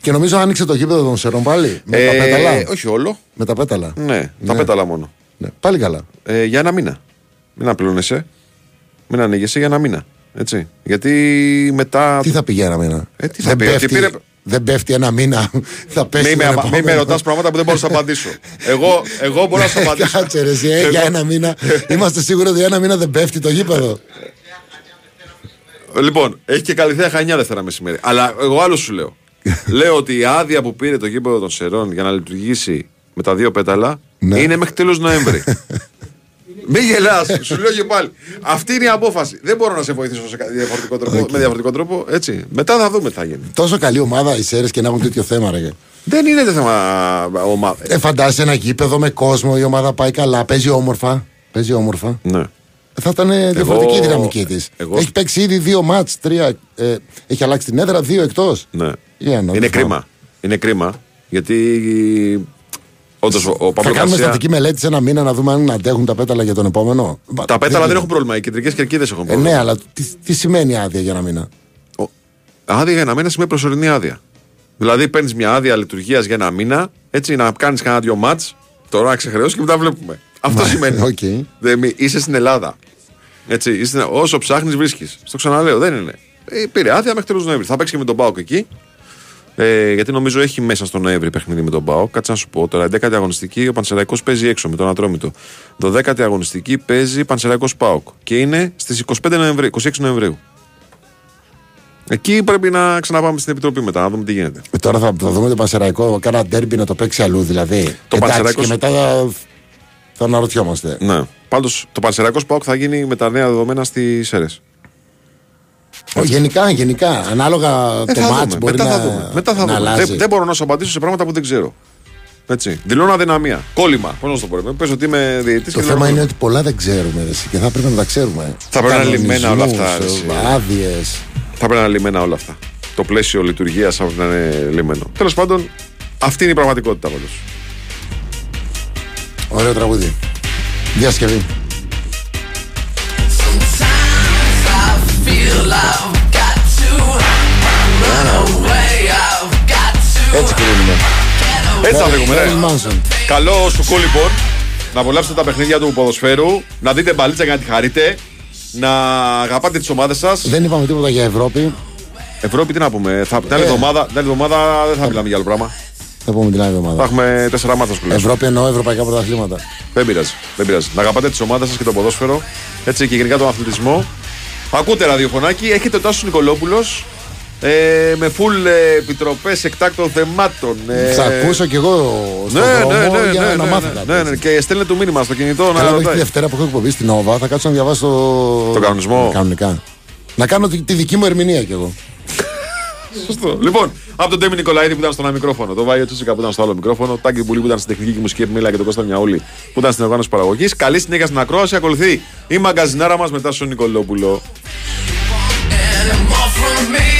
Και νομίζω άνοιξε το γήπεδο των Σερών πάλι. Με τα Ε, πέταλα. όχι όλο. Με τα πέταλα. Ναι, τα Ναι. πέταλα μόνο. Ναι. Πάλι καλά. Ε, για ένα μήνα. Μην απλώνεσαι. Μην ανοίγεσαι για ένα μήνα. Έτσι. Γιατί μετά. Τι θα πει για ένα μήνα; Ε, τι θα δεν, πει, πέφτει, ότι πήρε- δεν πέφτει ένα μήνα. θα πέσει. Μη με, τον αμα- μη επόμενο. με ρωτά πράγματα που δεν μπορώ να σου απαντήσω. εγώ, εγώ μπορώ να σου απαντήσω. Κάτσε ρε, εσύ, ε, για ένα μήνα. Είμαστε σίγουροι ότι ένα μήνα δεν πέφτει το γήπεδο. λοιπόν, έχει και καλυθέα χανιά Δευτέρα μεσημέρι. Αλλά εγώ άλλο σου λέω. Λέω ότι η άδεια που πήρε το γήπεδο των Σερών για να λειτουργήσει με τα δύο πέταλα Ναι. είναι μέχρι τέλος Νοέμβρη. Μην γελάς, σου λέω και πάλι. Αυτή είναι η απόφαση. Δεν μπορώ να σε βοηθήσω σε κα- διαφορετικό τρόπο, με διαφορετικό τρόπο. Έτσι. Μετά θα δούμε τι θα γίνει. Τόσο καλή ομάδα οι Σέρες και να έχουν τέτοιο θέμα, ρε. Δεν είναι το θέμα ομάδα. Ε, φαντάζεσαι ένα γήπεδο με κόσμο, η ομάδα πάει καλά, παίζει όμορφα. Παίζει όμορφα. Ναι. Θα ήταν ε, διαφορετική η δυναμική της. εγώ- Έχει παίξει ήδη δύο μάτς, τρία. Ε, έχει αλλάξει την έδρα, δύο εκτός. ναι. Ή ένα, Είναι δεν κρίμα. Είναι κρίμα. Γιατί. Όντως ο, ο Θα Παύλο κάνουμε Γκαρσία. στατική μελέτη σε ένα μήνα να δούμε αν αντέχουν τα πέταλα για τον επόμενο. Τα πέταλα δεν ξέρω. έχουν πρόβλημα. Οι κεντρικές κερκίδες έχουν Ε, πρόβλημα. ναι, αλλά τι, τι σημαίνει άδεια για ένα μήνα; Ο- Άδεια για ένα μήνα σημαίνει προσωρινή άδεια. Δηλαδή παίρνεις μια άδεια λειτουργίας για ένα μήνα, έτσι να κάνεις κανένα δυο μάτς, τώρα να ξεχρεώσεις και μετά βλέπουμε. Αυτό σημαίνει. οκ. Δεν, μη- είσαι στην Ελλάδα. Έτσι, είσαι, στην- όσο ψάχνεις, βρίσκεις. Στο ξαναλέω, δεν είναι. Ε, πήρε άδεια μέχρι τέλος Νοέμβρη. Θα παίξει και με τον ΠΑΟΚ εκεί. Ε, γιατί νομίζω έχει μέσα στο Νοέμβρη παιχνίδι με τον ΠΑΟΚ. Κάτσε να σου πω τώρα. 11η αγωνιστική ο Πανσεραϊκός παίζει έξω με τον Ατρόμητο. 12η αγωνιστική παίζει Πανσεραϊκός ΠΑΟΚ. Και είναι στις 25 Νοεμβρίου, 26 Νοεμβρίου. Εκεί πρέπει να ξαναπάμε στην επιτροπή μετά, να δούμε τι γίνεται. Ε, τώρα θα, θα δούμε το Πανσεραϊκό, κάνα ντέρμπι να το παίξει αλλού δηλαδή. Το Εντάξει, Πανσεραϊκός- Και μετά θα, θα αναρωτιόμαστε. Ναι. Πάντως το Πανσεραϊκός Πάοκ θα γίνει με τα νέα δεδομένα στις ΣΕΡΕ. Ω, γενικά, γενικά. Ανάλογα το μάτς μπορεί Μετά να, θα δούμε. Μετά θα να δούμε. αλλάζει. Δεν, δεν μπορώ να σου απαντήσω σε πράγματα που δεν ξέρω. Έτσι. Δηλώνω αδυναμία. Κόλλημα. Πώς να σου το πω. Πες ότι είμαι διαιτητής. Το θέμα είναι ότι πολλά δεν ξέρουμε ρε, εσύ, και θα πρέπει να τα ξέρουμε. Θα πρέπει να είναι λυμμένα όλα αυτά, ρε, εσύ. Άδειες. Θα πρέπει να είναι λυμμένα όλα αυτά. Το πλαίσιο λειτουργίας θα πρέπει να είναι λυμμένο. Τέλος πάντων, αυτή είναι η πραγματικότητα πάντως. Ωραίο τραγούδι. Διασκευή. Έτσι κρίνουμε. Έτσι θα φύγουμε, ρε. Marilyn Manson. Καλό σου λοιπόν να απολαύσετε τα παιχνίδια του ποδοσφαίρου, να δείτε μπαλίτσα για να τη χαρείτε, να αγαπάτε τις ομάδες σας. Δεν είπαμε τίποτα για Ευρώπη. Ευρώπη, τι να πούμε. Θα, την, άλλη Ε. εβδομάδα, την άλλη εβδομάδα δεν θα μιλάμε για άλλο πράγμα. Θα πούμε την άλλη Θα εβδομάδα. έχουμε τέσσερα μάτια στο Ευρώπη εννοώ ευρωπαϊκά πρωταθλήματα. Δεν πειράζει. Δεν πειράζει. Να αγαπάτε τις ομάδες σας και το ποδόσφαιρο. Έτσι και γενικά τον αθλητισμό. Ακούτε ραδιοφωνάκι. Έχετε ο Τάσος Νικολόπουλος. Ε, με full ε, επιτροπές εκτάκτων θεμάτων. Ε, Θα ακούσω κι εγώ στον ναι, δρόμο ναι, ναι, για ναι, να ναι, μάθω ναι, κάτι. ναι, ναι, και στέλνετε το μήνυμα στο κινητό να Καλά, μέχρι τη ρωτάει. Δευτέρα που έχω εκπομπή στην Νόβα θα κάτσω να διαβάσω το... Το κανονισμό. Κανονικά. Να κάνω τη, τη δική μου ερμηνεία κι εγώ. Σωστό. Λοιπόν, από τον Τέμι Νικολαίδη που ήταν στο ένα μικρόφωνο, τον Βάιο Τσούσικα που ήταν στο άλλο μικρόφωνο, τον Τάγκη Μπουλή που ήταν στην τεχνική και μουσική επιμέλεια και τον Κώστα Μιαούλη που ήταν στην οργάνωση παραγωγής. Καλή συνέχεια στην ακρόαση. Ακολουθεί η μαγκαζινάρα μας μετά στον Νικολόπουλο. more from me.